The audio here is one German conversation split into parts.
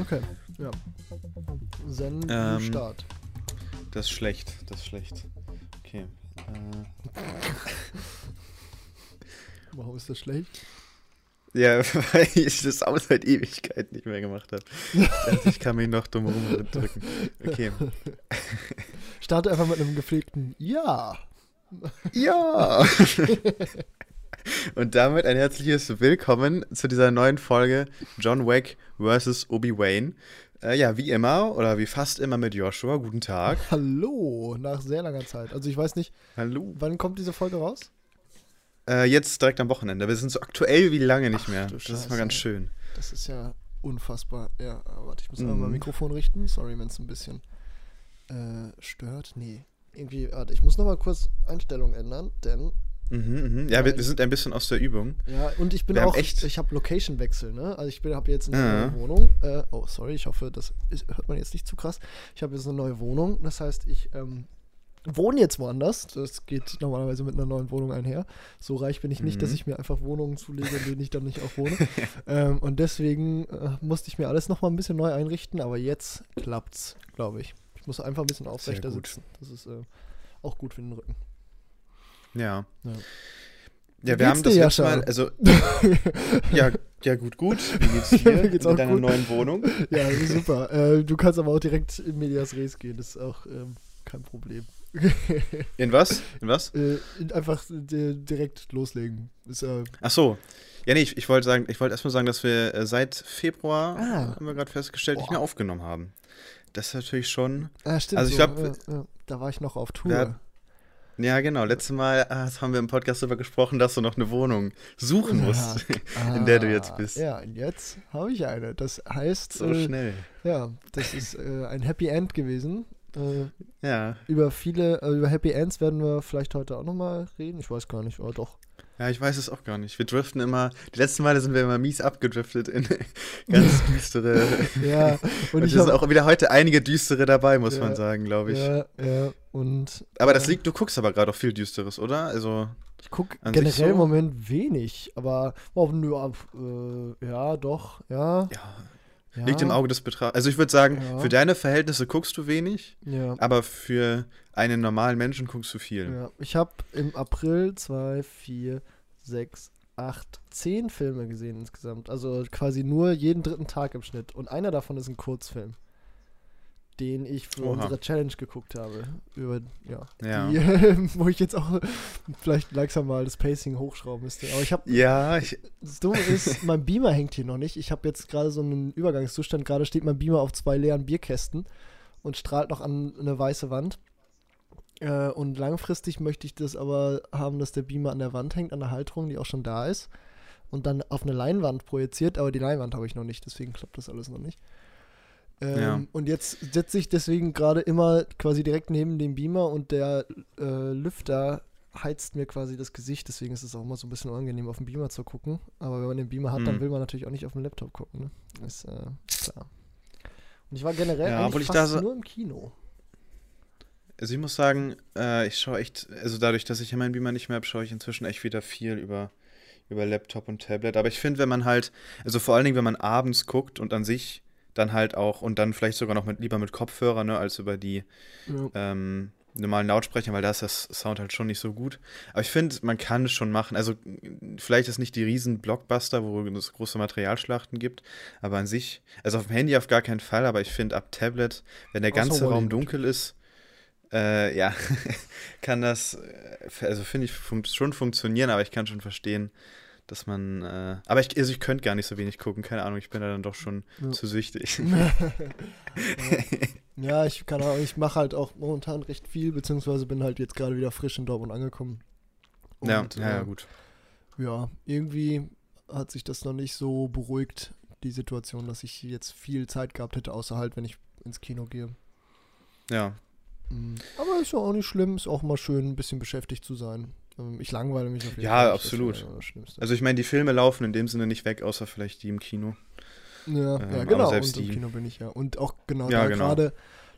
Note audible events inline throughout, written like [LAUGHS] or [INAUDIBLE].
Okay, ja. Zen Ähm, Start. Das ist schlecht, das ist schlecht. Okay. Äh, [LAUGHS] Warum ist das schlecht? ja, [LAUGHS] weil ich das auch seit Ewigkeit nicht mehr gemacht habe. Ich kann mich noch dumm rumdrücken. Okay. [LAUGHS] Starte einfach mit einem gepflegten Ja. Ja! Und damit ein herzliches Willkommen zu dieser neuen Folge John Wick vs. Obi-Wan. Äh, ja, wie immer oder wie fast immer mit Joshua. Guten Tag. Hallo, nach sehr langer Zeit. Also ich weiß nicht, Hallo. wann kommt diese Folge raus? Äh, jetzt direkt am Wochenende. Wir sind so aktuell wie lange nicht Ach, mehr. Das ist mal ganz schön. Das ist ja unfassbar. Ja, warte, ich muss Mhm. einmal mein Mikrofon richten. Sorry, wenn es ein bisschen äh, stört. Nee. Irgendwie, warte, ich muss nochmal kurz Einstellungen ändern, denn, Mhm, mhm. Ja, wir, wir sind ein bisschen aus der Übung. ja, und ich bin Wir auch, echt- ich habe Location-Wechsel, ne? Also ich habe jetzt eine Ja. neue Wohnung. Äh, oh, sorry, ich hoffe, das ist, hört man jetzt nicht zu krass. Ich habe jetzt eine neue Wohnung. Das heißt, ich ähm, wohne jetzt woanders. Das geht normalerweise mit einer neuen Wohnung einher. So reich bin ich nicht, Mhm. dass ich mir einfach Wohnungen zulege, in denen ich dann nicht auch wohne. [LAUGHS] ähm, und deswegen äh, musste ich mir alles nochmal ein bisschen neu einrichten, aber jetzt klappt's, glaube ich. Ich muss einfach ein bisschen aufrechter sitzen. Das ist äh, auch gut für den Rücken. Ja. Ja. Ja, wir haben das letzte? Mal, also, [LAUGHS] ja, ja, gut, gut. Wie geht's Ja, dir [LAUGHS] mir geht's in deiner gut. neuen Wohnung? Ja, super. [LAUGHS] äh, du kannst aber auch direkt in Medias Res gehen. Das ist auch ähm, kein Problem. In was? In was? äh, einfach äh, direkt loslegen. Ist, äh, Ach so. Ja, nee, ich, ich wollte sagen, ich wollte erstmal sagen, dass wir äh, seit Februar, Ah. haben wir gerade festgestellt, nicht Boah. mehr aufgenommen haben. Das ist natürlich schon. ah, stimmt. Also ich so, glaub, ja, ja, da war ich noch auf Tour. Ja, Ja, genau. Letztes Mal ah, haben wir im Podcast darüber gesprochen, dass du noch eine Wohnung suchen musst, [LAUGHS] in der du jetzt Ah, bist. Ja, und jetzt habe ich eine. Das heißt, So äh, schnell. ja, das ist äh, ein Happy End gewesen. Äh, Ja. über viele, äh, über Happy Ends werden wir vielleicht heute auch nochmal reden. Ich weiß gar nicht, aber doch. Ja, ich weiß es auch gar nicht. Wir driften immer, die letzten Male sind wir immer mies abgedriftet in [LAUGHS] ganz düstere. [LAUGHS] Ja, [LAUGHS] und, Und es ich sind habe. auch wieder heute einige düstere dabei, muss Ja, man sagen, glaube ich. Ja, ja, und. Aber das äh, liegt, du guckst aber gerade auch viel Düsteres, oder? Also, Ich gucke generell im so? Moment wenig, aber oh, nö, äh, ja, doch, ja. ja, ja liegt im Auge des Betrachters. Also ich würde sagen, Ja. für deine Verhältnisse guckst du wenig, Ja. aber für einen normalen Menschen guckst du viel. ja. Ich habe im April zwei, vier, sechs, acht, zehn Filme gesehen insgesamt. Also quasi nur jeden dritten Tag im Schnitt. Und einer davon ist ein Kurzfilm, den ich für Oha. unsere Challenge geguckt habe. Über, ja. Ja. Die, [LAUGHS] wo ich jetzt auch vielleicht langsam mal das Pacing hochschrauben müsste. Aber ich habe Ja, ich, Das Dumme ist, mein Beamer hängt hier noch nicht. Ich habe jetzt gerade so einen Übergangszustand. Gerade steht mein Beamer auf zwei leeren Bierkästen und strahlt noch an eine weiße Wand. Äh, und langfristig möchte ich das aber haben, dass der Beamer an der Wand hängt, an der Halterung, die auch schon da ist. Und dann auf eine Leinwand projiziert, aber die Leinwand habe ich noch nicht, deswegen klappt das alles noch nicht. Ähm, Ja. Und jetzt sitze ich deswegen gerade immer quasi direkt neben dem Beamer und der äh, Lüfter heizt mir quasi das Gesicht, deswegen ist es auch immer so ein bisschen unangenehm, auf dem Beamer zu gucken. Aber wenn man den Beamer hat, dann Mhm. will man natürlich auch nicht auf dem Laptop gucken. Ne? Ist äh, klar. Und ich war generell Ja, eigentlich fast so- nur im Kino. also ich muss sagen, äh, ich schaue echt, also dadurch, dass ich ja meinen Beamer nicht mehr habe, schaue ich inzwischen echt wieder viel über, über Laptop und Tablet. Aber ich finde, wenn man halt, also vor allen Dingen, wenn man abends guckt und an sich dann halt auch und dann vielleicht sogar noch mit, lieber mit Kopfhörer, ne, als über die Ja. ähm, normalen Lautsprecher, weil da ist das Sound halt schon nicht so gut. Aber ich finde, man kann es schon machen. Also vielleicht ist nicht die riesen Blockbuster, wo es große Materialschlachten gibt, aber an sich, also auf dem Handy auf gar keinen Fall, aber ich finde ab Tablet, wenn der Außer ganze Raum Hollywood. dunkel ist, äh, ja, [LAUGHS] kann das, äh, also finde ich, fun schon funktionieren, aber ich kann schon verstehen, dass man, äh, aber ich, also ich könnte gar nicht so wenig gucken, keine Ahnung, ich bin da dann doch schon Ja. zu süchtig. [LAUGHS] ja, ich kann auch, ich mache halt auch momentan recht viel, beziehungsweise bin halt jetzt gerade wieder frisch in Dortmund angekommen. ja, Und, ja, ja, äh, gut. Ja, irgendwie hat sich das noch nicht so beruhigt, die Situation, dass ich jetzt viel Zeit gehabt hätte, außer halt, wenn ich ins Kino gehe. Ja, Mhm. Aber ist ja auch nicht schlimm, ist auch mal schön, ein bisschen beschäftigt zu sein. Ähm, Ich langweile mich auf jeden Ja, Fall. absolut. ja Schlimmste. Also ich meine, die Filme laufen in dem Sinne nicht weg, außer vielleicht die im Kino. ja, ähm, ja, genau. selbst Und im Kino bin ich ja. Und auch genau Ja, da genau. gerade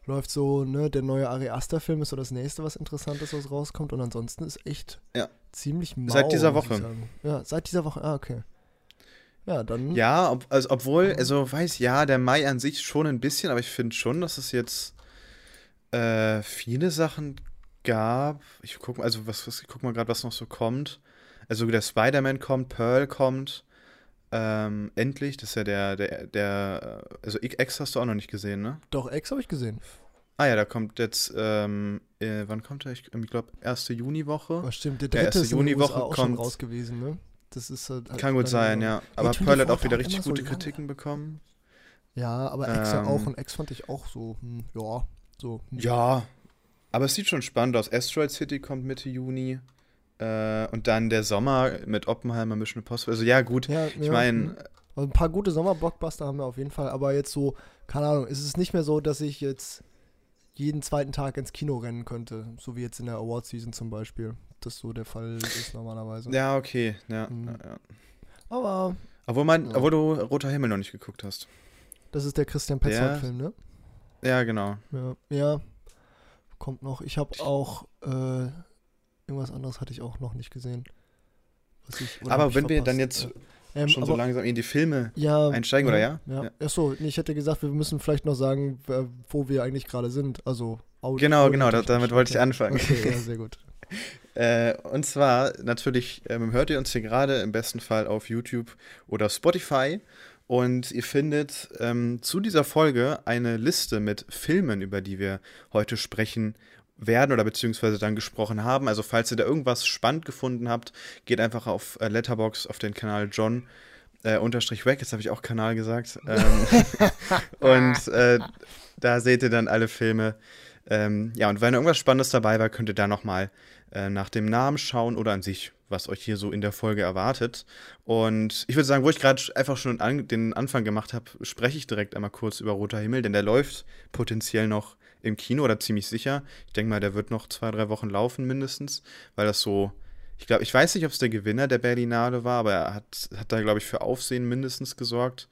läuft so, ne, der neue Ari Aster-Film ist so das nächste, was Interessantes, was rauskommt. Und ansonsten ist echt Ja. ziemlich mau. Seit dieser Woche. Ja, seit dieser Woche. Ah, okay. Ja, dann. Ja, ob, also obwohl, also weiß ja, der Mai an sich schon ein bisschen, aber ich finde schon, dass es jetzt äh, viele Sachen gab. Ich guck mal, also was, was ich guck mal gerade, was noch so kommt. Also der Spider-Man kommt, Pearl kommt. Ähm, endlich, das ist ja der, der, der, also X hast du auch noch nicht gesehen, ne? Doch, X habe ich gesehen. Ah ja, da kommt jetzt, ähm, äh, wann kommt er? Ich, ich glaube, erste Juniwoche. Oh, stimmt, der Ja, dritte erste ist Juniwoche auch schon kommt- raus gewesen, ne? Das ist halt. Kann gut sein, ja. Aber 24 Pearl hat auch wieder richtig so gute lange. Kritiken bekommen. Ja, aber X ja Ähm, auch und X fand ich auch so, hm, ja, so. hm. Ja, aber es sieht schon spannend aus. Asteroid City kommt Mitte Juni. Äh, und dann der Sommer mit Oppenheimer, Mission Impossible. Also ja, gut. Ja, Ich ja, meine, Also ein paar gute Sommerblockbuster haben wir auf jeden Fall, aber jetzt so, keine Ahnung, ist es nicht mehr so, dass ich jetzt jeden zweiten Tag ins Kino rennen könnte, so wie jetzt in der Award Season zum Beispiel. Das so der Fall ist normalerweise. ja, okay. Ja, Mhm. ja. Aber Obwohl, man, Ja. obwohl du Roter Himmel noch nicht geguckt hast. das ist der Christian Petzold-Film, ne? Ja, genau. Ja, ja, kommt noch. Ich habe auch äh, irgendwas anderes hatte ich auch noch nicht gesehen. Ich, Aber wenn wir dann verpasst? jetzt ähm, schon so aber- langsam in die Filme ja, einsteigen, oder ja? Ja. Ja. Achso, nee, ich hätte gesagt, wir müssen vielleicht noch sagen, wo wir eigentlich gerade sind. Also Audio. Genau, genau, da- damit wollte ich anfangen. Okay, ja, sehr gut. [LAUGHS] Äh, und zwar natürlich ähm, hört ihr uns hier gerade im besten Fall auf YouTube oder Spotify. Und ihr findet ähm, zu dieser Folge eine Liste mit Filmen, über die wir heute sprechen werden oder beziehungsweise dann gesprochen haben. Also falls ihr da irgendwas spannend gefunden habt, geht einfach auf äh, Letterbox auf den Kanal John äh, unterstrich weg. Jetzt habe ich auch Kanal gesagt. [LAUGHS] Ähm, [LAUGHS] und äh, da seht ihr dann alle Filme. Ähm, ja, und wenn irgendwas Spannendes dabei war, könnt ihr da nochmal äh, nach dem Namen schauen oder an sich, was euch hier so in der Folge erwartet. Und ich würde sagen, wo ich gerade einfach schon an, den Anfang gemacht habe, spreche ich direkt einmal kurz über Roter Himmel, denn der läuft potenziell noch im Kino oder ziemlich sicher. Ich denke mal, der wird noch zwei, drei Wochen laufen mindestens, weil das so. Ich glaube, ich weiß nicht, ob es der Gewinner der Berlinale war, aber er hat, hat da, glaube ich, für Aufsehen mindestens gesorgt.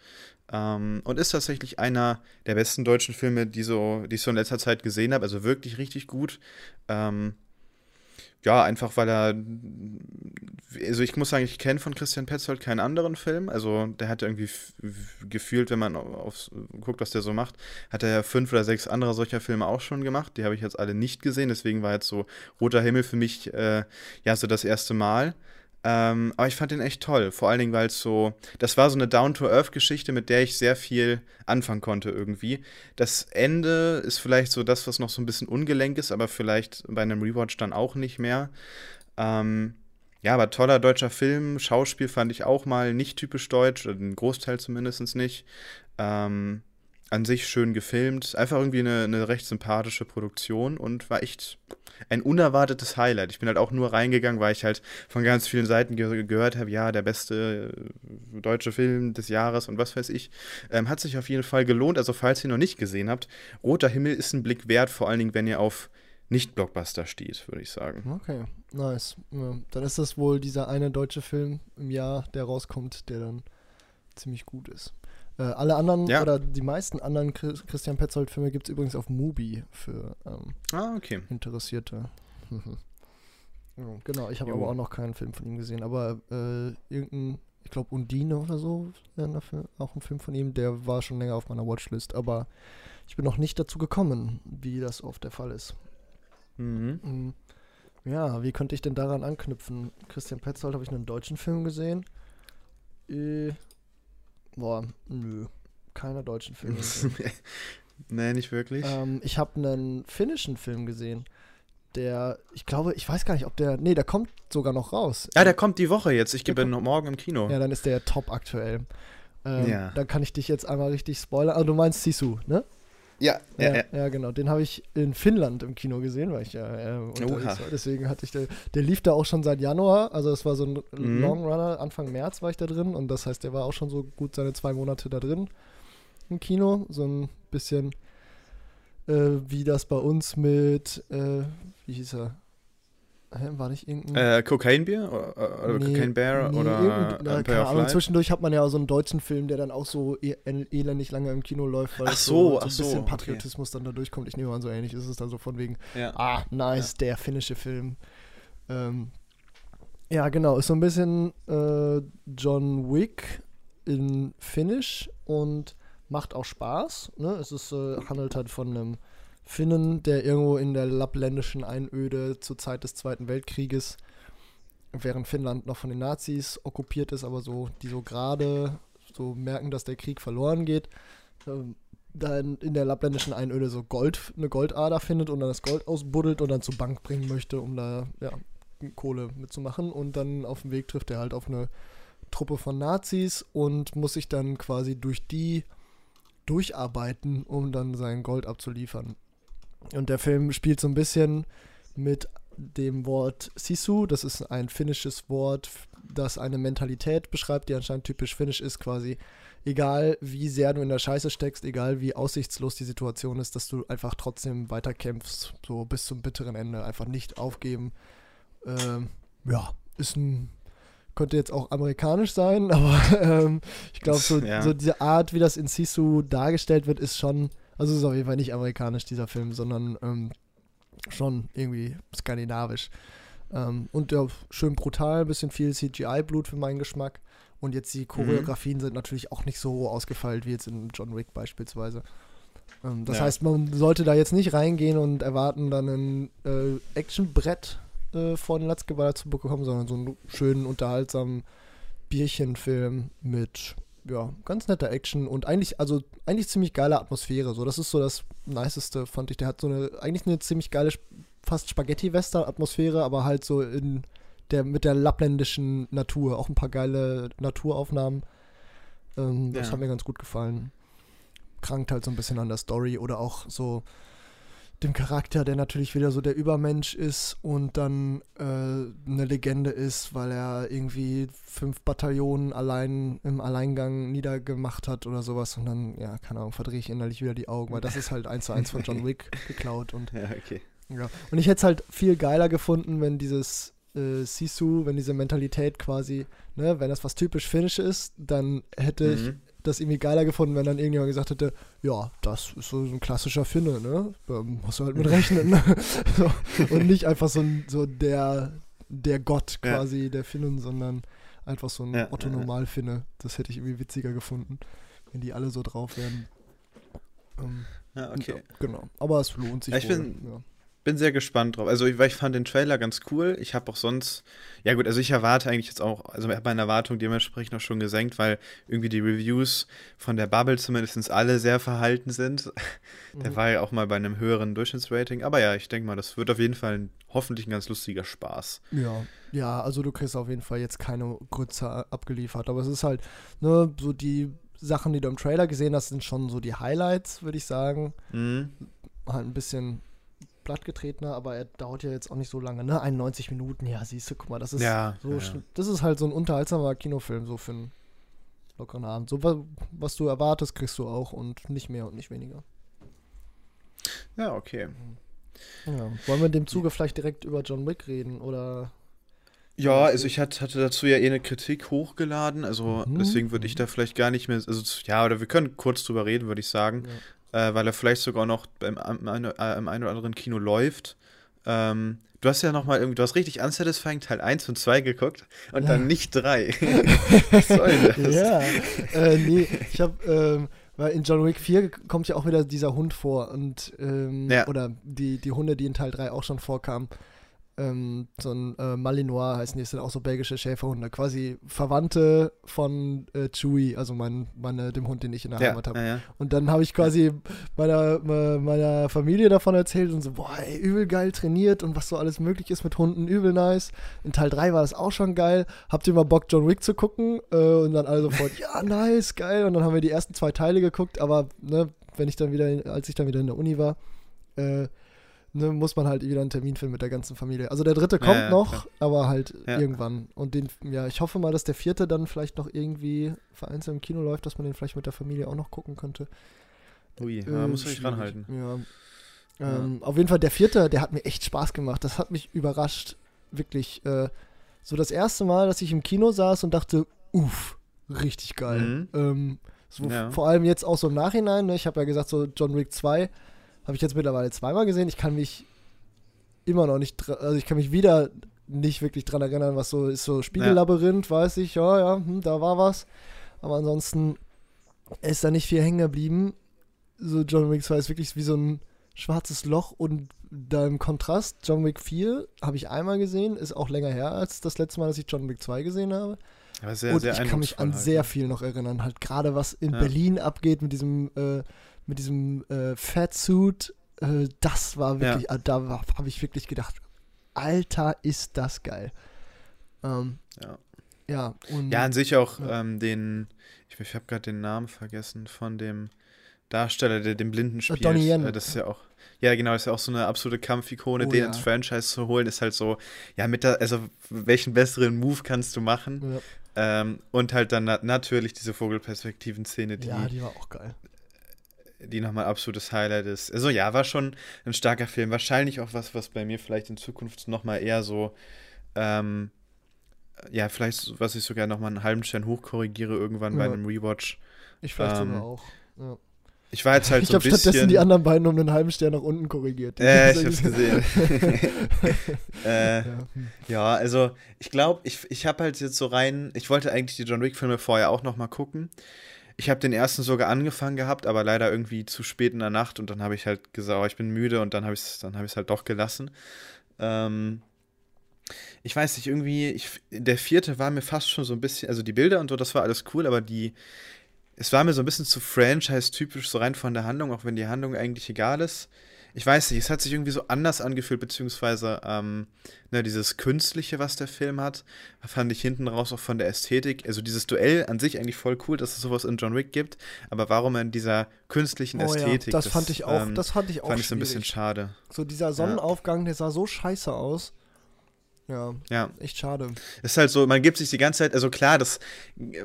Ähm, und ist tatsächlich einer der besten deutschen Filme, die, so, die ich so in letzter Zeit gesehen habe. Also wirklich richtig gut. Ähm, ja, einfach weil er. Also ich muss sagen, ich kenne von Christian Petzold keinen anderen Film. Also der hat irgendwie gefühlt, wenn man aufs, guckt, was der so macht, hat er ja fünf oder sechs andere solcher Filme auch schon gemacht. Die habe ich jetzt alle nicht gesehen. Deswegen war jetzt so Roter Himmel für mich äh, ja so das erste Mal. Ähm, aber ich fand den echt toll. Vor allen Dingen, weil es so, das war so eine Down-to-Earth-Geschichte, mit der ich sehr viel anfangen konnte irgendwie. Das Ende ist vielleicht so das, was noch so ein bisschen ungelenk ist, aber vielleicht bei einem Rewatch dann auch nicht mehr. Ähm, ja, aber toller deutscher Film. Schauspiel fand ich auch mal nicht typisch deutsch, oder den Großteil zumindest nicht. Ähm, an sich schön gefilmt. Einfach irgendwie eine, eine recht sympathische Produktion und war echt ein unerwartetes Highlight. Ich bin halt auch nur reingegangen, weil ich halt von ganz vielen Seiten ge gehört habe, ja, der beste äh, deutsche Film des Jahres und was weiß ich. Ähm, hat sich auf jeden Fall gelohnt. Also falls ihr noch nicht gesehen habt, Roter Himmel ist ein Blick wert, vor allen Dingen, wenn ihr auf Nicht-Blockbuster steht, würde ich sagen. Okay, nice. Ja, dann ist das wohl dieser eine deutsche Film im Jahr, der rauskommt, der dann ziemlich gut ist. Äh, alle anderen Ja. oder die meisten anderen Chris Christian Petzold-Filme gibt es übrigens auf Mubi für ähm, Ah, okay. Interessierte. [LAUGHS] Mhm. Genau, ich habe aber auch noch keinen Film von ihm gesehen, aber äh, irgendein, ich glaube Undine oder so, auch ein Film von ihm, der war schon länger auf meiner Watchlist, aber ich bin noch nicht dazu gekommen, wie das oft der Fall ist. Mhm. Mhm. Ja, wie könnte ich denn daran anknüpfen? Christian Petzold habe ich einen deutschen Film gesehen. Äh, boah, nö, keine deutschen Filme. [LAUGHS] nee, nicht wirklich. ähm, ich habe einen finnischen Film gesehen, der, ich glaube, ich weiß gar nicht, ob der, nee, der kommt sogar noch raus. ah, der kommt die Woche jetzt. Ich gebe noch morgen im Kino. Ja, dann ist der ja top aktuell. Ähm, Ja. Dann kann ich dich jetzt einmal richtig spoilern. Ah, du meinst Sisu, ne? Ja, ja, ja. ja, genau. Den habe ich in Finnland im Kino gesehen, weil ich ja äh, unterwegs war. Deswegen hatte ich, der, der lief da auch schon seit Januar. Also es war so ein Mhm. Long Runner. Anfang März war ich da drin und das heißt, der war auch schon so gut seine zwei Monate da drin im Kino. So ein bisschen äh, wie das bei uns mit, äh, wie hieß er? Hä, war nicht irgendein. Äh, Cocaine Beer oder, oder Nee, Cocaine Bear nee, oder na, keine Ahnung, zwischendurch hat man ja auch so einen deutschen Film, der dann auch so e el- elendig lange im Kino läuft, weil Ach so, so, ach ein so, bisschen okay. Patriotismus dann da durchkommt. Ich nehme an, so ähnlich ist es dann so von wegen, Ja. ah, nice, der finnische Film. Ähm, ja, genau, ist so ein bisschen äh, John Wick in Finnisch und macht auch Spaß. Ne? Es ist, äh, handelt halt von einem Finnen, der irgendwo in der lappländischen Einöde zur Zeit des Zweiten Weltkrieges, während Finnland noch von den Nazis okkupiert ist, aber so, die so gerade so merken, dass der Krieg verloren geht, ähm, dann in der lappländischen Einöde so Gold, eine Goldader findet und dann das Gold ausbuddelt und dann zur Bank bringen möchte, um da ja, Kohle mitzumachen. Und dann auf dem Weg trifft er halt auf eine Truppe von Nazis und muss sich dann quasi durch die durcharbeiten, um dann sein Gold abzuliefern. Und der Film spielt so ein bisschen mit dem Wort Sisu, das ist ein finnisches Wort, das eine Mentalität beschreibt, die anscheinend typisch finnisch ist, quasi egal wie sehr du in der Scheiße steckst, egal wie aussichtslos die Situation ist, dass du einfach trotzdem weiterkämpfst, so bis zum bitteren Ende, einfach nicht aufgeben. Ähm, ja, ist ein könnte jetzt auch amerikanisch sein, [LAUGHS] aber ähm, ich glaube, so, ja. so diese Art, wie das in Sisu dargestellt wird, ist schon, also es ist auf jeden Fall nicht amerikanisch, dieser Film, sondern ähm, schon irgendwie skandinavisch. Ähm, und ja, schön brutal, ein bisschen viel CGI-Blut für meinen Geschmack. Und jetzt die Choreografien mhm. sind natürlich auch nicht so ausgefeilt wie jetzt in John Wick beispielsweise. Ähm, das ja. heißt, man sollte da jetzt nicht reingehen und erwarten, dann ein äh, Actionbrett äh, vor den Latzgeballer zu bekommen, sondern so einen schönen, unterhaltsamen Bierchenfilm mit ja, ganz netter Action und eigentlich, also eigentlich ziemlich geile Atmosphäre. So, das ist so das Niceste, fand ich. Der hat so eine, eigentlich eine ziemlich geile, fast Spaghetti-Western-Atmosphäre, aber halt so in der, mit der lappländischen Natur. Auch ein paar geile Naturaufnahmen. Ähm, das ja. hat mir ganz gut gefallen. Krankt halt so ein bisschen an der Story oder auch so dem Charakter, der natürlich wieder so der Übermensch ist und dann äh, eine Legende ist, weil er irgendwie fünf Bataillonen allein im Alleingang niedergemacht hat oder sowas und dann, ja, keine Ahnung, verdrehe ich innerlich wieder die Augen, weil das ist halt eins zu eins von John Wick [LAUGHS] geklaut und ja, okay. Ja. Und ich hätte es halt viel geiler gefunden, wenn dieses äh, Sisu, wenn diese Mentalität quasi, ne, wenn das was typisch Finnisch ist, dann hätte mhm. ich das irgendwie geiler gefunden, wenn dann irgendjemand gesagt hätte, ja, das ist so ein klassischer Finne, ne? Da musst du halt mit rechnen. Ne? [LAUGHS] so. Und nicht einfach so, ein, so der, der Gott quasi ja. der Finnen, sondern einfach so ein ja, Otto Normal-Finne. Das hätte ich irgendwie witziger gefunden, wenn die alle so drauf wären. Ähm, ja, okay. Ja, genau. Aber es lohnt sich. Ich wohl, bin, ja bin sehr gespannt drauf. Also, ich, weil ich fand den Trailer ganz cool. Ich habe auch sonst, ja gut, also ich erwarte eigentlich jetzt auch, also ich habe meine Erwartung dementsprechend auch schon gesenkt, weil irgendwie die Reviews von der Bubble zumindest alle sehr verhalten sind. [LAUGHS] Mhm. Der war ja auch mal bei einem höheren Durchschnittsrating. Aber ja, ich denke mal, das wird auf jeden Fall ein, hoffentlich ein ganz lustiger Spaß. Ja, ja, also du kriegst auf jeden Fall jetzt keine Grütze abgeliefert. Aber es ist halt, ne, so die Sachen, die du im Trailer gesehen hast, sind schon so die Highlights, würde ich sagen. Mhm. Halt ein bisschen plattgetretener, aber er dauert ja jetzt auch nicht so lange, ne? 91 Minuten, ja, siehst du, guck mal, das ist ja, so, ja. das ist halt so ein unterhaltsamer Kinofilm, so für einen lockeren Abend. So, was du erwartest, kriegst du auch und nicht mehr und nicht weniger. Ja, okay. Ja. Wollen wir in dem Zuge vielleicht direkt über John Wick reden oder ja, also ich hatte, dazu ja eh eine Kritik hochgeladen, also mhm. deswegen würde ich da vielleicht gar nicht mehr, also ja, oder wir können kurz drüber reden, würde ich sagen. Ja äh, weil er vielleicht sogar noch beim, im, im, äh, im einen oder anderen Kino läuft. Ähm, du hast ja noch mal irgendwie, du hast richtig Unsatisfying Teil 1 und 2 geguckt und ja. dann nicht 3. [LAUGHS] Was soll das? Ja, äh, nee, ich habe, ähm, weil in John Wick 4 kommt ja auch wieder dieser Hund vor und, ähm, ja. oder die, die Hunde, die in Teil 3 auch schon vorkamen ähm, so ein äh, Malinois heißen die, das sind auch so belgische Schäferhunde, quasi Verwandte von äh, Chewie, also mein, meine, dem Hund, den ich in der ja, Heimat habe. Ja, ja. Und dann habe ich quasi meiner, meiner Familie davon erzählt und so, boah, ey, übel geil trainiert und was so alles möglich ist mit Hunden, übel nice. In Teil 3 war das auch schon geil. Habt ihr mal Bock, John Wick zu gucken? Äh, und dann alle sofort, [LAUGHS] ja, nice, geil. Und dann haben wir die ersten zwei Teile geguckt, aber ne, wenn ich dann wieder, als ich dann wieder in der Uni war, äh, ne, muss man halt wieder einen Termin finden mit der ganzen Familie. Also der dritte kommt ja, noch, klar. aber halt ja. irgendwann. Und den, ja, ich hoffe mal, dass der vierte dann vielleicht noch irgendwie vereinzelt im Kino läuft, dass man den vielleicht mit der Familie auch noch gucken könnte. Ui, äh, muss ich ranhalten. Ja. Ähm, auf jeden Fall der vierte, der hat mir echt Spaß gemacht. Das hat mich überrascht. Wirklich. Äh, so das erste Mal, dass ich im Kino saß und dachte, uff, richtig geil. Mhm. Ähm, so ja. Vor allem jetzt auch so im Nachhinein. Ne? Ich habe ja gesagt, so John Wick 2 habe ich jetzt mittlerweile zweimal gesehen. Ich kann mich immer noch nicht, also ich kann mich wieder nicht wirklich dran erinnern, was so ist, so Spiegellabyrinth, ja. weiß ich, ja, ja, hm, da war was. Aber ansonsten ist da nicht viel hängen geblieben. So John Wick 2 ist wirklich wie so ein schwarzes Loch und da im Kontrast, John Wick 4 habe ich einmal gesehen, ist auch länger her als das letzte Mal, dass ich John Wick 2 gesehen habe. Sehr, und ich kann mich an halt, sehr ne? viel noch erinnern, halt gerade was in ja. Berlin abgeht mit diesem, äh, mit diesem äh, Fatsuit, äh, das war wirklich, ja. da habe ich wirklich gedacht, Alter, ist das geil. Ähm, ja. Ja, und, ja, an sich auch ja. ähm, den, ich, ich habe gerade den Namen vergessen von dem Darsteller, der den Blinden spielt. Donnie Yen. Äh, das ist ja auch, ja genau, ist ja auch so eine absolute Kampfikone, oh, den ja. ins Franchise zu holen, ist halt so, ja, mit der, also welchen besseren Move kannst du machen? Ja. Ähm, und halt dann na natürlich diese Vogelperspektiven-Szene, die. Ja, die war auch geil. Die nochmal absolutes Highlight ist. Also ja, war schon ein starker Film. Wahrscheinlich auch was, was bei mir vielleicht in Zukunft nochmal eher so, ähm, ja, vielleicht, was ich sogar nochmal einen halben Stern hochkorrigiere irgendwann ja. bei einem Rewatch. Ich vielleicht ähm, sogar auch. Ja. Ich war jetzt halt ich so ein bisschen... Ich habe stattdessen die anderen beiden um einen halben Stern nach unten korrigiert. Äh, ich hab's gesehen. [LAUGHS] äh, ja. ja. also ich glaube, ich, ich habe halt jetzt so rein... Ich wollte eigentlich die John Wick-Filme vorher auch noch mal gucken. Ich habe den ersten sogar angefangen gehabt, aber leider irgendwie zu spät in der Nacht und dann habe ich halt gesagt, oh, ich bin müde und dann habe ich es hab halt doch gelassen. Ähm, ich weiß nicht, irgendwie, ich, der vierte war mir fast schon so ein bisschen, also die Bilder und so, das war alles cool, aber die, es war mir so ein bisschen zu Franchise-typisch, so rein von der Handlung, auch wenn die Handlung eigentlich egal ist. Ich weiß nicht, es hat sich irgendwie so anders angefühlt, beziehungsweise ähm, ne, dieses Künstliche, was der Film hat, fand ich hinten raus auch von der Ästhetik. Also dieses Duell an sich eigentlich voll cool, dass es sowas in John Wick gibt, aber warum in dieser künstlichen oh, Ästhetik? Ja, das, das, fand ich auch, ähm, das fand ich auch Fand ich so ein bisschen schade. So dieser Sonnenaufgang, ja. der sah so scheiße aus. Ja, ja, echt schade. Ist halt so, man gibt sich die ganze Zeit, also klar, das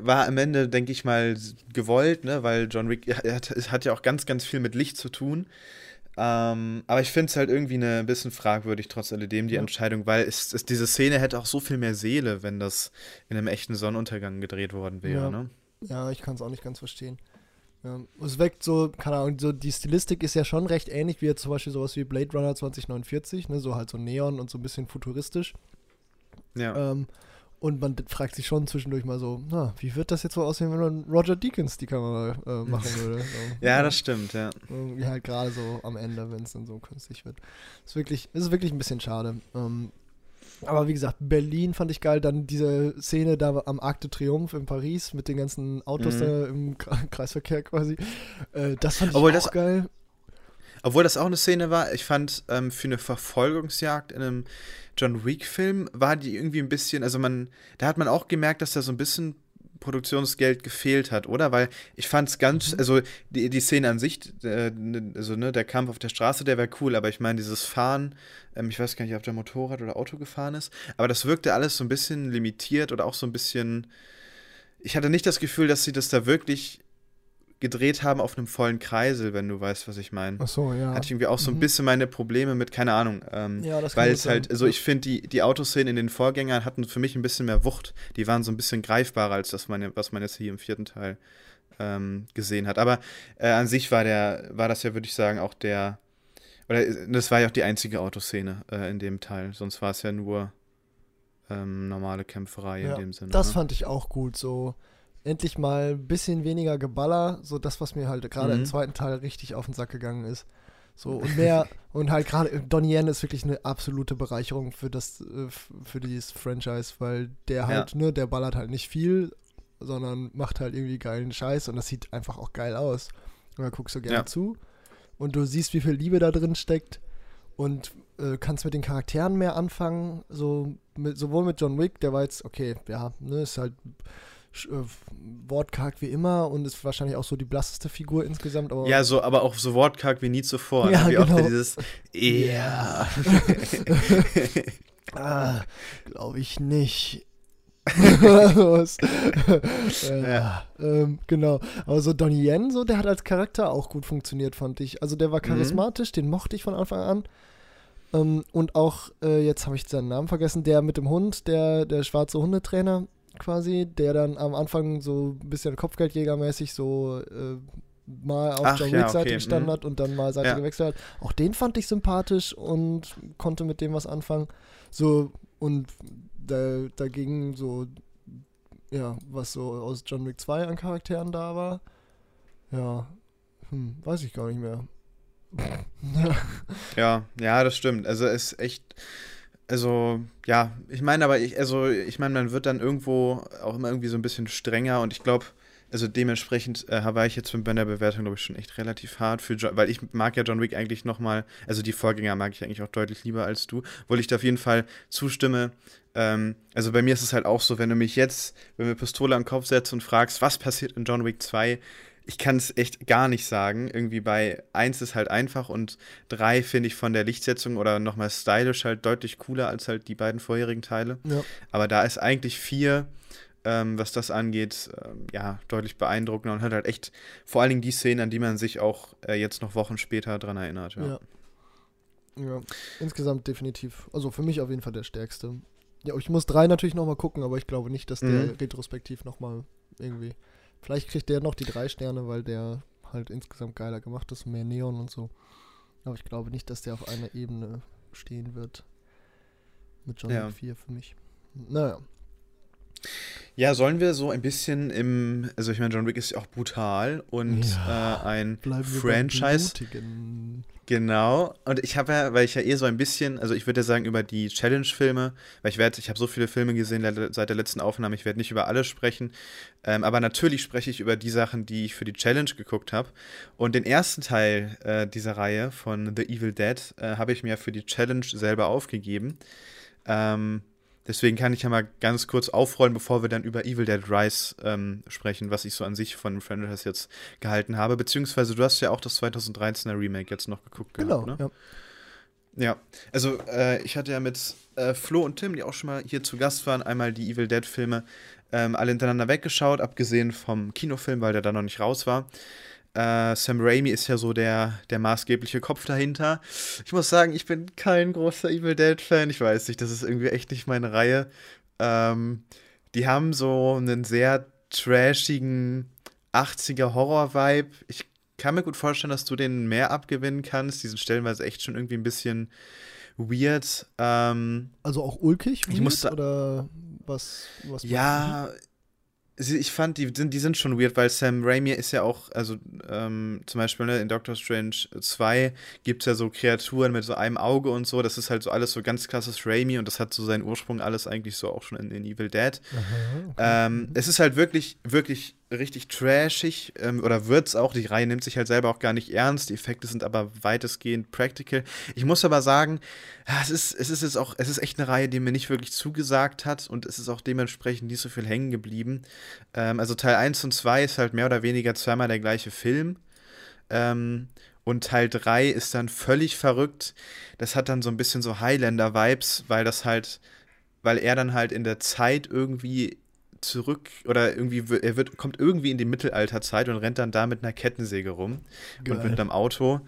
war am Ende, denke ich mal, gewollt, ne, weil John Wick hat, hat ja auch ganz, ganz viel mit Licht zu tun. Ähm, aber ich finde es halt irgendwie eine, ein bisschen fragwürdig, trotz alledem, die ja. Entscheidung, weil es, es, diese Szene hätte auch so viel mehr Seele, wenn das in einem echten Sonnenuntergang gedreht worden wäre, ja. ne? Ja, ich kann es auch nicht ganz verstehen. Ja, es weckt so, keine Ahnung, so die Stilistik ist ja schon recht ähnlich wie jetzt zum Beispiel sowas wie Blade Runner 2049, ne, so halt so Neon und so ein bisschen futuristisch. Ja. Ähm, und man fragt sich schon zwischendurch mal so, na, wie wird das jetzt so aussehen, wenn man Roger Deakins die Kamera äh, machen würde? [LAUGHS] So, ja, ja, das stimmt, ja. Irgendwie halt gerade so am Ende, wenn es dann so künstlich wird. Ist wirklich, ist wirklich ein bisschen schade. Ähm, aber wie gesagt, Berlin fand ich geil. Dann diese Szene da am Arc de Triomphe in Paris mit den ganzen Autos mhm. da im Kreisverkehr quasi. Äh, das fand ich Obwohl auch das, geil. Obwohl das auch eine Szene war, ich fand ähm, für eine Verfolgungsjagd in einem John Wick-Film war die irgendwie ein bisschen, also man, da hat man auch gemerkt, dass da so ein bisschen Produktionsgeld gefehlt hat, oder? Weil ich fand es ganz, mhm. also die, die Szene an sich, äh, also ne, der Kampf auf der Straße, der wäre cool, aber ich meine, dieses Fahren, ähm, ich weiß gar nicht, ob der Motorrad oder Auto gefahren ist, aber das wirkte alles so ein bisschen limitiert oder auch so ein bisschen. Ich hatte nicht das Gefühl, dass sie das da wirklich gedreht haben auf einem vollen Kreisel, wenn du weißt, was ich meine. Ach so, ja. Hatte ich irgendwie auch so ein mhm. bisschen meine Probleme mit, keine Ahnung. Ähm, ja, das weil es halt, also ich finde, die, die Autoszenen in den Vorgängern hatten für mich ein bisschen mehr Wucht. Die waren so ein bisschen greifbarer als das, meine, was man jetzt hier im vierten Teil ähm, gesehen hat. Aber äh, an sich war der, war das ja, würde ich sagen, auch der, oder das war ja auch die einzige Autoszene äh, in dem Teil. Sonst war es ja nur ähm, normale Kämpferei ja, in dem Sinne. Das ne? fand ich auch gut, so endlich mal ein bisschen weniger Geballer, so das, was mir halt gerade mhm. im zweiten Teil richtig auf den Sack gegangen ist. So und [LAUGHS] mehr und halt gerade Donnie Yen ist wirklich eine absolute Bereicherung für das äh, für dieses Franchise, weil der halt ja. ne, der ballert halt nicht viel, sondern macht halt irgendwie geilen Scheiß und das sieht einfach auch geil aus. Und da guckst du gerne ja. zu und du siehst, wie viel Liebe da drin steckt und äh, kannst mit den Charakteren mehr anfangen, so mit, sowohl mit John Wick, der war jetzt okay, ja, ne, ist halt wortkarg wie immer und ist wahrscheinlich auch so die blasseste Figur insgesamt. Aber ja, so, aber auch so wortkarg wie nie zuvor. Ja, wie genau. auch dieses Ja. [LAUGHS] ah, Glaube ich nicht. Äh, [LAUGHS] ja. ähm, genau. Aber so Donnie Yen, so, der hat als Charakter auch gut funktioniert, fand ich. Also der war mhm. charismatisch, mhm. den mochte ich von Anfang an. Ähm, und auch, äh, jetzt habe ich seinen Namen vergessen, der mit dem Hund, der, der schwarze Hundetrainer, quasi, der dann am Anfang so ein bisschen Kopfgeldjägermäßig so äh, mal auf Ach, John ja, Wick Seite okay. gestanden mhm. hat und dann mal Seite ja. gewechselt hat. Auch den fand ich sympathisch und konnte mit dem was anfangen. So, und da, dagegen so ja, was so aus John Wick 2 an Charakteren da war. Ja, hm, weiß ich gar nicht mehr. [LAUGHS] ja, ja, das stimmt. Also es ist echt, also ja, ich meine aber, ich, also ich meine, man wird dann irgendwo auch immer irgendwie so ein bisschen strenger und ich glaube, also dementsprechend äh, war ich jetzt bei der Bewertung, glaube ich, schon echt relativ hart für John, weil ich mag ja John Wick eigentlich nochmal, also die Vorgänger mag ich eigentlich auch deutlich lieber als du, obwohl ich da auf jeden Fall zustimme. Ähm, also bei mir ist es halt auch so, wenn du mich jetzt, wenn wir Pistole am Kopf setzt und fragst, was passiert in John Wick 2, ich kann es echt gar nicht sagen. Irgendwie bei 1 ist halt einfach und 3 finde ich von der Lichtsetzung oder nochmal stylisch halt deutlich cooler als halt die beiden vorherigen Teile. Ja. Aber da ist eigentlich 4 ähm, was das angeht, ähm, ja, deutlich beeindruckender und hat halt echt vor allen Dingen die Szenen, an die man sich auch äh, jetzt noch Wochen später dran erinnert. Ja. ja. ja. insgesamt definitiv. Also für mich auf jeden Fall der stärkste. Ja, ich muss drei natürlich nochmal gucken, aber ich glaube nicht, dass der mhm. retrospektiv nochmal irgendwie. Vielleicht kriegt der noch die drei Sterne, weil der halt insgesamt geiler gemacht ist, mehr Neon und so. Aber ich glaube nicht, dass der auf einer Ebene stehen wird. Mit John ja. 4 für mich. Naja. Ja, sollen wir so ein bisschen im, also ich meine, John Wick ist ja auch brutal und ja, äh, ein Franchise. Genau. Und ich habe ja, weil ich ja eh so ein bisschen, also ich würde ja sagen über die Challenge-Filme, weil ich werde, ich habe so viele Filme gesehen seit der letzten Aufnahme, ich werde nicht über alle sprechen, ähm, aber natürlich spreche ich über die Sachen, die ich für die Challenge geguckt habe. Und den ersten Teil äh, dieser Reihe von The Evil Dead äh, habe ich mir für die Challenge selber aufgegeben. Ähm, Deswegen kann ich ja mal ganz kurz aufrollen, bevor wir dann über Evil Dead Rise ähm, sprechen, was ich so an sich von Franchise jetzt gehalten habe. Beziehungsweise du hast ja auch das 2013er Remake jetzt noch geguckt. Genau, gehabt, ne? ja. Ja, also äh, ich hatte ja mit äh, Flo und Tim, die auch schon mal hier zu Gast waren, einmal die Evil Dead-Filme ähm, alle hintereinander weggeschaut, abgesehen vom Kinofilm, weil der da noch nicht raus war. Äh, Sam Raimi ist ja so der, der maßgebliche Kopf dahinter. Ich muss sagen, ich bin kein großer Evil Dead-Fan. Ich weiß nicht, das ist irgendwie echt nicht meine Reihe. Ähm, die haben so einen sehr trashigen 80er Horror-Vibe. Ich kann mir gut vorstellen, dass du den mehr abgewinnen kannst. Die sind stellenweise echt schon irgendwie ein bisschen weird. Ähm, also auch ulkig? Weird, ich oder was? was ja, ich fand, die sind, die sind schon weird, weil Sam Raimi ist ja auch, also ähm, zum Beispiel ne, in Doctor Strange 2 gibt es ja so Kreaturen mit so einem Auge und so. Das ist halt so alles so ganz krasses Raimi und das hat so seinen Ursprung alles eigentlich so auch schon in, in Evil Dead. Aha, okay. ähm, es ist halt wirklich, wirklich richtig trashig ähm, oder wird's auch. Die Reihe nimmt sich halt selber auch gar nicht ernst. Die Effekte sind aber weitestgehend practical. Ich muss aber sagen, es ist, es ist jetzt auch, es ist echt eine Reihe, die mir nicht wirklich zugesagt hat und es ist auch dementsprechend nicht so viel hängen geblieben. Ähm, also Teil 1 und 2 ist halt mehr oder weniger zweimal der gleiche Film. Ähm, und Teil 3 ist dann völlig verrückt. Das hat dann so ein bisschen so Highlander-Vibes, weil das halt, weil er dann halt in der Zeit irgendwie zurück oder irgendwie, er wird, kommt irgendwie in die Mittelalterzeit und rennt dann da mit einer Kettensäge rum Geil. und mit einem Auto.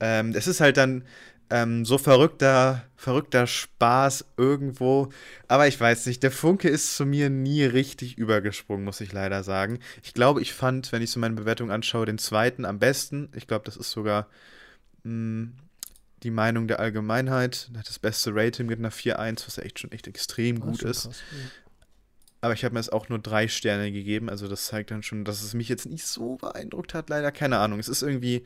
Ähm, es ist halt dann ähm, so verrückter, verrückter Spaß irgendwo. Aber ich weiß nicht, der Funke ist zu mir nie richtig übergesprungen, muss ich leider sagen. Ich glaube, ich fand, wenn ich so meine Bewertung anschaue, den zweiten am besten. Ich glaube, das ist sogar mh, hm, die Meinung der Allgemeinheit. Das beste Rating mit einer 4-1, was ja echt schon echt extrem gut ist. Krass, ja. Aber ich habe mir jetzt auch nur drei Sterne gegeben. Also das zeigt dann schon, dass es mich jetzt nicht so beeindruckt hat. Leider keine Ahnung. Es ist irgendwie.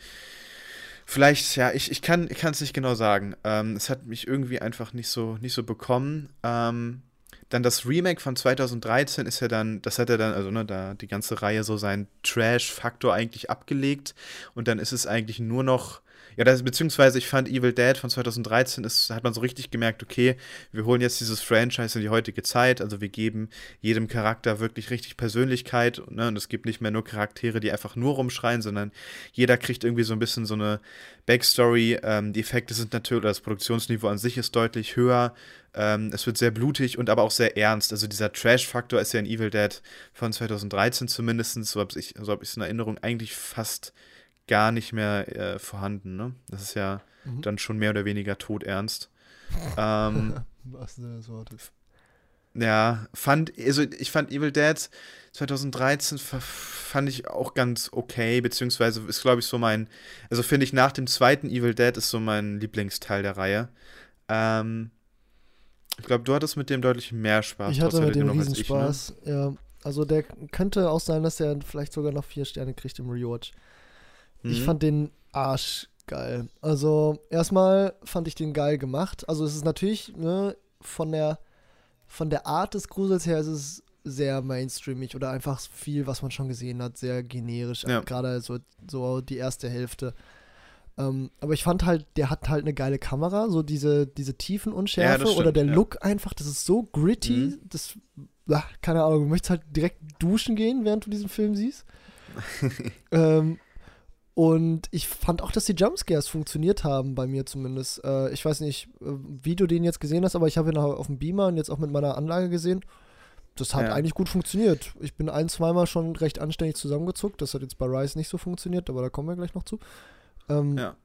Vielleicht, ja, ich, ich kann es nicht genau sagen. Ähm, es hat mich irgendwie einfach nicht so, nicht so bekommen. Ähm, dann das Remake von 2013 ist ja dann, das hat er dann, also ne, da die ganze Reihe so seinen Trash-Faktor eigentlich abgelegt. Und dann ist es eigentlich nur noch ja, das, beziehungsweise ich fand Evil Dead von 2013, ist, hat man so richtig gemerkt, okay, wir holen jetzt dieses Franchise in die heutige Zeit, also wir geben jedem Charakter wirklich richtig Persönlichkeit ne, und es gibt nicht mehr nur Charaktere, die einfach nur rumschreien, sondern jeder kriegt irgendwie so ein bisschen so eine Backstory. Ähm, die Effekte sind natürlich, das Produktionsniveau an sich ist deutlich höher. Ähm, es wird sehr blutig und aber auch sehr ernst. Also dieser Trash-Faktor ist ja in Evil Dead von 2013 zumindest, so habe ich es so hab in Erinnerung, eigentlich fast gar nicht mehr äh, vorhanden. Ne? Das ist ja mhm. dann schon mehr oder weniger todernst. [LAUGHS] ähm, Was das Wort Ja, fand, also ich fand Evil Dead 2013 fand ich auch ganz okay, beziehungsweise ist, glaube ich, so mein, also finde ich nach dem zweiten Evil Dead ist so mein Lieblingsteil der Reihe. Ähm, ich glaube, du hattest mit dem deutlich mehr Spaß. Ich hatte mit dem riesen Spaß, ne? ja. Also der könnte auch sein, dass er vielleicht sogar noch vier Sterne kriegt im Rewatch. Mhm. Ich fand den Arsch geil. Also erstmal fand ich den geil gemacht. Also es ist natürlich ne, von der von der Art des Grusels her ist es sehr mainstreamig oder einfach viel, was man schon gesehen hat, sehr generisch. Ja. Gerade so, so die erste Hälfte. Ähm, aber ich fand halt, der hat halt eine geile Kamera, so diese, diese Tiefenunschärfe Ja, das oder stimmt, der ja. Look einfach, das ist so gritty, Mhm. das, ach, keine Ahnung, du möchtest halt direkt duschen gehen, während du diesen Film siehst. [LAUGHS] ähm, und ich fand auch, dass die Jumpscares funktioniert haben, bei mir zumindest. Äh, ich weiß nicht, äh, wie du den jetzt gesehen hast, aber ich habe ihn auch auf dem Beamer und jetzt auch mit meiner Anlage gesehen. Das hat Ja. eigentlich gut funktioniert. Ich bin ein, zweimal schon recht anständig zusammengezuckt. Das hat jetzt bei Rise nicht so funktioniert, aber da kommen wir gleich noch zu. Ähm, Ja.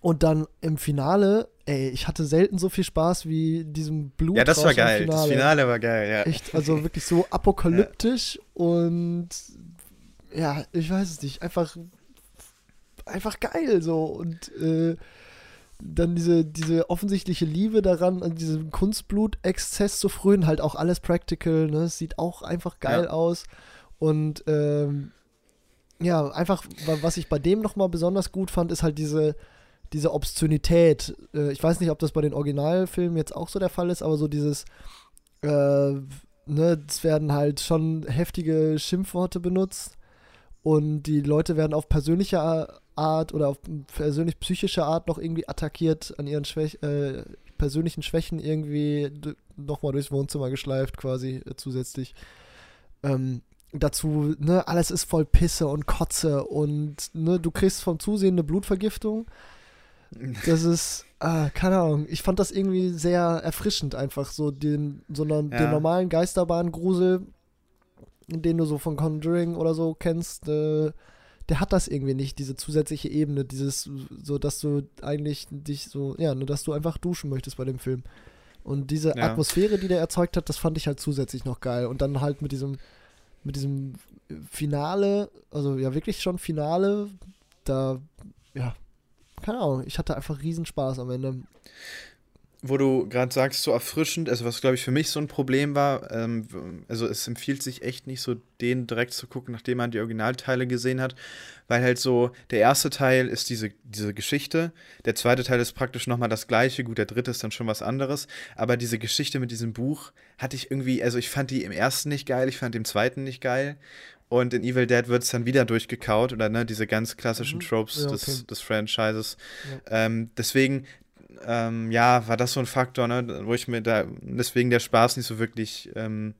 Und dann im Finale, ey, ich hatte selten so viel Spaß wie diesem Blut. Ja, das war geil. Das Finale war geil, ja. Echt, also wirklich so apokalyptisch [LAUGHS] und ja, ich weiß es nicht, einfach einfach geil so und äh, dann diese, diese offensichtliche Liebe daran, an diesem Kunstblut-Exzess zu frönen, halt auch alles practical, ne? Es sieht auch einfach geil Ja. aus. Und ähm, ja, einfach, wa- was ich bei dem nochmal besonders gut fand, ist halt diese, diese Obszönität. Äh, ich weiß nicht, ob das bei den Originalfilmen jetzt auch so der Fall ist, aber so dieses, äh, ne, es werden halt schon heftige Schimpfworte benutzt und die Leute werden auf persönliche A- Art oder auf persönlich psychische Art noch irgendwie attackiert, an ihren Schwäch äh, persönlichen Schwächen irgendwie nochmal durchs Wohnzimmer geschleift quasi äh, zusätzlich. Ähm, dazu, ne, alles ist voll Pisse und Kotze und ne, du kriegst vom Zusehen eine Blutvergiftung. [LAUGHS] Das ist, ah, keine Ahnung, ich fand das irgendwie sehr erfrischend einfach, so den, so einen, Ja. den normalen Geisterbahngrusel, den du so von Conjuring oder so kennst, äh, der hat das irgendwie nicht, diese zusätzliche Ebene, dieses, so dass du eigentlich dich so, ja, nur dass du einfach duschen möchtest bei dem Film. Und diese Ja. Atmosphäre, die der erzeugt hat, das fand ich halt zusätzlich noch geil. Und dann halt mit diesem, mit diesem Finale, also ja wirklich schon Finale, da, ja, keine Ahnung, ich hatte einfach riesen Spaß am Ende. Wo du gerade sagst, so erfrischend, also was glaube ich für mich so ein Problem war, ähm, also es empfiehlt sich echt nicht so, den direkt zu gucken, nachdem man die Originalteile gesehen hat, weil halt so, der erste Teil ist diese, diese Geschichte, der zweite Teil ist praktisch nochmal das gleiche, gut, der dritte ist dann schon was anderes, aber diese Geschichte mit diesem Buch hatte ich irgendwie, also ich fand die im ersten nicht geil, ich fand den zweiten nicht geil und in Evil Dead wird es dann wieder durchgekaut oder ne, diese ganz klassischen Mhm. Tropes Ja, des, okay. des Franchises. Ähm, deswegen, ähm, ja, war das so ein Faktor, ne, wo ich mir da, deswegen der Spaß nicht so wirklich ähm,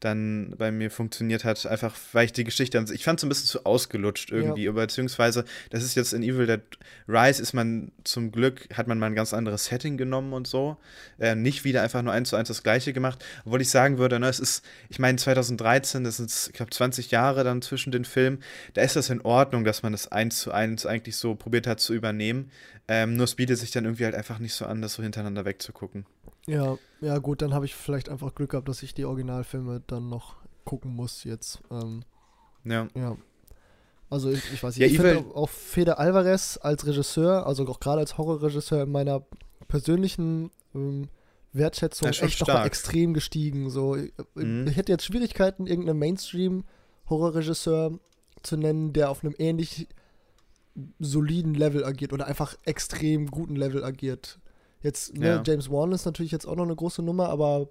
dann bei mir funktioniert hat, einfach weil ich die Geschichte, ich fand es ein bisschen zu ausgelutscht irgendwie, aber beziehungsweise, das ist jetzt in Evil Dead Rise ist man zum Glück, hat man mal ein ganz anderes Setting genommen und so, äh, nicht wieder einfach nur eins zu eins das gleiche gemacht, obwohl ich sagen würde, ne, es ist, ich meine 2013, das sind, ich glaube 20 Jahre dann zwischen den Filmen, da ist das in Ordnung, dass man das eins zu eins eigentlich so probiert hat zu übernehmen, ähm, nur es bietet sich dann irgendwie halt einfach nicht so an, das so hintereinander wegzugucken. Ja, ja gut, dann habe ich vielleicht einfach Glück gehabt, dass ich die Originalfilme dann noch gucken muss jetzt. Ähm, Ja. ja. Also ich, ich weiß nicht, Ja, ich finde auch Fede Alvarez als Regisseur, also auch gerade als Horrorregisseur in meiner persönlichen ähm, Wertschätzung echt nochmal extrem gestiegen. So, ich, Mhm. ich hätte jetzt Schwierigkeiten, irgendeinen Mainstream-Horrorregisseur zu nennen, der auf einem ähnlich soliden Level agiert oder einfach extrem guten Level agiert. Jetzt, ne, Ja. James Wan ist natürlich jetzt auch noch eine große Nummer, aber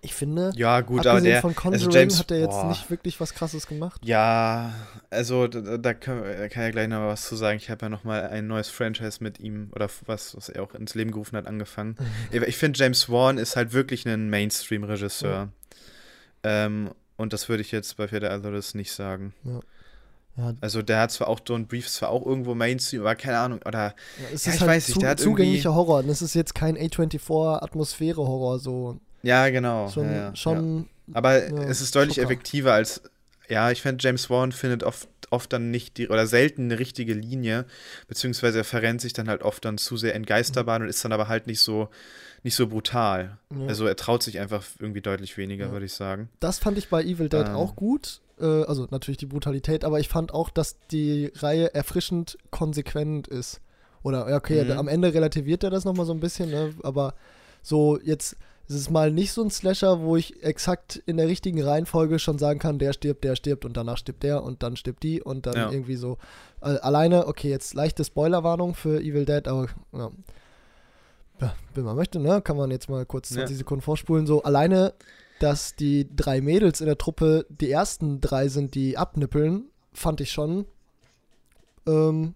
ich finde, Ja, gut, aber der, von also Conjuring James, hat er jetzt boah. nicht wirklich was krasses gemacht. Ja, also da, da, wir- da kann ja gleich noch was zu sagen. Ich habe ja noch mal ein neues Franchise mit ihm oder was, was er auch ins Leben gerufen hat, angefangen. [LAUGHS] Ich finde, James Wan ist halt wirklich ein Mainstream-Regisseur. Ähm, und das würde ich jetzt bei Fede Alvarez nicht sagen. Ja, Also der hat zwar auch Don't Brief zwar auch irgendwo Mainstream, aber keine Ahnung, oder ja, es Ja, ist ich halt weiß nicht, zu, der hat zugänglicher Horror. Das ist jetzt kein A24-Atmosphäre-Horror, so. ja, genau. Schon, ja, ja, ja. schon Aber Ja, es ist deutlich Schocker. effektiver als, ja, ich finde, James Wan findet oft, oft dann nicht die, oder selten eine richtige Linie, beziehungsweise er verrennt sich dann halt oft dann zu sehr in Geisterbahn und ist dann aber halt nicht so, nicht so brutal. Ja. Also er traut sich einfach irgendwie deutlich weniger, Ja. würde ich sagen. Das fand ich bei Evil Dead Ähm. auch gut. Äh, also natürlich die Brutalität, aber ich fand auch, dass die Reihe erfrischend konsequent ist. Oder, okay, Mhm. am Ende relativiert er das nochmal so ein bisschen, ne? aber so jetzt es ist mal nicht so ein Slasher, wo ich exakt in der richtigen Reihenfolge schon sagen kann, der stirbt, der stirbt und danach stirbt der und dann stirbt die und dann ja. irgendwie so. Äh, alleine, okay, jetzt leichte Spoilerwarnung für Evil Dead, aber ja. ja, wenn man möchte, ne, kann man jetzt mal kurz 20 ja. Sekunden vorspulen. So, alleine, dass die drei Mädels in der Truppe die ersten drei sind, die abnippeln, fand ich schon ähm,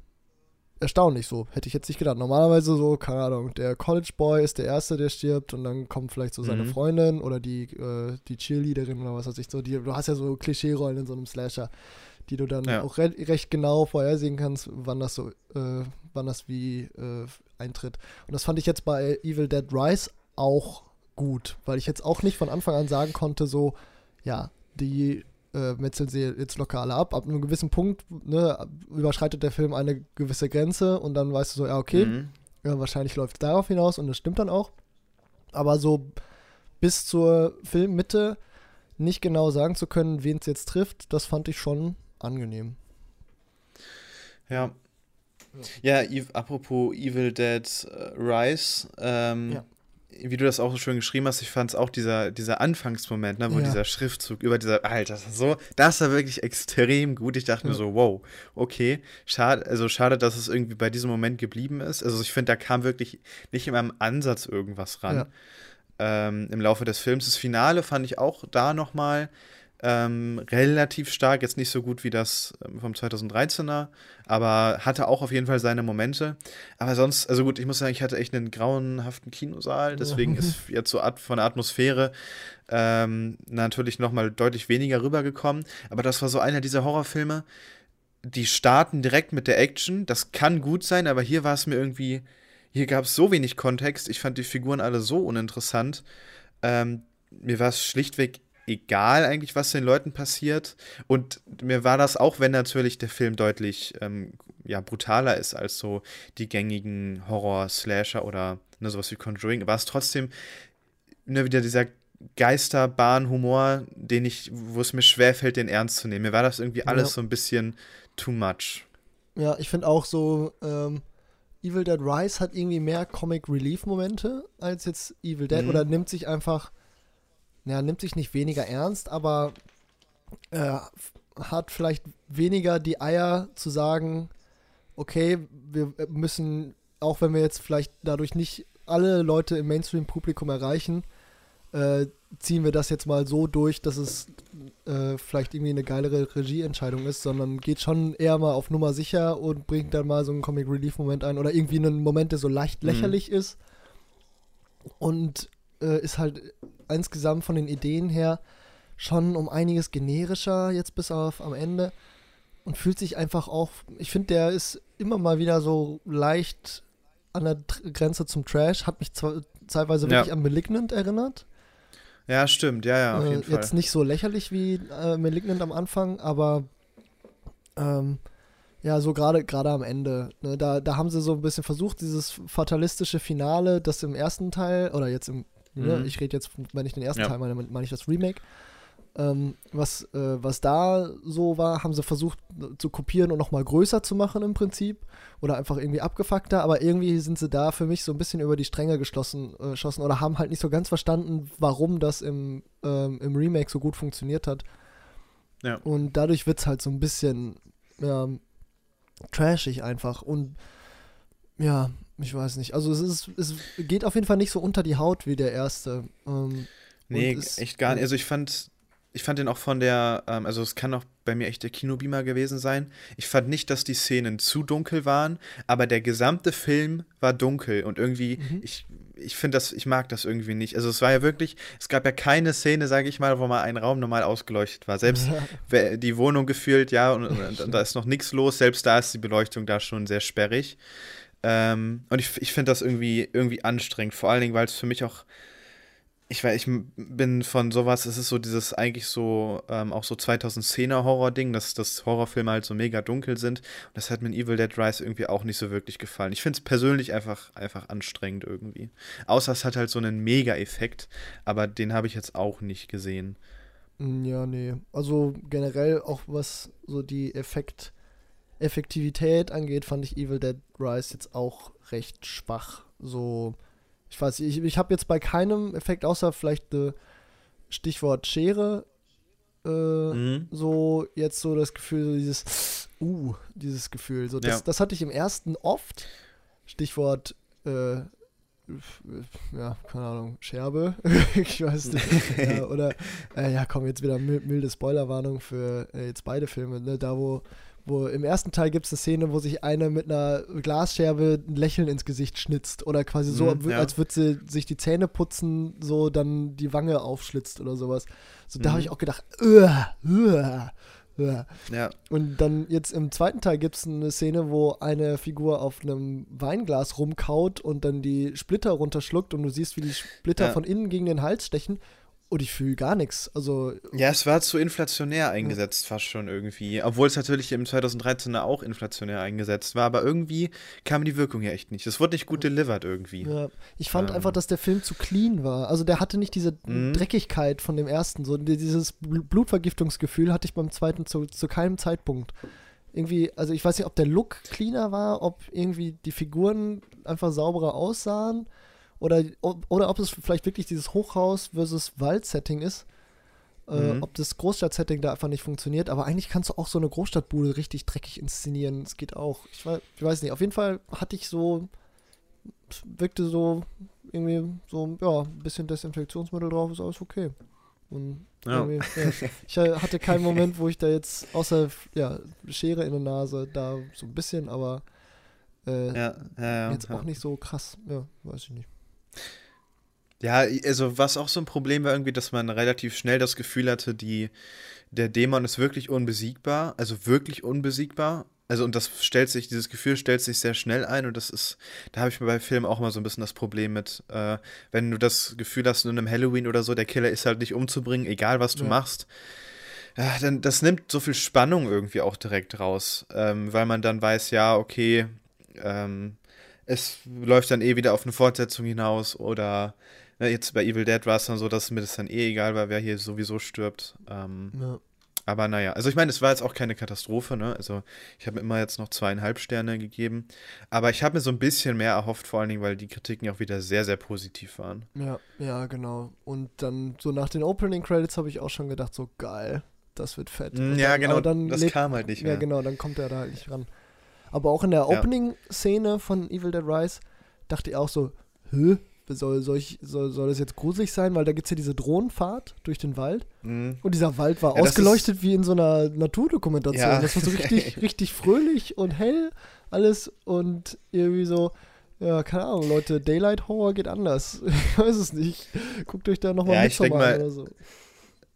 erstaunlich so. Hätte ich jetzt nicht gedacht. Normalerweise so, keine Ahnung, der College Boy ist der Erste, der stirbt und dann kommt vielleicht so seine mhm. Freundin oder die, äh, die Cheerleaderin oder was weiß ich so. Die, du hast ja so Klischee-Rollen in so einem Slasher, die du dann ja. auch re recht genau vorhersehen kannst, wann das so, äh, wann das wie äh, eintritt. Und das fand ich jetzt bei Evil Dead Rise auch gut, weil ich jetzt auch nicht von Anfang an sagen konnte, so, ja, die äh, metzeln sie jetzt locker alle ab. Ab einem gewissen Punkt ne, überschreitet der Film eine gewisse Grenze und dann weißt du so, ja, okay, mhm. ja, wahrscheinlich läuft es darauf hinaus und das stimmt dann auch. Aber so bis zur Filmmitte nicht genau sagen zu können, wen es jetzt trifft, das fand ich schon angenehm. Ja. Ja, apropos Evil Dead uh, Rise, ähm, ja wie du das auch so schön geschrieben hast, ich fand es auch dieser, dieser Anfangsmoment, ne, wo ja. dieser Schriftzug über dieser, Alter, das so, das war wirklich extrem gut. Ich dachte ja. mir so, wow, okay, schade, also schade, dass es irgendwie bei diesem Moment geblieben ist. Also ich finde, da kam wirklich nicht in meinem Ansatz irgendwas ran. Ja. Ähm, Im Laufe des Films. Das Finale fand ich auch da nochmal ähm, relativ stark, jetzt nicht so gut wie das ähm, vom 2013er, aber hatte auch auf jeden Fall seine Momente. Aber sonst, also gut, ich muss sagen, ich hatte echt einen grauenhaften Kinosaal, deswegen ist [LAUGHS] jetzt so von der Atmosphäre ähm, natürlich nochmal deutlich weniger rübergekommen. Aber das war so einer dieser Horrorfilme, die starten direkt mit der Action. Das kann gut sein, aber hier war es mir irgendwie, hier gab es so wenig Kontext. Ich fand die Figuren alle so uninteressant. Ähm, mir war es schlichtweg egal eigentlich, was den Leuten passiert. Und mir war das auch, wenn natürlich der Film deutlich ähm, ja, brutaler ist als so die gängigen Horror-Slasher oder ne, sowas wie Conjuring, war es trotzdem ne, wieder dieser Geisterbahn-Humor, den ich, wo es mir schwerfällt, den ernst zu nehmen. Mir war das irgendwie alles ja. so ein bisschen too much. Ja, ich finde auch so, ähm, Evil Dead Rise hat irgendwie mehr Comic Relief Momente als jetzt Evil Dead mhm. oder nimmt sich einfach ja, nimmt sich nicht weniger ernst, aber äh, hat vielleicht weniger die Eier zu sagen, okay, wir müssen, auch wenn wir jetzt vielleicht dadurch nicht alle Leute im Mainstream-Publikum erreichen, äh, ziehen wir das jetzt mal so durch, dass es äh, vielleicht irgendwie eine geilere Regieentscheidung ist, sondern geht schon eher mal auf Nummer sicher und bringt dann mal so einen Comic Relief Moment ein oder irgendwie einen Moment, der so leicht mhm. lächerlich mhm. ist und äh, ist halt insgesamt von den Ideen her schon um einiges generischer jetzt bis auf am Ende und fühlt sich einfach auch, ich finde, der ist immer mal wieder so leicht an der Grenze zum Trash, hat mich zwar teilweise wirklich ja. an Malignant erinnert. Ja, stimmt, ja, ja, auf jeden äh, Fall. Jetzt nicht so lächerlich wie äh, Malignant am Anfang, aber ähm, ja, so gerade gerade am Ende. Ne, da, da haben sie so ein bisschen versucht, dieses fatalistische Finale, das im ersten Teil, oder jetzt im? Mhm. Ich rede jetzt, wenn ich den ersten ja. Teil meine, meine ich das Remake. Ähm, was, äh, was da so war, haben sie versucht zu kopieren und nochmal größer zu machen im Prinzip. Oder einfach irgendwie abgefuckter, aber irgendwie sind sie da für mich so ein bisschen über die Stränge geschlossen, äh, geschossen oder haben halt nicht so ganz verstanden, warum das im, ähm, im Remake so gut funktioniert hat. Ja. Und dadurch wird es halt so ein bisschen ja, trashig einfach. Und ja, ich weiß nicht. Also es ist, es geht auf jeden Fall nicht so unter die Haut wie der erste. Ähm, nee, es, echt gar nicht. Also ich fand, ich fand den auch von der, ähm, also es kann auch bei mir echt der Kinobeamer gewesen sein. Ich fand nicht, dass die Szenen zu dunkel waren, aber der gesamte Film war dunkel und irgendwie, mhm. ich, ich finde das, ich mag das irgendwie nicht. Also es war ja wirklich, es gab ja keine Szene, sage ich mal, wo mal ein Raum normal ausgeleuchtet war. Selbst [LAUGHS] die Wohnung gefühlt, ja, und, und, und [LAUGHS] da ist noch nichts los, selbst da ist die Beleuchtung da schon sehr sperrig. Ähm, und ich, ich finde das irgendwie, irgendwie anstrengend, vor allen Dingen, weil es für mich auch, ich weiß, ich bin von sowas, es ist so dieses eigentlich so, ähm, auch so 2010er Horror-Ding, dass, dass Horrorfilme halt so mega dunkel sind. Und das hat mir in Evil Dead Rise irgendwie auch nicht so wirklich gefallen. Ich finde es persönlich einfach, einfach anstrengend irgendwie. Außer es hat halt so einen Mega-Effekt, aber den habe ich jetzt auch nicht gesehen. Ja, nee. Also generell auch was so die Effekt- Effektivität angeht, fand ich Evil Dead Rise jetzt auch recht schwach. So, Ich weiß, ich, ich habe jetzt bei keinem Effekt, außer vielleicht äh, Stichwort Schere, äh, mhm. so jetzt so das Gefühl, so dieses, uh, dieses Gefühl. So, das, ja. das hatte ich im ersten oft. Stichwort, äh, ja, keine Ahnung, Scherbe. [LAUGHS] ich weiß nicht. ja, oder, äh, ja, komm, jetzt wieder milde Spoilerwarnung für äh, jetzt beide Filme, ne? Da, wo wo im ersten Teil gibt es eine Szene, wo sich eine mit einer Glasscherbe ein Lächeln ins Gesicht schnitzt oder quasi so, mhm, ja. als würde sie sich die Zähne putzen, so dann die Wange aufschlitzt oder sowas. So, da mhm. habe ich auch gedacht, uah, uah, uah. Ja. Und dann jetzt im zweiten Teil gibt es eine Szene, wo eine Figur auf einem Weinglas rumkaut und dann die Splitter runterschluckt und du siehst, wie die Splitter ja. von innen gegen den Hals stechen und ich fühle gar nichts. Also. Ja, es war zu inflationär eingesetzt, fast schon irgendwie. Obwohl es natürlich im 2013er auch inflationär eingesetzt war, aber irgendwie kam die Wirkung ja echt nicht. Es wurde nicht gut delivered irgendwie. Ja, ich fand ähm. einfach, dass der Film zu clean war. Also der hatte nicht diese mhm. Dreckigkeit von dem ersten. So dieses Blutvergiftungsgefühl hatte ich beim zweiten zu, zu keinem Zeitpunkt. Irgendwie, also ich weiß nicht, ob der Look cleaner war, ob irgendwie die Figuren einfach sauberer aussahen. Oder, oder ob es vielleicht wirklich dieses Hochhaus versus Wald-Setting ist. Äh, mhm. Ob das Großstadt-Setting da einfach nicht funktioniert. Aber eigentlich kannst du auch so eine Großstadtbude richtig dreckig inszenieren. Es geht auch. Ich weiß, ich weiß nicht. Auf jeden Fall hatte ich so. Wirkte so irgendwie so, ja, ein bisschen Desinfektionsmittel drauf, ist alles okay. Und ja. Ja, ich hatte keinen Moment, wo ich da jetzt, außer ja, Schere in der Nase, da so ein bisschen, aber äh, ja, jetzt auch nicht so krass. Ja, weiß ich nicht. Ja, also was auch so ein Problem war irgendwie, dass man relativ schnell das Gefühl hatte, die, der Dämon ist wirklich unbesiegbar, also wirklich unbesiegbar. Also und das stellt sich, dieses Gefühl stellt sich sehr schnell ein und das ist, da habe ich mir bei Filmen auch mal so ein bisschen das Problem mit, äh, wenn du das Gefühl hast, in einem Halloween oder so, der Killer ist halt nicht umzubringen, egal was du ja. machst. Ja, dann das nimmt so viel Spannung irgendwie auch direkt raus, ähm, weil man dann weiß, ja, okay, ähm, es läuft dann eh wieder auf eine Fortsetzung hinaus oder ne, jetzt bei Evil Dead war es dann so, dass mir das dann eh egal war, wer hier sowieso stirbt. Ähm, ja. Aber naja, also ich meine, es war jetzt auch keine Katastrophe, ne? Also ich habe immer jetzt noch zweieinhalb Sterne gegeben. Aber ich habe mir so ein bisschen mehr erhofft, vor allen Dingen, weil die Kritiken auch wieder sehr, sehr positiv waren. Ja, ja, genau. Und dann so nach den Opening Credits habe ich auch schon gedacht, so geil, das wird fett. Mm, ja, genau, dann das kam halt nicht mehr. Ja, genau, dann kommt er da halt nicht ran. Aber auch in der Opening-Szene von Evil Dead Rise dachte ich auch so, hä? Soll, soll, ich, soll, soll das jetzt gruselig sein? Weil da gibt es ja diese Drohnenfahrt durch den Wald. Mhm. Und dieser Wald war ja, ausgeleuchtet wie in so einer Naturdokumentation. Ja. Das war so richtig, [LAUGHS] richtig fröhlich und hell alles und irgendwie so, ja, keine Ahnung, Leute, Daylight Horror geht anders. [LAUGHS] Ich weiß es nicht. Guckt euch da nochmal ja, mit mal, oder so.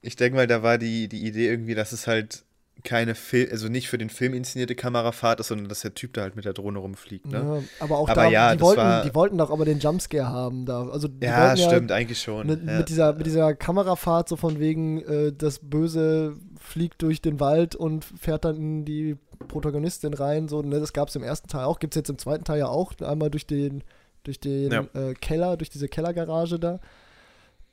Ich denke mal, da war die, die Idee irgendwie, dass es halt keine Film, also nicht für den Film inszenierte Kamerafahrt ist, sondern dass der Typ da halt mit der Drohne rumfliegt. Ne? Ja, aber auch aber da, ja, die, wollten, war, die wollten doch aber den Jumpscare haben da. Also ja, stimmt, ja eigentlich schon. Mit, ja. mit, dieser, mit dieser Kamerafahrt so von wegen, äh, das Böse fliegt durch den Wald und fährt dann in die Protagonistin rein. So, ne, das gab es im ersten Teil auch, gibt es jetzt im zweiten Teil ja auch, einmal durch den, durch den äh, Keller, durch diese Kellergarage da.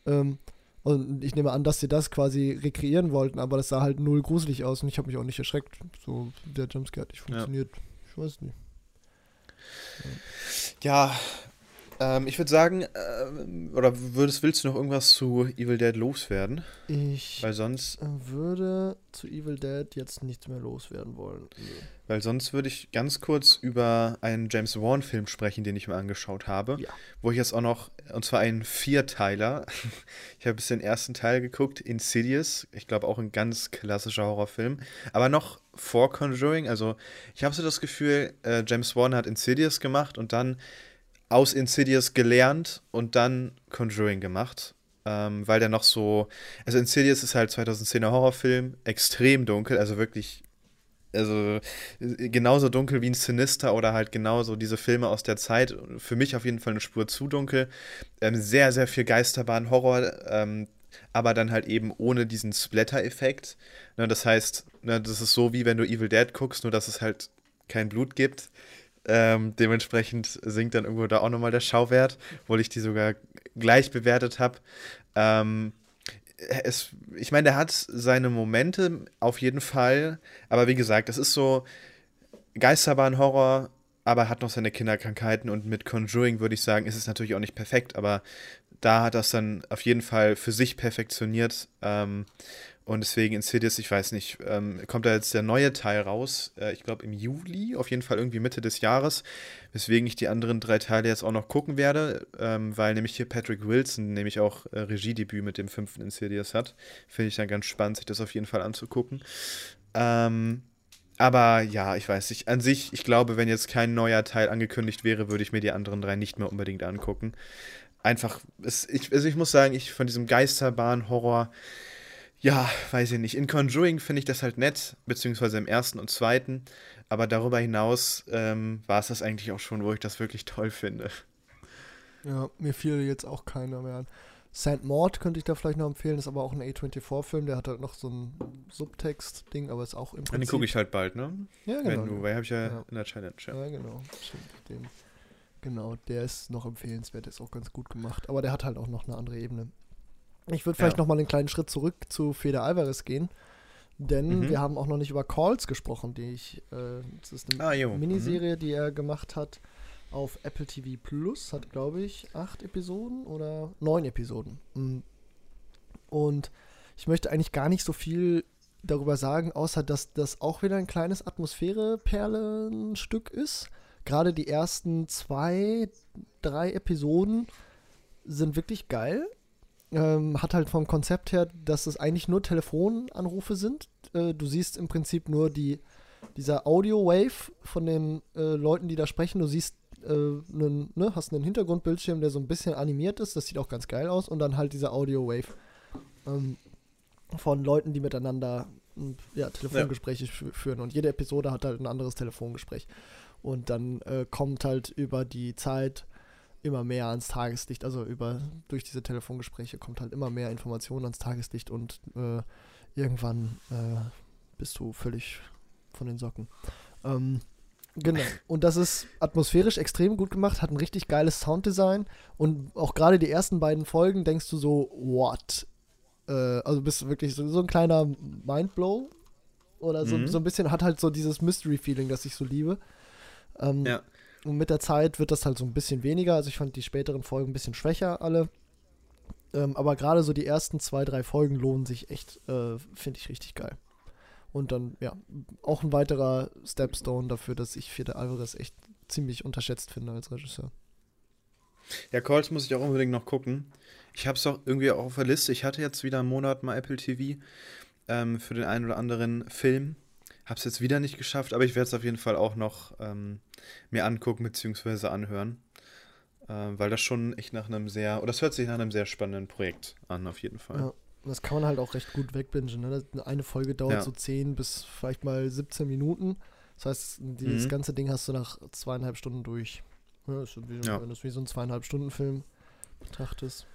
Ähm, und ich nehme an, dass sie das quasi rekreieren wollten, aber das sah halt null gruselig aus und ich habe mich auch nicht erschreckt. So, der Jumpscare hat nicht funktioniert. Ja. Ich weiß nicht. Ja, ja ähm, ich würde sagen, äh, oder würdest, willst du noch irgendwas zu Evil Dead loswerden? Ich Weil sonst würde zu Evil Dead jetzt nichts mehr loswerden wollen. Also. Weil sonst würde ich ganz kurz über einen James Wan-Film sprechen, den ich mir angeschaut habe. Ja. Wo ich jetzt auch noch, und zwar einen Vierteiler. [LAUGHS] ich habe bis den ersten Teil geguckt, Insidious. Ich glaube auch ein ganz klassischer Horrorfilm. Aber noch vor Conjuring. Also ich habe so das Gefühl, äh, James Wan hat Insidious gemacht und dann aus Insidious gelernt und dann Conjuring gemacht. Ähm, weil der noch so. Also Insidious ist halt 2010er Horrorfilm, extrem dunkel, also wirklich also genauso dunkel wie ein Sinister oder halt genauso diese Filme aus der Zeit. Für mich auf jeden Fall eine Spur zu dunkel. Ähm, sehr, sehr viel Geisterbahn, Horror, ähm, aber dann halt eben ohne diesen Splatter-Effekt. Ne, das heißt, ne, das ist so wie wenn du Evil Dead guckst, nur dass es halt kein Blut gibt. Ähm, dementsprechend sinkt dann irgendwo da auch nochmal der Schauwert, obwohl ich die sogar gleich bewertet habe. Ähm, es, ich meine, der hat seine Momente auf jeden Fall, aber wie gesagt, es ist so Geisterbahn-Horror aber hat noch seine Kinderkrankheiten und mit Conjuring würde ich sagen, ist es natürlich auch nicht perfekt, aber da hat das dann auf jeden Fall für sich perfektioniert. Ähm, und deswegen Insidious, ich weiß nicht, ähm, kommt da jetzt der neue Teil raus, äh, ich glaube im Juli, auf jeden Fall irgendwie Mitte des Jahres, weswegen ich die anderen drei Teile jetzt auch noch gucken werde, ähm, weil nämlich hier Patrick Wilson nämlich auch äh, Regiedebüt mit dem fünften Insidious hat. Finde ich dann ganz spannend, sich das auf jeden Fall anzugucken. Ähm, aber ja, ich weiß nicht. An sich, ich glaube, wenn jetzt kein neuer Teil angekündigt wäre, würde ich mir die anderen drei nicht mehr unbedingt angucken. Einfach, es, ich, also ich muss sagen, ich von diesem Geisterbahn-Horror, ja, weiß ich nicht. In Conjuring finde ich das halt nett, beziehungsweise im ersten und zweiten. Aber darüber hinaus ähm, war es das eigentlich auch schon, wo ich das wirklich toll finde. Ja, mir fiel jetzt auch keiner mehr an. St. Maud könnte ich da vielleicht noch empfehlen, ist aber auch ein A24-Film, der hat halt noch so ein Subtext-Ding, aber ist auch im Prinzip... Den gucke ich halt bald, ne? Ja, genau. Wenn du, weil habe ich ja, ja, in der Challenge. Ja, ja genau. Den, genau, der ist noch empfehlenswert, ist auch ganz gut gemacht, aber der hat halt auch noch eine andere Ebene. Ich würde vielleicht ja. noch mal einen kleinen Schritt zurück zu Feder Alvarez gehen, denn mhm. wir haben auch noch nicht über Calls gesprochen, die ich, äh, das ist eine ah, Miniserie, mhm. die er gemacht hat auf Apple TV Plus, hat glaube ich acht Episoden oder neun Episoden. Mm. Und ich möchte eigentlich gar nicht so viel darüber sagen, außer dass das auch wieder ein kleines Atmosphäre-Perlenstück ist. Gerade die ersten zwei, drei Episoden sind wirklich geil ähm, hat halt vom Konzept her, dass es eigentlich nur Telefonanrufe sind. Äh, du siehst im Prinzip nur die, dieser Audio-Wave von den äh, Leuten, die da sprechen. Du siehst, äh, einen, ne, hast einen Hintergrundbildschirm, der so ein bisschen animiert ist. Das sieht auch ganz geil aus. Und dann halt dieser Audio-Wave ähm, von Leuten, die miteinander ja, Telefongespräche ja. führen. Und jede Episode hat halt ein anderes Telefongespräch. Und dann äh, kommt halt über die Zeit immer mehr ans Tageslicht. Also über durch diese Telefongespräche kommt halt immer mehr Information ans Tageslicht und äh, irgendwann äh, bist du völlig von den Socken. Ähm, genau. [LAUGHS] Und das ist atmosphärisch extrem gut gemacht, hat ein richtig geiles Sounddesign und auch gerade die ersten beiden Folgen denkst du so, what? Äh, also bist du wirklich so, so ein kleiner Mindblow oder so, mhm. so ein bisschen hat halt so dieses Mystery-Feeling, das ich so liebe. Ähm, ja. Und mit der Zeit wird das halt so ein bisschen weniger. Also ich fand die späteren Folgen ein bisschen schwächer alle. Ähm, aber gerade so die ersten zwei, drei Folgen lohnen sich echt, äh, finde ich richtig geil. Und dann, ja, auch ein weiterer Stepstone dafür, dass ich Fede Alvarez echt ziemlich unterschätzt finde als Regisseur. Ja, Calls muss ich auch unbedingt noch gucken. Ich habe es auch irgendwie auch auf der Liste. Ich hatte jetzt wieder einen Monat mal Apple TV ähm, für den einen oder anderen Film. Habe es jetzt wieder nicht geschafft, aber ich werde es auf jeden Fall auch noch ähm, mir angucken bzw. anhören. Äh, weil das schon echt nach einem sehr, oder das hört sich nach einem sehr spannenden Projekt an, auf jeden Fall. Ja, das kann man halt auch recht gut wegbingen. Ne? Eine Folge dauert ja. so 10 bis vielleicht mal 17 Minuten. Das heißt, dieses mhm. ganze Ding hast du nach zweieinhalb Stunden durch. Ja, das ist wie, ja. Wenn du es wie so ein zweieinhalb Stunden Film betrachtest.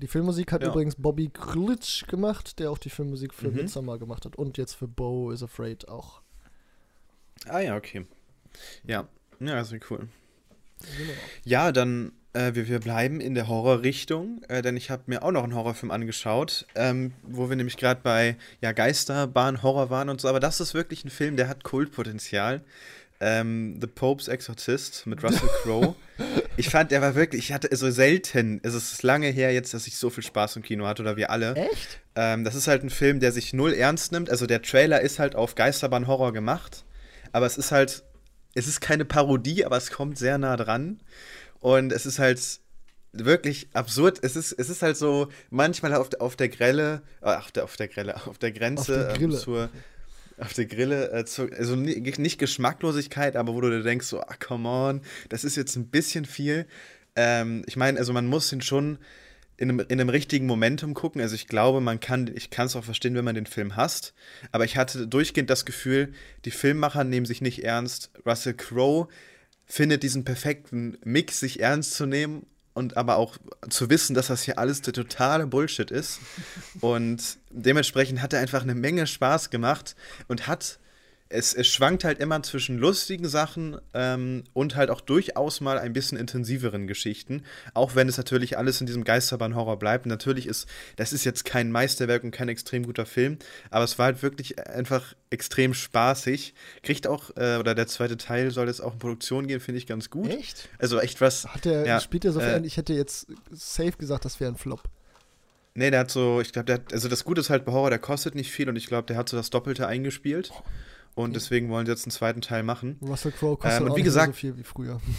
Die Filmmusik hat ja. übrigens Bobby Glitch gemacht, der auch die Filmmusik für mhm. Midsommar gemacht hat und jetzt für Bo is Afraid auch. Ah ja, okay. Ja, ja, das ist cool. Genau. Ja, dann äh, wir, wir bleiben in der Horrorrichtung, äh, denn ich habe mir auch noch einen Horrorfilm angeschaut, ähm, wo wir nämlich gerade bei ja, Geisterbahn, Horror waren und so, aber das ist wirklich ein Film, der hat Kultpotenzial ähm, The Pope's Exorcist mit Russell [LAUGHS] Crowe. ich fand, der war wirklich, ich hatte so selten, es ist lange her jetzt, dass ich so viel Spaß im Kino hatte oder wir alle. Echt? Ähm, das ist halt ein Film, der sich null ernst nimmt. Also der Trailer ist halt auf Geisterbahn-Horror gemacht, aber es ist halt, es ist keine Parodie, aber es kommt sehr nah dran. Und es ist halt wirklich absurd. Es ist, es ist halt so manchmal auf, auf der Grelle, ach, der, auf der Grelle, [LAUGHS] auf der Grenze auf der ähm, zur auf der Grille, äh, zu, also nicht Geschmacklosigkeit, aber wo du dir denkst, so, ah, come on, das ist jetzt ein bisschen viel. Ähm, ich meine, also man muss ihn schon in einem, in einem richtigen Momentum gucken. Also ich glaube, man kann, ich kann es auch verstehen, wenn man den Film hasst. Aber ich hatte durchgehend das Gefühl, die Filmmacher nehmen sich nicht ernst. Russell Crowe findet diesen perfekten Mix, sich ernst zu nehmen und aber auch zu wissen, dass das hier alles der totale Bullshit ist. Und dementsprechend hat er einfach eine Menge Spaß gemacht und hat es, es schwankt halt immer zwischen lustigen Sachen ähm, und halt auch durchaus mal ein bisschen intensiveren Geschichten. Auch wenn es natürlich alles in diesem Geisterbahn-Horror bleibt. Natürlich ist, das ist jetzt kein Meisterwerk und kein extrem guter Film, aber es war halt wirklich einfach extrem spaßig. Kriegt auch, äh, oder der zweite Teil soll jetzt auch in Produktion gehen, finde ich ganz gut. Echt? Also echt was. Hat der, ja, spielt der so äh, Ich hätte jetzt safe gesagt, das wäre ein Flop. Nee, der hat so, ich glaube, der hat, also das Gute ist halt bei Horror, der kostet nicht viel und ich glaube, der hat so das Doppelte eingespielt. Und Okay. deswegen wollen sie jetzt einen zweiten Teil machen. Russell Crowe kostet Ähm, und auch wie nicht mehr gesagt- so viel wie früher. [LAUGHS]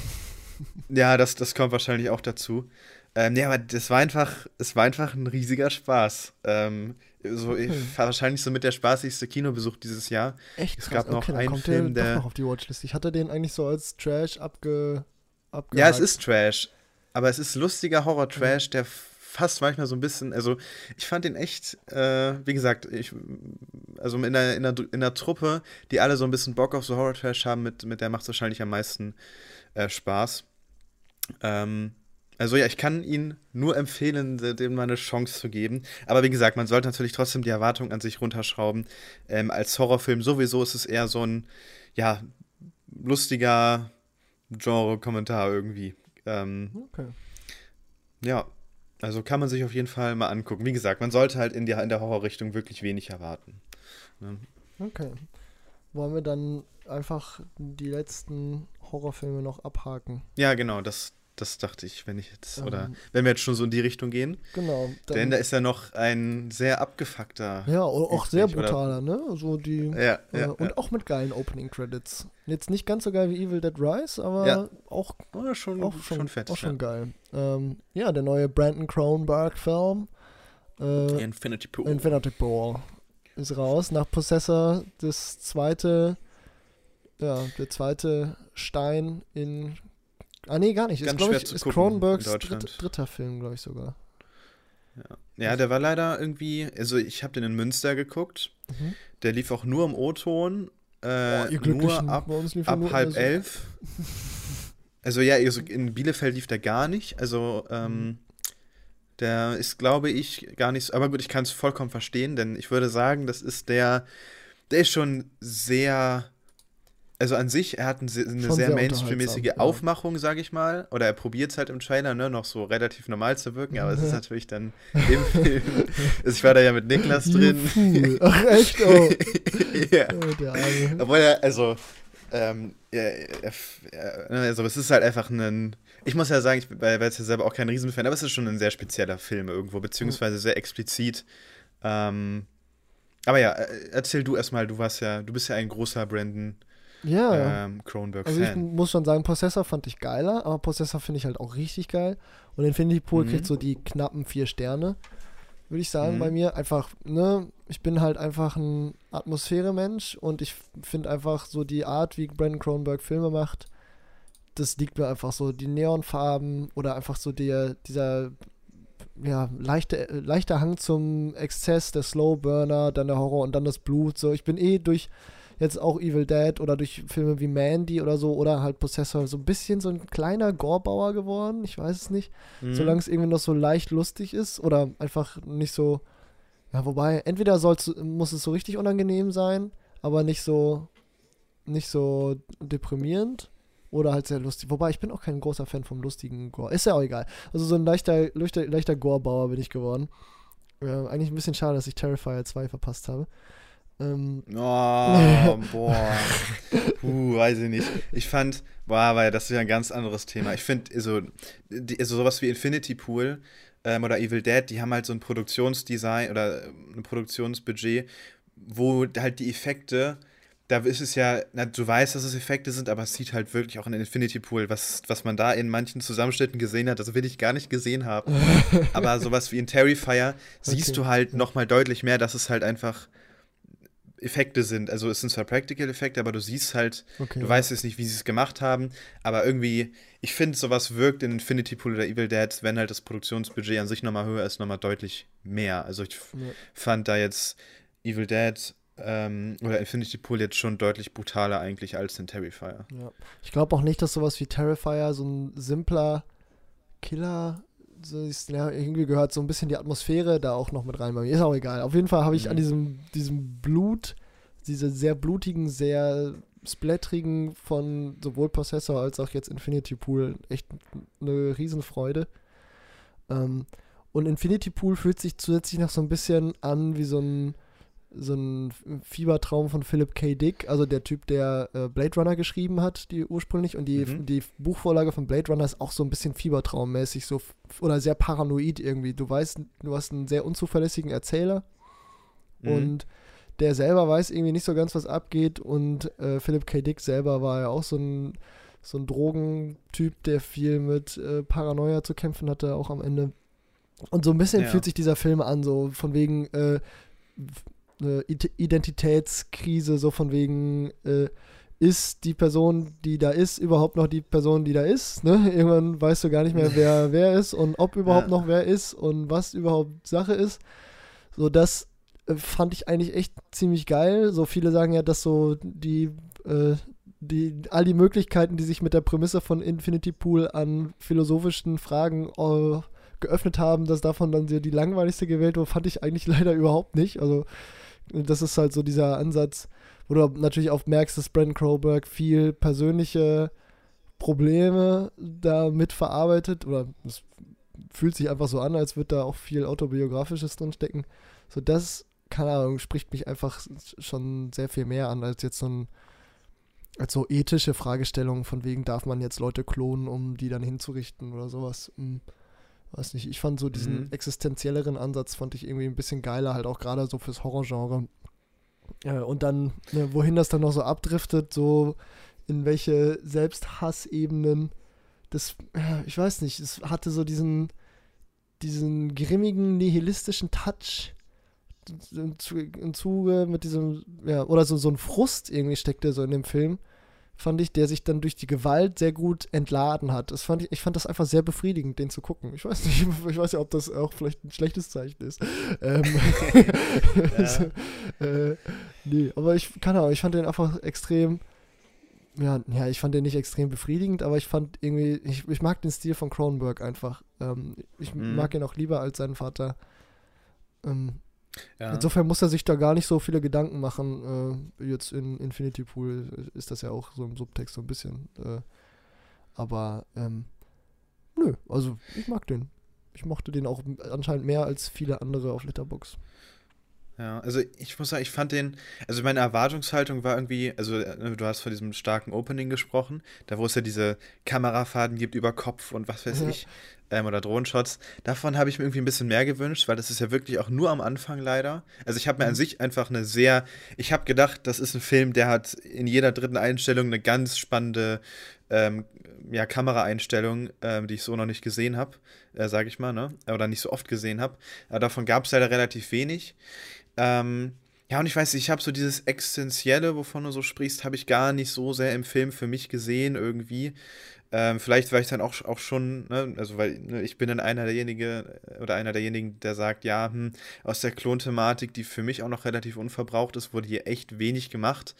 Ja, das, das kommt wahrscheinlich auch dazu. Ähm, nee, aber das war einfach, es war einfach ein riesiger Spaß. Ähm, so, ich, Okay. war wahrscheinlich so mit der spaßigste Kinobesuch dieses Jahr. Echt Es krass. gab noch okay, dann einen kommt Film, der, noch auf die Watchlist. Ich hatte den eigentlich so als Trash abge, abgehakt. Ja, es ist Trash. Aber es ist lustiger Horror-Trash, der fast manchmal so ein bisschen, also ich fand den echt, äh, wie gesagt, ich, also in der, in, der, in der Truppe, die alle so ein bisschen Bock auf so Horror-Trash haben, mit, mit der macht es wahrscheinlich am meisten äh, Spaß. Ähm, also ja, ich kann ihn nur empfehlen, de- dem mal eine Chance zu geben. Aber wie gesagt, man sollte natürlich trotzdem die Erwartung an sich runterschrauben. Ähm, als Horrorfilm sowieso ist es eher so ein, ja, lustiger Genre-Kommentar irgendwie. Ähm, Okay. ja, also kann man sich auf jeden Fall mal angucken. Wie gesagt, man sollte halt in, die, in der Horrorrichtung wirklich wenig erwarten. Ne? Okay. Wollen wir dann einfach die letzten Horrorfilme noch abhaken? Ja, genau, das, das dachte ich, wenn ich jetzt, oder Ähm. wenn wir jetzt schon so in die Richtung gehen. Genau. Dann, Denn da ist ja noch ein sehr abgefuckter. ja, o- auch sehr übrig, oder? brutaler, ne? Also die. Ja, äh, ja, und ja. auch mit geilen Opening Credits. Jetzt nicht ganz so geil wie Evil Dead Rise, aber Ja. auch, Oh, schon, auch schon, schon, fett. auch schon ja. geil. Ähm, ja, der neue Brandon Cronenberg-Film. Äh, Infinity Pool. Infinity Pool ist raus. Nach Possessor das zweite, ja, der zweite Stein in. Ah, nee, gar nicht. Ist, Ganz glaube schwer ich, ist Cronenbergs dritt, dritter Film, glaube ich sogar. ja, der war leider irgendwie, also ich habe den in Münster geguckt. Mhm. Der lief auch nur im O-Ton. Äh, ihr nur ab, ab nur halb immer so- elf. Also ja, also in Bielefeld lief der gar nicht. Also ähm, der ist, glaube ich, gar nicht so. Aber gut, ich kann es vollkommen verstehen, denn ich würde sagen, das ist der, der ist schon sehr. Also an sich, er hat ein, eine Schon sehr sehr mainstreammäßige ja. Aufmachung, sage ich mal. Oder er probiert es halt im Trailer, ne, noch so relativ normal zu wirken, aber es ist [LAUGHS] natürlich dann im Film. Also ich war da ja mit Niklas drin. [LAUGHS] Ach, echt? Oh, ja. oh der Arme. Obwohl er, also, ähm, er, er, also es ist halt einfach ein, ich muss ja sagen, ich bin bei jetzt ja selber auch kein Riesenfan, aber es ist schon ein sehr spezieller Film irgendwo, beziehungsweise sehr explizit. Ähm, aber ja, äh, erzähl du erstmal, du warst ja, du bist ja ein großer Brandon Ja. ähm, Also ich Cronenberg-Fan. muss schon sagen, Possessor fand ich geiler, aber Possessor finde ich halt auch richtig geil. Und Infinity Pool Mhm. kriegt so die knappen vier Sterne, würde ich sagen, Mhm. bei mir. Einfach, ne, ich bin halt einfach ein Atmosphäre-Mensch und ich finde einfach so die Art, wie Brandon Cronenberg Filme macht, das liegt mir einfach so. Die Neonfarben oder einfach so der, dieser ja, leichte, leichter Hang zum Exzess, der Slow Burner, dann der Horror und dann das Blut. So, ich bin eh durch jetzt auch Evil Dead oder durch Filme wie Mandy oder so oder halt Possessor so ein bisschen so ein kleiner Gorebauer geworden. Ich weiß es nicht. Mhm. Solange es irgendwie noch so leicht lustig ist oder einfach nicht so. Ja, wobei, entweder soll's, muss es so richtig unangenehm sein, aber nicht so nicht so deprimierend oder halt sehr lustig. Wobei ich bin auch kein großer Fan vom lustigen Gore. Ist ja auch egal. Also so ein leichter, leichter, leichter Gorebauer bin ich geworden. Äh, eigentlich ein bisschen schade, dass ich Terrifier 2 verpasst habe. Ähm, Oh, [LAUGHS] boah. Puh, weiß ich nicht. Ich fand, boah, aber das ist ja ein ganz anderes Thema. Ich finde, also, die- also sowas wie Infinity Pool ähm, oder Evil Dead, die haben halt so ein Produktionsdesign oder ähm, ein Produktionsbudget, wo halt die Effekte, da ist es ja, na, du weißt, dass es Effekte sind, aber es sieht halt wirklich auch in Infinity Pool, was, was man da in manchen Zusammenschnitten gesehen hat, das will ich gar nicht gesehen haben. [LAUGHS] aber sowas wie in Terrifier siehst Okay. du halt nochmal deutlich mehr, dass es halt einfach Effekte sind. Also es sind zwar Practical-Effekte, aber du siehst halt, okay. du weißt jetzt nicht, wie sie es gemacht haben, aber irgendwie, ich finde, sowas wirkt in Infinity Pool oder Evil Dead, wenn halt das Produktionsbudget an sich nochmal höher ist, nochmal deutlich mehr. Also ich Ja. fand da jetzt Evil Dead ähm, oder Infinity Pool jetzt schon deutlich brutaler eigentlich als in Terrifier. Ja. Ich glaube auch nicht, dass sowas wie Terrifier so ein simpler Killer. Ja, irgendwie gehört so ein bisschen die Atmosphäre da auch noch mit rein bei mir. Ist auch egal. Auf jeden Fall habe ich Mhm. an diesem, diesem Blut diese sehr blutigen, sehr splatterigen von sowohl Possessor als auch jetzt Infinity Pool echt eine Riesenfreude. Ähm, und Infinity Pool fühlt sich zusätzlich noch so ein bisschen an wie so ein, so ein Fiebertraum von Philip K. Dick, also der Typ, der äh, Blade Runner geschrieben hat, die ursprünglich. Und die, mhm. die Buchvorlage von Blade Runner ist auch so ein bisschen Fiebertraummäßig, so oder sehr paranoid irgendwie. Du weißt, du hast einen sehr unzuverlässigen Erzähler mhm. und der selber weiß irgendwie nicht so ganz, was abgeht. Und äh, Philip K. Dick selber war ja auch so ein, so ein Drogentyp, der viel mit äh, Paranoia zu kämpfen hatte, auch am Ende. Und so ein bisschen ja. fühlt sich dieser Film an, so von wegen äh, eine Identitätskrise, so von wegen, äh, ist die Person, die da ist, überhaupt noch die Person, die da ist? Ne? Irgendwann weißt du gar nicht mehr, [LAUGHS] wer wer ist und ob überhaupt ja. noch wer ist und was überhaupt Sache ist. So, das äh, fand ich eigentlich echt ziemlich geil. So viele sagen ja, dass so die, äh, die, all die Möglichkeiten, die sich mit der Prämisse von Infinity Pool an philosophischen Fragen äh, geöffnet haben, dass davon dann die langweiligste gewählt wurde, fand ich eigentlich [LAUGHS] leider überhaupt nicht. Also, das ist halt so dieser Ansatz, wo du natürlich auch merkst, dass Brandon Crowberg viel persönliche Probleme da mitverarbeitet oder es fühlt sich einfach so an, als würde da auch viel Autobiografisches drinstecken. So, das, keine Ahnung, spricht mich einfach schon sehr viel mehr an, als jetzt so ein als so ethische Fragestellungen von wegen, darf man jetzt Leute klonen, um die dann hinzurichten oder sowas. Hm, weiß nicht, ich fand so diesen mhm. existenzielleren Ansatz, fand ich irgendwie ein bisschen geiler, halt auch gerade so fürs Horrorgenre. Äh, und dann, ne, wohin das dann noch so abdriftet, so in welche Selbsthassebenen, das, ja, ich weiß nicht, es hatte so diesen, diesen grimmigen, nihilistischen Touch im, im Zuge mit diesem, ja, oder so, so ein Frust irgendwie steckte so in dem Film fand ich, der sich dann durch die Gewalt sehr gut entladen hat. Das fand ich, ich fand das einfach sehr befriedigend, den zu gucken. Ich weiß nicht, [LAUGHS] ich weiß ja, ob das auch vielleicht ein schlechtes Zeichen ist. Ähm, [LAUGHS] ja. [LAUGHS] äh, nee, aber ich kann auch, ich fand den einfach extrem, ja, ja, ich fand den nicht extrem befriedigend, aber ich fand irgendwie, ich, ich mag den Stil von Cronenberg einfach. Ähm, ich mhm. mag ihn auch lieber als seinen Vater. Ähm, ja. Insofern muss er sich da gar nicht so viele Gedanken machen. Äh, jetzt in Infinity Pool ist das ja auch so im Subtext so ein bisschen. Äh, aber ähm, nö, also ich mag den. Ich mochte den auch anscheinend mehr als viele andere auf Letterbox. Ja, also ich muss sagen, ich fand den, also meine Erwartungshaltung war irgendwie, also äh, du hast von diesem starken Opening gesprochen, da wo es ja diese Kamerafaden gibt über Kopf und was weiß ja. ich, ähm, oder Drohenshots. Davon habe ich mir irgendwie ein bisschen mehr gewünscht, weil das ist ja wirklich auch nur am Anfang leider. Also ich habe mir an mhm. sich einfach eine sehr, ich habe gedacht, das ist ein Film, der hat in jeder dritten Einstellung eine ganz spannende ähm, ja, Kameraeinstellung, ähm, die ich so noch nicht gesehen habe, äh, sage ich mal, ne? Oder nicht so oft gesehen habe. Aber davon gab es leider relativ wenig. Ähm, ja, und ich weiß, ich habe so dieses Existenzielle, wovon du so sprichst, habe ich gar nicht so sehr im Film für mich gesehen irgendwie. Ähm, vielleicht war ich dann auch, auch schon, ne, also weil ne, ich bin dann einer derjenigen oder einer derjenigen, der sagt, ja, hm, aus der Klonthematik, die für mich auch noch relativ unverbraucht ist, wurde hier echt wenig gemacht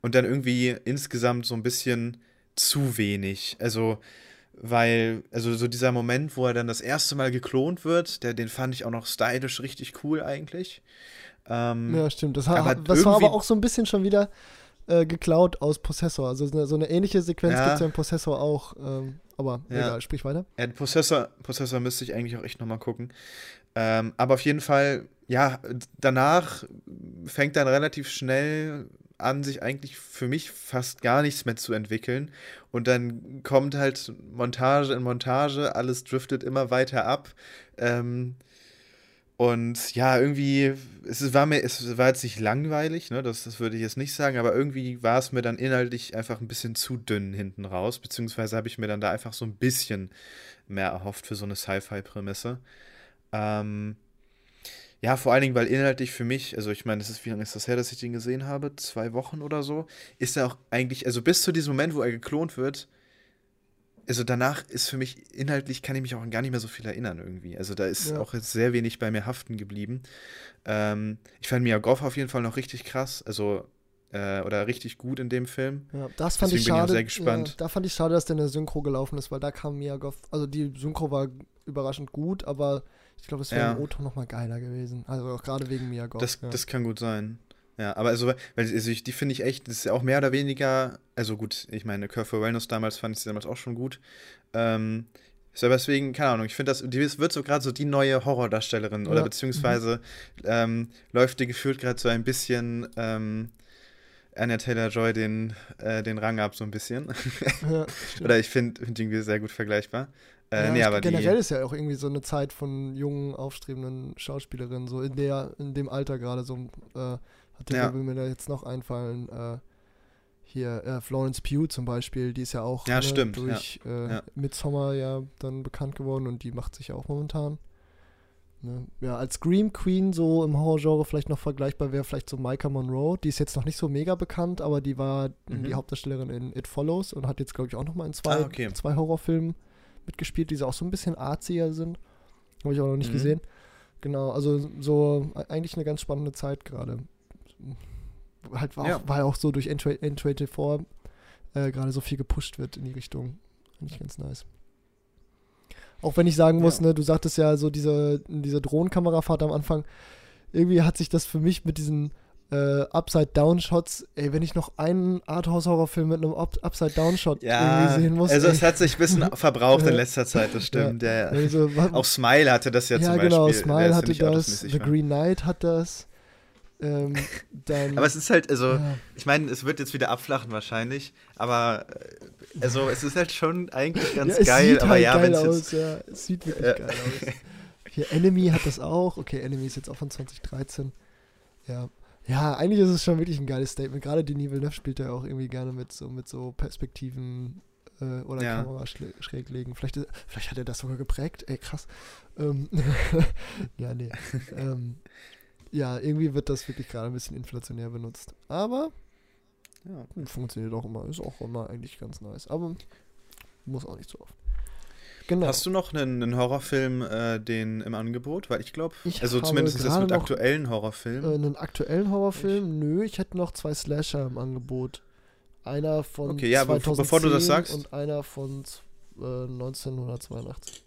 und dann irgendwie insgesamt so ein bisschen zu wenig. Also weil, also so dieser Moment, wo er dann das erste Mal geklont wird, der, den fand ich auch noch stylisch richtig cool eigentlich. Ähm, ja, stimmt. Das, ha, das war aber auch so ein bisschen schon wieder äh, geklaut aus Possessor. Also so eine ähnliche Sequenz ja. gibt es ja im Possessor auch. Ähm, aber ja. egal, sprich weiter. Ja, Possessor, Possessor müsste ich eigentlich auch echt nochmal gucken. Ähm, aber auf jeden Fall, ja, danach fängt dann relativ schnell an, sich eigentlich für mich fast gar nichts mehr zu entwickeln. Und dann kommt halt Montage in Montage, alles driftet immer weiter ab. Ähm, und ja, irgendwie, es war mir, es war jetzt nicht langweilig, ne, das, das würde ich jetzt nicht sagen, aber irgendwie war es mir dann inhaltlich einfach ein bisschen zu dünn hinten raus, beziehungsweise habe ich mir dann da einfach so ein bisschen mehr erhofft für so eine Sci-Fi-Prämisse. Ähm, ja, vor allen Dingen, weil inhaltlich für mich, also ich meine, das ist, wie lange ist das her, dass ich den gesehen habe? Zwei Wochen oder so, ist er auch eigentlich, also bis zu diesem Moment, wo er geklont wird, also danach ist für mich inhaltlich kann ich mich auch gar nicht mehr so viel erinnern irgendwie. Also da ist ja. auch jetzt sehr wenig bei mir haften geblieben. Ähm, ich fand Mia Goff auf jeden Fall noch richtig krass, also äh, oder richtig gut in dem Film. Ja, das fand Deswegen ich schade. Bin ich sehr gespannt. Ja, da fand ich schade, dass der in der Synchro gelaufen ist, weil da kam Mia Goff, also die Synchro war überraschend gut, aber ich glaube, es wäre ja. im O-Ton noch mal geiler gewesen. Also auch gerade wegen Mia Goff. Das, das kann gut sein. Ja, aber also, weil also ich, die finde ich echt, das ist ja auch mehr oder weniger, also gut, ich meine, Curve for Wellness damals fand ich sie damals auch schon gut. Ähm, aber deswegen, keine Ahnung, ich finde das, die wird so gerade so die neue Horrordarstellerin ja. oder beziehungsweise mhm. ähm, läuft die gefühlt gerade so ein bisschen ähm, Anya Taylor-Joy den, äh, den Rang ab, so ein bisschen. Ja, [LAUGHS] oder ich finde find irgendwie sehr gut vergleichbar. Äh, ja, nee, aber generell die, ist ja auch irgendwie so eine Zeit von jungen, aufstrebenden Schauspielerinnen, so in der, in dem Alter gerade so, äh, hatte ja. mir da jetzt noch einfallen, äh, hier äh, Florence Pugh zum Beispiel, die ist ja auch ja, ne, stimmt, durch ja. Äh, ja. Midsommar ja dann bekannt geworden und die macht sich ja auch momentan. Ne? Ja, als Scream Queen so im Horrorgenre vielleicht noch vergleichbar wäre vielleicht so Micah Monroe. Die ist jetzt noch nicht so mega bekannt, aber die war mhm. die Hauptdarstellerin in It Follows und hat jetzt, glaube ich, auch noch mal in zwei, ah, okay. zwei Horrorfilmen mitgespielt, die so auch so ein bisschen arziger sind. Habe ich auch noch nicht mhm. gesehen. Genau, also so eigentlich eine ganz spannende Zeit gerade. Halt war, ja. auch, war auch so durch N24 äh, gerade so viel gepusht wird in die Richtung. Finde ich ganz nice. Auch wenn ich sagen muss, ja. ne, du sagtest ja so diese, diese Drohnenkamerafahrt am Anfang, irgendwie hat sich das für mich mit diesen äh, Upside-Down-Shots, ey, wenn ich noch einen Arthouse-Horrorfilm mit einem Upside-Down-Shot ja, irgendwie sehen muss. Also, ey. es hat sich ein bisschen [LAUGHS] verbraucht in letzter Zeit, das stimmt. Ja, ja. Also, Auch Smile hatte das ja, ja zum genau, Beispiel. Smile hatte das, The Green Knight hat das. Ähm, [LAUGHS] aber es ist halt, also, ja. ich meine, es wird jetzt wieder abflachen wahrscheinlich, aber äh, also es ist halt schon eigentlich ganz ja, geil, aber halt ja, wenn es ja, es sieht wirklich ja. geil aus. Hier Enemy hat das auch. Okay, Enemy ist jetzt auch von 2013. Ja. Ja, eigentlich ist es schon wirklich ein geiles Statement. Gerade Denis Villeneuve spielt ja auch irgendwie gerne mit so, mit so Perspektiven äh, oder ja. Kamera schräg legen. Vielleicht, vielleicht hat er das sogar geprägt. Ey, krass. Ähm, [LAUGHS] ja, nee. ähm, ja, irgendwie wird das wirklich gerade ein bisschen inflationär benutzt. Aber ja, funktioniert auch immer. Ist auch immer eigentlich ganz nice. Aber muss auch nicht so oft. Genau. Hast du noch einen, einen Horrorfilm, äh, den im Angebot? Weil ich glaube, also zumindest ist das mit aktuellen Horrorfilmen. Äh, einen aktuellen Horrorfilm? Ich. Nö, ich hätte noch zwei Slasher im Angebot. Einer von okay, ja, 2010 bevor du das sagst. und einer von äh, 1982.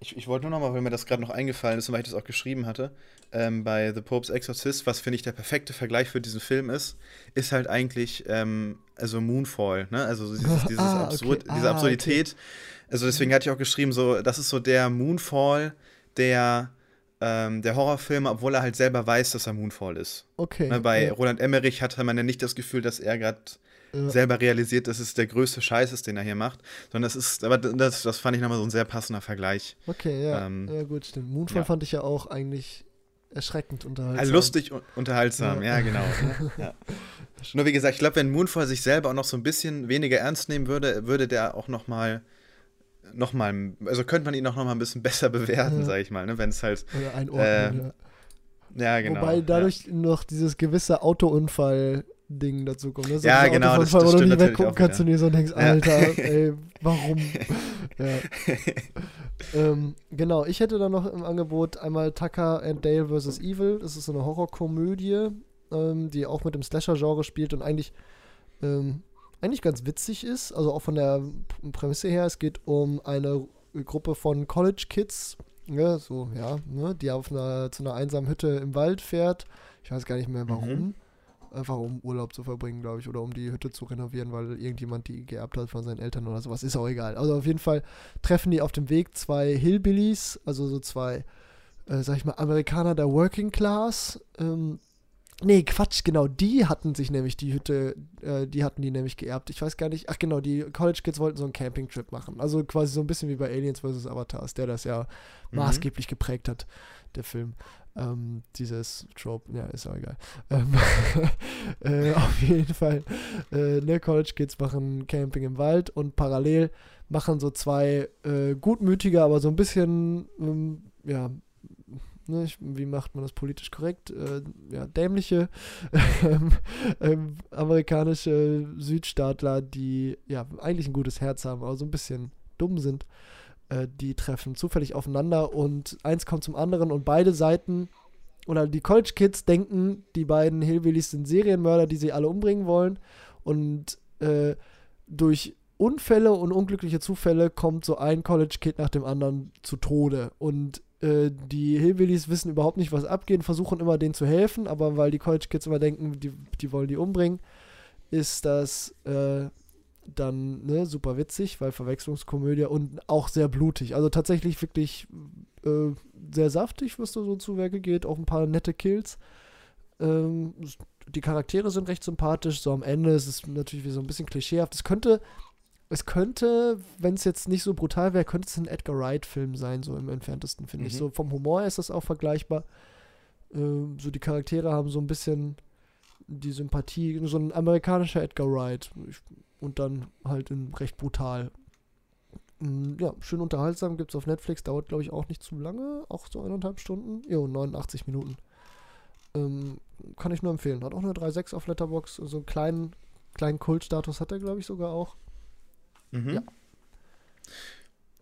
Ich, ich wollte nur noch mal, weil mir das gerade noch eingefallen ist und weil ich das auch geschrieben hatte, ähm, bei The Pope's Exorcist, was finde ich der perfekte Vergleich für diesen Film ist, ist halt eigentlich ähm, also Moonfall, ne? Also dieses, [LAUGHS] dieses ah, Absurd, okay. diese ah, Absurdität. Okay. Also deswegen hatte ich auch geschrieben, so, das ist so der Moonfall, der ähm, der Horrorfilm, obwohl er halt selber weiß, dass er Moonfall ist. Okay. Ne, bei ja. Roland Emmerich hatte man ja nicht das Gefühl, dass er gerade ja. selber realisiert, dass es der größte Scheiß ist, den er hier macht. Sondern das ist, aber das, das fand ich nochmal so ein sehr passender Vergleich. Okay, ja. Ähm, ja, gut, stimmt. Moonfall ja. fand ich ja auch eigentlich erschreckend unterhaltsam. Also lustig und unterhaltsam, ja, ja genau. [LAUGHS] ja. Nur wie gesagt, ich glaube, wenn Moonfall sich selber auch noch so ein bisschen weniger ernst nehmen würde, würde der auch noch mal noch mal, also könnte man ihn auch noch mal ein bisschen [LAUGHS] besser bewerten, ja. sage ich mal, ne, wenn es halt Oder einordnen, äh, ja. ja. genau. Wobei dadurch noch dieses gewisse Autounfall Ding dazu kommt. Ne? So ja, genau. Das, das wo du nicht weggucken kannst und dir so denkst, Alter, [LAUGHS] ey, warum? ja. ähm, genau, ich hätte dann noch im Angebot einmal Tucker and Dale vs. Evil. Das ist so eine Horrorkomödie, ähm, die auch mit dem Slasher-Genre spielt und eigentlich, ähm, eigentlich ganz witzig ist. Also auch von der Prämisse her. Es geht um eine Gruppe von College-Kids, ne, so, ja, ne, die auf einer, zu einer einsamen Hütte im Wald fährt. Ich weiß gar nicht mehr warum. Mhm einfach um Urlaub zu verbringen, glaube ich, oder um die Hütte zu renovieren, weil irgendjemand die geerbt hat von seinen Eltern oder sowas. Ist auch egal. Also auf jeden Fall treffen die auf dem Weg zwei Hillbillies, also so zwei, äh, sag ich mal, Amerikaner der Working Class. Ähm, nee, Quatsch, genau, die hatten sich nämlich die Hütte, äh, die hatten die nämlich geerbt. Ich weiß gar nicht, ach genau, die College Kids wollten so einen Campingtrip machen. Also quasi so ein bisschen wie bei Aliens vs. Avatars, der das ja mhm. maßgeblich geprägt hat, der Film. Ähm, dieses Trope, ja, ist auch egal. Ähm, [LAUGHS] äh, auf jeden Fall, äh, ne, College Kids machen Camping im Wald und parallel machen so zwei äh, gutmütige, aber so ein bisschen, ähm, ja, ne, wie macht man das politisch korrekt? Äh, ja, dämliche ähm, ähm, amerikanische Südstaatler, die ja eigentlich ein gutes Herz haben, aber so ein bisschen dumm sind äh, die treffen zufällig aufeinander und eins kommt zum anderen und beide Seiten oder die College Kids denken, die beiden Hillbillies sind Serienmörder, die sie alle umbringen wollen. Und äh, durch Unfälle und unglückliche Zufälle kommt so ein College Kid nach dem anderen zu Tode. Und äh, die Hillbillies wissen überhaupt nicht, was abgeht, versuchen immer denen zu helfen, aber weil die College Kids immer denken, die, die wollen die umbringen, ist das äh, dann ne, super witzig, weil Verwechslungskomödie und auch sehr blutig. Also tatsächlich wirklich äh, sehr saftig, was da so zu Werke geht. Auch ein paar nette Kills. Ähm, die Charaktere sind recht sympathisch. So am Ende ist es natürlich wie so ein bisschen klischeehaft. Es könnte, es könnte, wenn es jetzt nicht so brutal wäre, könnte es ein Edgar Wright-Film sein, so im entferntesten, finde mhm. ich. So vom Humor ist das auch vergleichbar. Ähm, so die Charaktere haben so ein bisschen die Sympathie, so ein amerikanischer Edgar Wright. Und dann halt in recht brutal. Mm, ja, schön unterhaltsam, gibt es auf Netflix, dauert glaube ich auch nicht zu lange, auch so eineinhalb Stunden. Jo, 89 Minuten. Ähm, kann ich nur empfehlen. Hat auch eine 3.6 auf Letterbox, so einen kleinen, kleinen Kultstatus hat er glaube ich sogar auch. Mhm. Ja.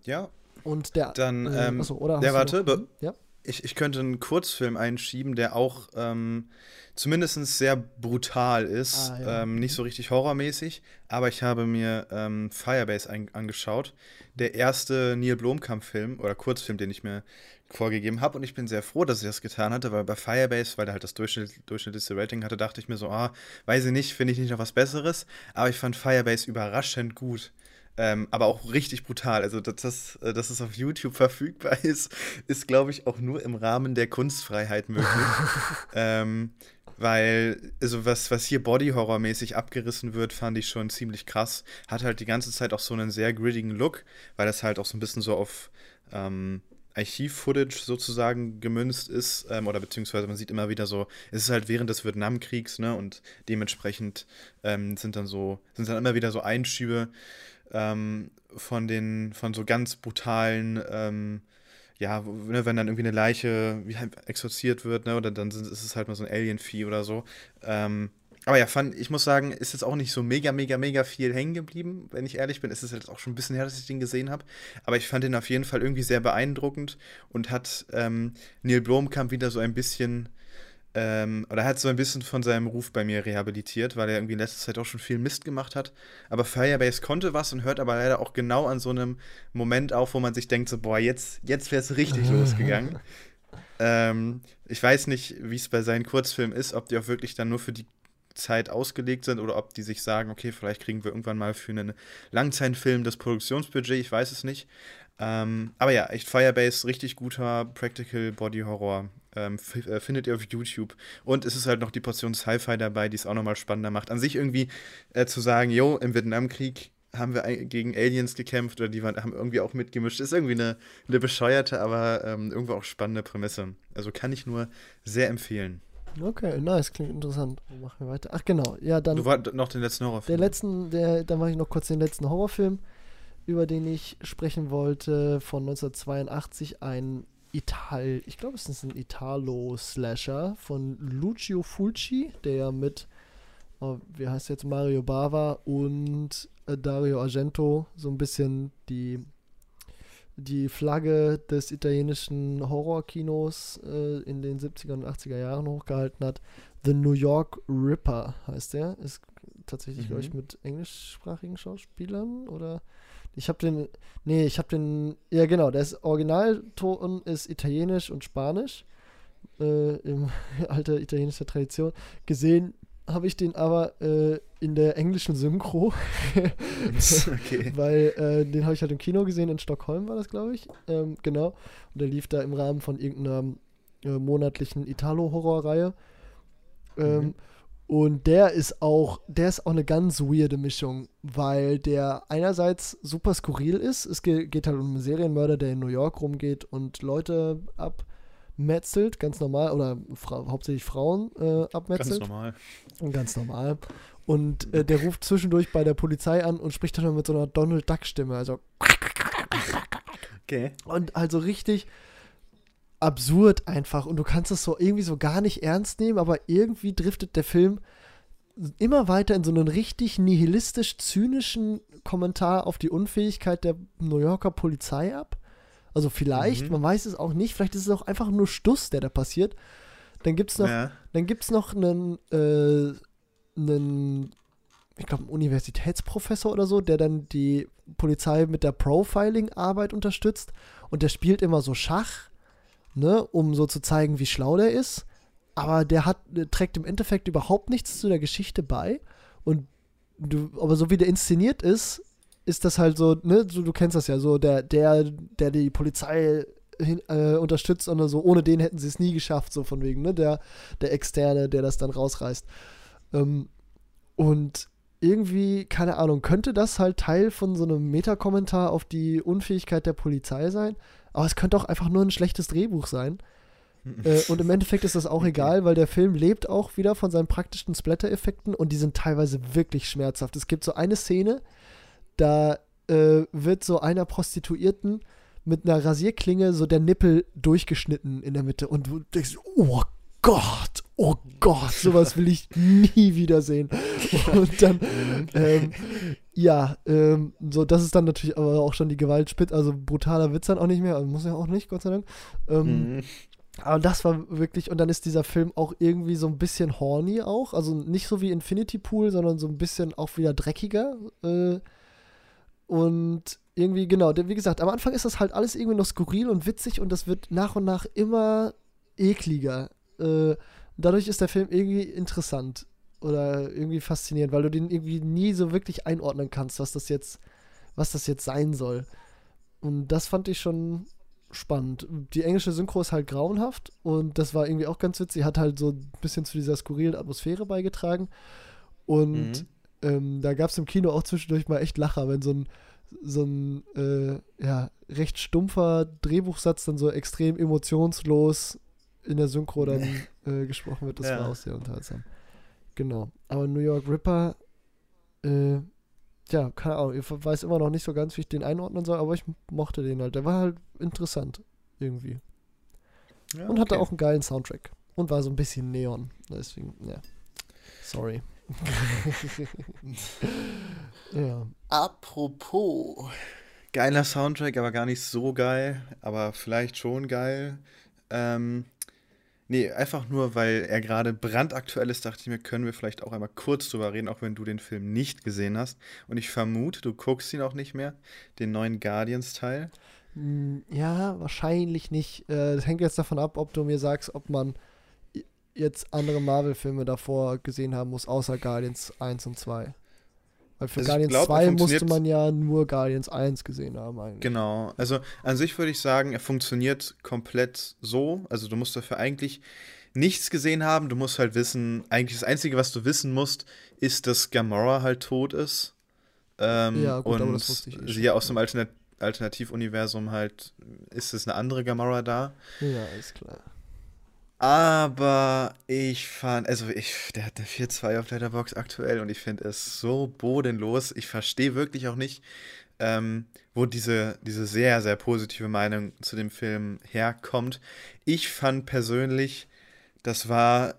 Ja. Und der. Dann, äh, ähm, achso, oder? Der, warte, noch, ja? Ich, ich könnte einen Kurzfilm einschieben, der auch ähm, zumindest sehr brutal ist. Ah, ja. ähm, nicht so richtig horrormäßig, aber ich habe mir ähm, Firebase ein, angeschaut. Der erste Neil Blomkamp-Film oder Kurzfilm, den ich mir vorgegeben habe. Und ich bin sehr froh, dass ich das getan hatte, weil bei Firebase, weil er halt das Durchschnitt, durchschnittlichste Rating hatte, dachte ich mir so, ah, weiß ich nicht, finde ich nicht noch was Besseres. Aber ich fand Firebase überraschend gut. Ähm, aber auch richtig brutal. Also, dass, das, äh, dass es auf YouTube verfügbar [LAUGHS] ist, ist, glaube ich, auch nur im Rahmen der Kunstfreiheit möglich. [LAUGHS] ähm, weil, also was, was hier Body-Horror-mäßig abgerissen wird, fand ich schon ziemlich krass. Hat halt die ganze Zeit auch so einen sehr grittigen Look, weil das halt auch so ein bisschen so auf ähm, Archiv-Footage sozusagen gemünzt ist, ähm, oder beziehungsweise man sieht immer wieder so, es ist halt während des Vietnamkriegs, ne, und dementsprechend ähm, sind dann so, sind dann immer wieder so Einschübe ähm, von den, von so ganz brutalen, ähm, ja, ne, wenn dann irgendwie eine Leiche wie halt exorziert wird, ne, oder dann sind, ist es halt mal so ein Alien-Vieh oder so. Ähm, aber ja, fand, ich muss sagen, ist jetzt auch nicht so mega, mega, mega viel hängen geblieben, wenn ich ehrlich bin. Es ist jetzt auch schon ein bisschen her, dass ich den gesehen habe. Aber ich fand ihn auf jeden Fall irgendwie sehr beeindruckend und hat ähm, Neil Blomkamp wieder so ein bisschen ähm, oder hat so ein bisschen von seinem Ruf bei mir rehabilitiert, weil er irgendwie in letzter Zeit auch schon viel Mist gemacht hat. Aber Firebase konnte was und hört aber leider auch genau an so einem Moment auf, wo man sich denkt, so, boah, jetzt, jetzt wäre es richtig [LAUGHS] losgegangen. Ähm, ich weiß nicht, wie es bei seinen Kurzfilmen ist, ob die auch wirklich dann nur für die Zeit ausgelegt sind oder ob die sich sagen, okay, vielleicht kriegen wir irgendwann mal für einen Langzeitfilm das Produktionsbudget, ich weiß es nicht. Ähm, aber ja, echt Firebase, richtig guter Practical Body Horror. Ähm, äh, findet ihr auf YouTube. Und es ist halt noch die Portion Sci-Fi dabei, die es auch nochmal spannender macht. An sich irgendwie äh, zu sagen, jo, im Vietnamkrieg haben wir gegen Aliens gekämpft oder die waren, haben irgendwie auch mitgemischt. Ist irgendwie eine, eine bescheuerte, aber ähm, irgendwo auch spannende Prämisse. Also kann ich nur sehr empfehlen. Okay, nice, klingt interessant. Machen wir weiter. Ach genau, ja dann. Du warst noch den letzten Horrorfilm. Der letzten, der, dann mache ich noch kurz den letzten Horrorfilm, über den ich sprechen wollte, von 1982, ein Ital, ich glaube, es ist ein Italo-Slasher von Lucio Fulci, der mit, oh, wie heißt jetzt, Mario Bava und äh, Dario Argento so ein bisschen die, die Flagge des italienischen Horrorkinos äh, in den 70er und 80er Jahren hochgehalten hat. The New York Ripper heißt der. Ist tatsächlich, mhm. glaube ich, mit englischsprachigen Schauspielern oder ich habe den, nee, ich habe den, ja genau, das Originalton ist italienisch und spanisch, äh, im [LAUGHS] alter italienischer Tradition. Gesehen habe ich den aber äh, in der englischen Synchro, [LAUGHS] okay. [LAUGHS] weil äh, den habe ich halt im Kino gesehen, in Stockholm war das, glaube ich, ähm, genau. Und der lief da im Rahmen von irgendeiner äh, monatlichen Italo-Horror-Reihe. Ähm, mhm. Und der ist auch, der ist auch eine ganz weirde Mischung, weil der einerseits super skurril ist. Es geht halt um einen Serienmörder, der in New York rumgeht und Leute abmetzelt, ganz normal, oder fra hauptsächlich Frauen äh, abmetzelt. Ganz normal. Ganz normal. Und äh, der ruft zwischendurch bei der Polizei an und spricht dann mit so einer Donald Duck-Stimme, also. Okay. Und also richtig absurd einfach und du kannst es so irgendwie so gar nicht ernst nehmen, aber irgendwie driftet der Film immer weiter in so einen richtig nihilistisch zynischen Kommentar auf die Unfähigkeit der New Yorker Polizei ab. Also vielleicht, mhm. man weiß es auch nicht, vielleicht ist es auch einfach nur Stuss, der da passiert. Dann gibt es noch, ja. dann gibt's noch einen, äh, einen ich glaube, einen Universitätsprofessor oder so, der dann die Polizei mit der Profiling-Arbeit unterstützt und der spielt immer so Schach ne, um so zu zeigen, wie schlau der ist. Aber der hat, trägt im Endeffekt überhaupt nichts zu der Geschichte bei. Und du, aber so wie der inszeniert ist, ist das halt so, ne, du, du kennst das ja, so der, der, der die Polizei hin, äh, unterstützt und so, ohne den hätten sie es nie geschafft, so von wegen, ne, der, der Externe, der das dann rausreißt. Ähm, und irgendwie, keine Ahnung, könnte das halt Teil von so einem Metakommentar auf die Unfähigkeit der Polizei sein, aber es könnte auch einfach nur ein schlechtes Drehbuch sein. äh, und im Endeffekt ist das auch [LAUGHS] egal, weil der Film lebt auch wieder von seinen praktischen Splatter-Effekten und die sind teilweise wirklich schmerzhaft. Es gibt so eine Szene, da äh, wird so einer Prostituierten mit einer Rasierklinge so der Nippel durchgeschnitten in der Mitte und du denkst, oh Gott, oh Gott, sowas will ich nie wiedersehen. [LAUGHS] Und dann, ähm, ja, ähm, so, das ist dann natürlich aber auch schon die Gewaltspitze, also brutaler Witz dann auch nicht mehr, also muss ja auch nicht, Gott sei Dank. Ähm, mhm. Aber das war wirklich, und dann ist dieser Film auch irgendwie so ein bisschen horny auch, also nicht so wie Infinity Pool, sondern so ein bisschen auch wieder dreckiger. Äh, und irgendwie, genau, wie gesagt, am Anfang ist das halt alles irgendwie noch skurril und witzig und das wird nach und nach immer ekliger. Äh, dadurch ist der Film irgendwie interessant oder irgendwie faszinierend, weil du den irgendwie nie so wirklich einordnen kannst, was das jetzt, was das jetzt sein soll. Und das fand ich schon spannend. Die englische Synchro ist halt grauenhaft und das war irgendwie auch ganz witzig. Hat halt so ein bisschen zu dieser skurrilen Atmosphäre beigetragen. Und mhm. ähm, da gab es im Kino auch zwischendurch mal echt Lacher, wenn so ein, so ein äh, ja, recht stumpfer Drehbuchsatz dann so extrem emotionslos in der Synchro dann äh, gesprochen wird. Das ja. war auch sehr unterhaltsam. Genau. Aber New York Ripper, äh, ja, keine Ahnung, ich weiß immer noch nicht so ganz, wie ich den einordnen soll, aber ich mochte den halt. Der war halt interessant irgendwie. Ja, und hatte auch einen geilen Soundtrack. Und war so ein bisschen Neon. Deswegen, ja. Sorry. [LAUGHS] ja. Apropos. Geiler Soundtrack, aber gar nicht so geil. Aber vielleicht schon geil. Ähm, Nee, einfach nur, weil er gerade brandaktuell ist, dachte ich mir, können wir vielleicht auch einmal kurz drüber reden, auch wenn du den Film nicht gesehen hast. Und ich vermute, du guckst ihn auch nicht mehr, den neuen Guardians-Teil. Hm, ja, wahrscheinlich nicht. Äh, das hängt jetzt davon ab, ob du mir sagst, ob man jetzt andere Marvel-Filme davor gesehen haben muss, außer Guardians 1 und 2. Weil für also Guardians glaub, 2 musste man ja nur Guardians 1 gesehen haben eigentlich. Genau. Also an sich würde ich sagen, er funktioniert komplett so. Also du musst dafür eigentlich nichts gesehen haben. Du musst halt wissen, eigentlich das Einzige, was du wissen musst, ist, dass Gamora halt tot ist. Ähm, ja, gut, und eh sie ja aus dem Alternat Alternativuniversum halt, ist es eine andere Gamora da. Ja, ist klar. Aber ich fand, also ich, der hat eine 4-2 auf Letterbox aktuell und ich finde es so bodenlos. Ich verstehe wirklich auch nicht, ähm, wo diese, diese sehr, sehr positive Meinung zu dem Film herkommt. Ich fand persönlich, das war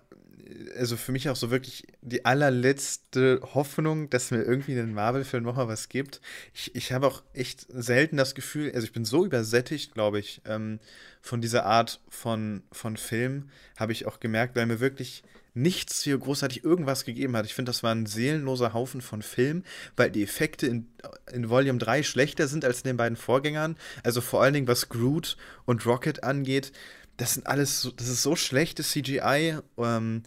also für mich auch so wirklich die allerletzte Hoffnung, dass mir irgendwie den Marvel-Film nochmal was gibt. Ich, ich habe auch echt selten das Gefühl, also ich bin so übersättigt, glaube ich, ähm, von dieser Art von, von Film, habe ich auch gemerkt, weil mir wirklich nichts hier großartig irgendwas gegeben hat. Ich finde, das war ein seelenloser Haufen von Film, weil die Effekte in, in Volume 3 schlechter sind als in den beiden Vorgängern. Also vor allen Dingen, was Groot und Rocket angeht das sind alles, so, das ist so schlechtes CGI. Ähm,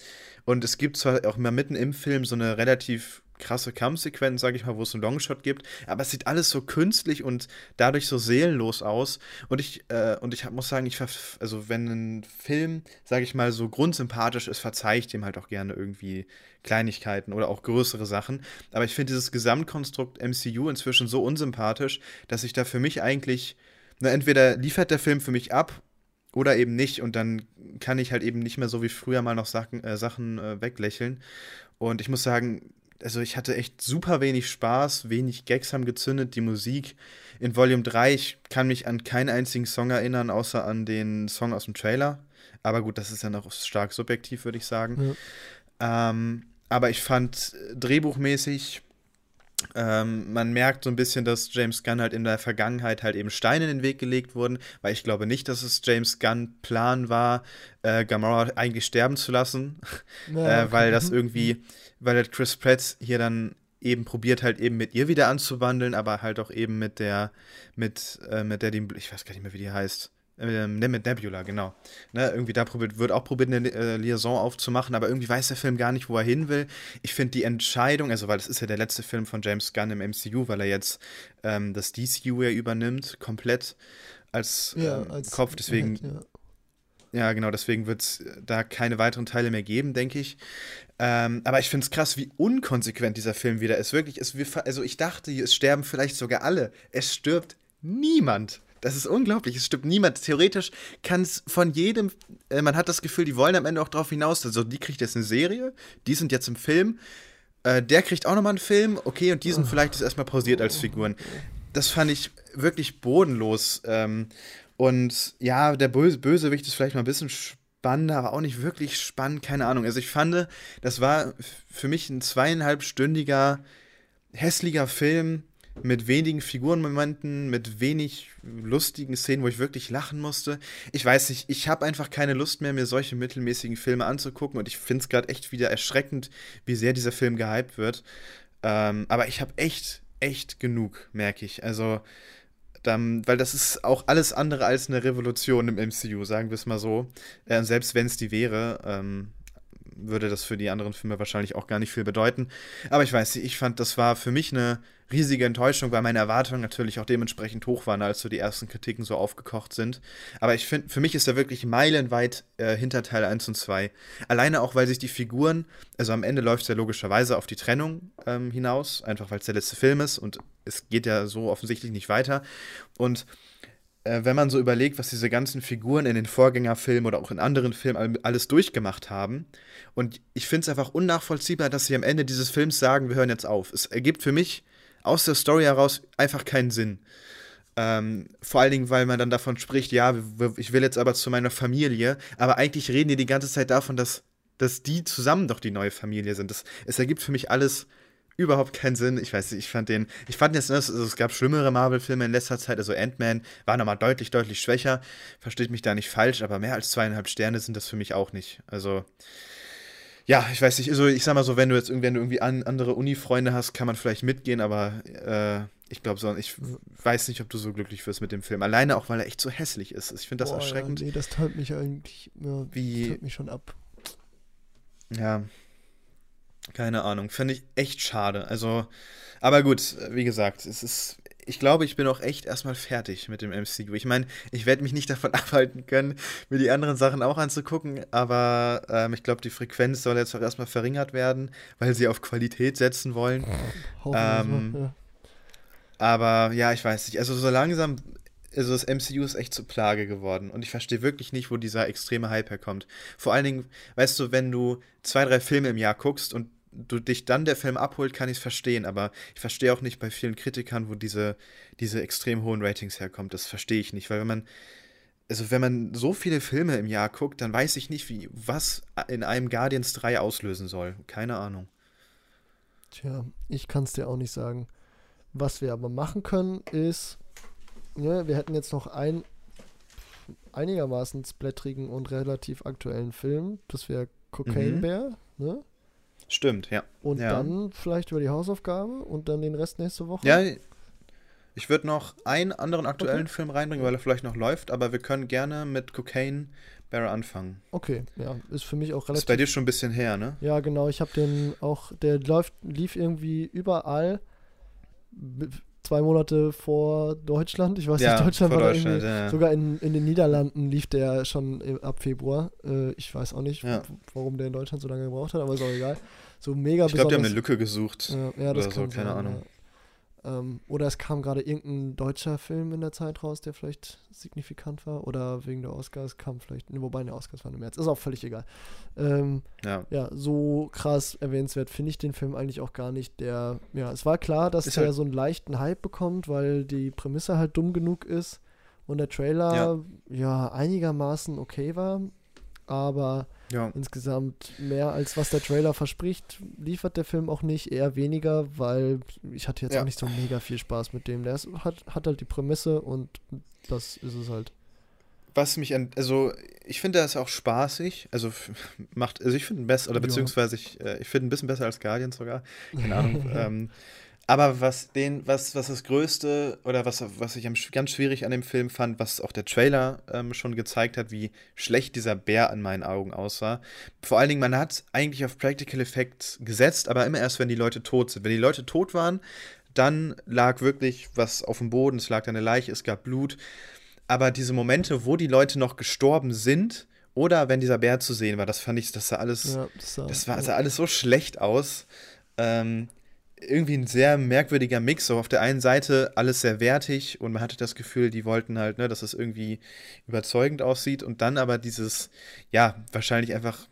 und es gibt zwar auch mal mitten im Film so eine relativ krasse Kampfsequenz, sage ich mal, wo es einen Longshot gibt, aber es sieht alles so künstlich und dadurch so seelenlos aus. Und ich, äh, und ich muss sagen, ich also wenn ein Film, sage ich mal, so grundsympathisch ist, verzeihe ich dem halt auch gerne irgendwie Kleinigkeiten oder auch größere Sachen. Aber ich finde dieses Gesamtkonstrukt MCU inzwischen so unsympathisch, dass ich da für mich eigentlich, na, entweder liefert der Film für mich ab oder eben nicht. Und dann kann ich halt eben nicht mehr so wie früher mal noch Sachen, äh, Sachen äh, weglächeln. Und ich muss sagen, also ich hatte echt super wenig Spaß, wenig Gags haben gezündet, die Musik in Volume 3, ich kann mich an keinen einzigen Song erinnern, außer an den Song aus dem Trailer. Aber gut, das ist ja noch stark subjektiv, würde ich sagen. Ja. Ähm, aber ich fand äh, drehbuchmäßig ähm, man merkt so ein bisschen, dass James Gunn halt in der Vergangenheit halt eben Steine in den Weg gelegt wurden, weil ich glaube nicht, dass es James Gunn Plan war, äh, Gamora eigentlich sterben zu lassen, [LAUGHS] ja, äh, weil das [LAUGHS] irgendwie, weil halt Chris Pratt hier dann eben probiert halt eben mit ihr wieder anzuwandeln, aber halt auch eben mit der, mit, äh, mit der, die, ich weiß gar nicht mehr, wie die heißt, Ähm, mit Nebula, genau. Ne, irgendwie da probiert, wird auch probiert, eine äh, Liaison aufzumachen, aber irgendwie weiß der Film gar nicht, wo er hin will. Ich finde die Entscheidung, also weil es ist ja der letzte Film von James Gunn im MCU, weil er jetzt ähm, das DCU ja übernimmt, komplett als, ja, ähm, als Kopf, deswegen. ja. ja. genau, deswegen wird es da keine weiteren Teile mehr geben, denke ich. Ähm, aber ich finde es krass, wie unkonsequent dieser Film wieder ist. Wirklich, es, also ich dachte, es sterben vielleicht sogar alle. Es stirbt niemand. Das ist unglaublich. Es stimmt niemand. Theoretisch kann es von jedem, äh, man hat das Gefühl, die wollen am Ende auch darauf hinaus. Also, die kriegt jetzt eine Serie, die sind jetzt im Film. Äh, der kriegt auch nochmal einen Film, okay, und die sind oh. vielleicht jetzt erstmal pausiert als Figuren. Das fand ich wirklich bodenlos. Ähm, und ja, der Böse Bösewicht ist vielleicht mal ein bisschen spannender, aber auch nicht wirklich spannend, keine Ahnung. Also ich fand, das war für mich ein zweieinhalbstündiger, hässlicher Film, mit wenigen Figurenmomenten, mit wenig lustigen Szenen, wo ich wirklich lachen musste. Ich weiß nicht, ich habe einfach keine Lust mehr, mir solche mittelmäßigen Filme anzugucken und ich finde es gerade echt wieder erschreckend, wie sehr dieser Film gehypt wird. Ähm, aber ich habe echt, echt genug, merke ich. Also, dann, weil das ist auch alles andere als eine Revolution im MCU, sagen wir es mal so. Äh, selbst wenn es die wäre. Ähm, würde das für die anderen Filme wahrscheinlich auch gar nicht viel bedeuten. Aber ich weiß ich fand, das war für mich eine riesige Enttäuschung, weil meine Erwartungen natürlich auch dementsprechend hoch waren, als so die ersten Kritiken so aufgekocht sind. Aber ich finde, für mich ist er wirklich meilenweit äh, hinter Teil 1 und 2. Alleine auch, weil sich die Figuren, also am Ende läuft es ja logischerweise auf die Trennung ähm, hinaus, einfach weil es der letzte Film ist und es geht ja so offensichtlich nicht weiter. Und äh, wenn man so überlegt, was diese ganzen Figuren in den Vorgängerfilmen oder auch in anderen Filmen alles durchgemacht haben. Und ich finde es einfach unnachvollziehbar, dass sie am Ende dieses Films sagen, wir hören jetzt auf. Es ergibt für mich aus der Story heraus einfach keinen Sinn. Ähm, vor allen Dingen, weil man dann davon spricht, ja, ich will jetzt aber zu meiner Familie, aber eigentlich reden die die ganze Zeit davon, dass, dass die zusammen doch die neue Familie sind. Das, es ergibt für mich alles überhaupt keinen Sinn. Ich weiß nicht, ich fand den, ich fand jetzt, also es gab schlimmere Marvel-Filme in letzter Zeit, also Ant-Man war nochmal deutlich, deutlich schwächer. Versteht mich da nicht falsch, aber mehr als zweieinhalb Sterne sind das für mich auch nicht. Also, ja, ich weiß nicht, also ich sag mal so, wenn du jetzt wenn du irgendwie an, andere Uni-Freunde hast, kann man vielleicht mitgehen, aber äh, ich glaube so, ich weiß nicht, ob du so glücklich wirst mit dem Film. Alleine auch, weil er echt so hässlich ist. Ich finde das Boah, erschreckend. Ja, nee, das teilt mich eigentlich, ja, wie, teilt mich schon ab. Ja, keine Ahnung, finde ich echt schade. Also, aber gut, wie gesagt, es ist. Ich glaube, ich bin auch echt erstmal fertig mit dem MCU. Ich meine, ich werde mich nicht davon [LAUGHS] abhalten können, mir die anderen Sachen auch anzugucken, aber ähm, ich glaube, die Frequenz soll jetzt auch erstmal verringert werden, weil sie auf Qualität setzen wollen. Ähm, ja. Aber ja, ich weiß nicht. Also so langsam also das MCU ist echt zur Plage geworden und ich verstehe wirklich nicht, wo dieser extreme Hype herkommt. Vor allen Dingen, weißt du, wenn du zwei, drei Filme im Jahr guckst und du dich dann der Film abholt, kann ich es verstehen, aber ich verstehe auch nicht bei vielen Kritikern, wo diese, diese extrem hohen Ratings herkommt. Das verstehe ich nicht, weil wenn man, also wenn man so viele Filme im Jahr guckt, dann weiß ich nicht, wie, was in einem Guardians 3 auslösen soll. Keine Ahnung. Tja, ich kann es dir auch nicht sagen. Was wir aber machen können, ist, ja, wir hätten jetzt noch einen einigermaßen splattrigen und relativ aktuellen Film. Das wäre Cocaine mhm. Bear, ne? Stimmt, ja. Und ja. dann vielleicht über die Hausaufgabe und dann den Rest nächste Woche. Ja, ich würde noch einen anderen aktuellen okay. Film reinbringen, weil er vielleicht noch läuft, aber wir können gerne mit Cocaine Bear anfangen. Okay, ja, ist für mich auch relativ. Ist bei dir schon ein bisschen her, ne? Ja, genau. Ich habe den auch, der läuft, lief irgendwie überall zwei Monate vor Deutschland. Ich weiß ja, nicht, Deutschland war Deutschland, ja. sogar in, in den Niederlanden lief der schon ab Februar. Äh, ich weiß auch nicht, ja. warum der in Deutschland so lange gebraucht hat, aber ist auch egal. So mega Ich glaube, die haben eine Lücke gesucht. Ja, das oder so, keine sein, Ahnung. Ähm, oder es kam gerade irgendein deutscher Film in der Zeit raus, der vielleicht signifikant war. Oder wegen der Oscars kam vielleicht, ne, wobei der Oscars war im März. Ist auch völlig egal. Ähm, ja. ja, so krass erwähnenswert finde ich den Film eigentlich auch gar nicht. Der, ja, es war klar, dass ist der halt so einen leichten Hype bekommt, weil die Prämisse halt dumm genug ist und der Trailer ja, ja einigermaßen okay war. Aber ja. Insgesamt mehr als was der Trailer verspricht, liefert der Film auch nicht, eher weniger, weil ich hatte jetzt ja. auch nicht so mega viel Spaß mit dem. Der ist, hat, hat halt die Prämisse und das ist es halt. Was mich an, also ich finde, das auch spaßig, also [LAUGHS] macht, also ich finde ihn besser, oder beziehungsweise ich, äh, ich finde ein bisschen besser als Guardians sogar, keine Ahnung. [LAUGHS] ähm, Aber was den, was, was das Größte oder was, was ich ganz schwierig an dem Film fand, was auch der Trailer ähm, schon gezeigt hat, wie schlecht dieser Bär in meinen Augen aussah. Vor allen Dingen, man hat eigentlich auf Practical Effects gesetzt, aber immer erst, wenn die Leute tot sind. Wenn die Leute tot waren, dann lag wirklich was auf dem Boden, es lag eine Leiche, es gab Blut. Aber diese Momente, wo die Leute noch gestorben sind, oder wenn dieser Bär zu sehen war, das fand ich, das sah alles, ja, das, sah, das war, sah alles so schlecht aus. Ähm, irgendwie ein sehr merkwürdiger Mix. So auf der einen Seite alles sehr wertig und man hatte das Gefühl, die wollten halt, ne, dass es irgendwie überzeugend aussieht und dann aber dieses, ja, wahrscheinlich einfach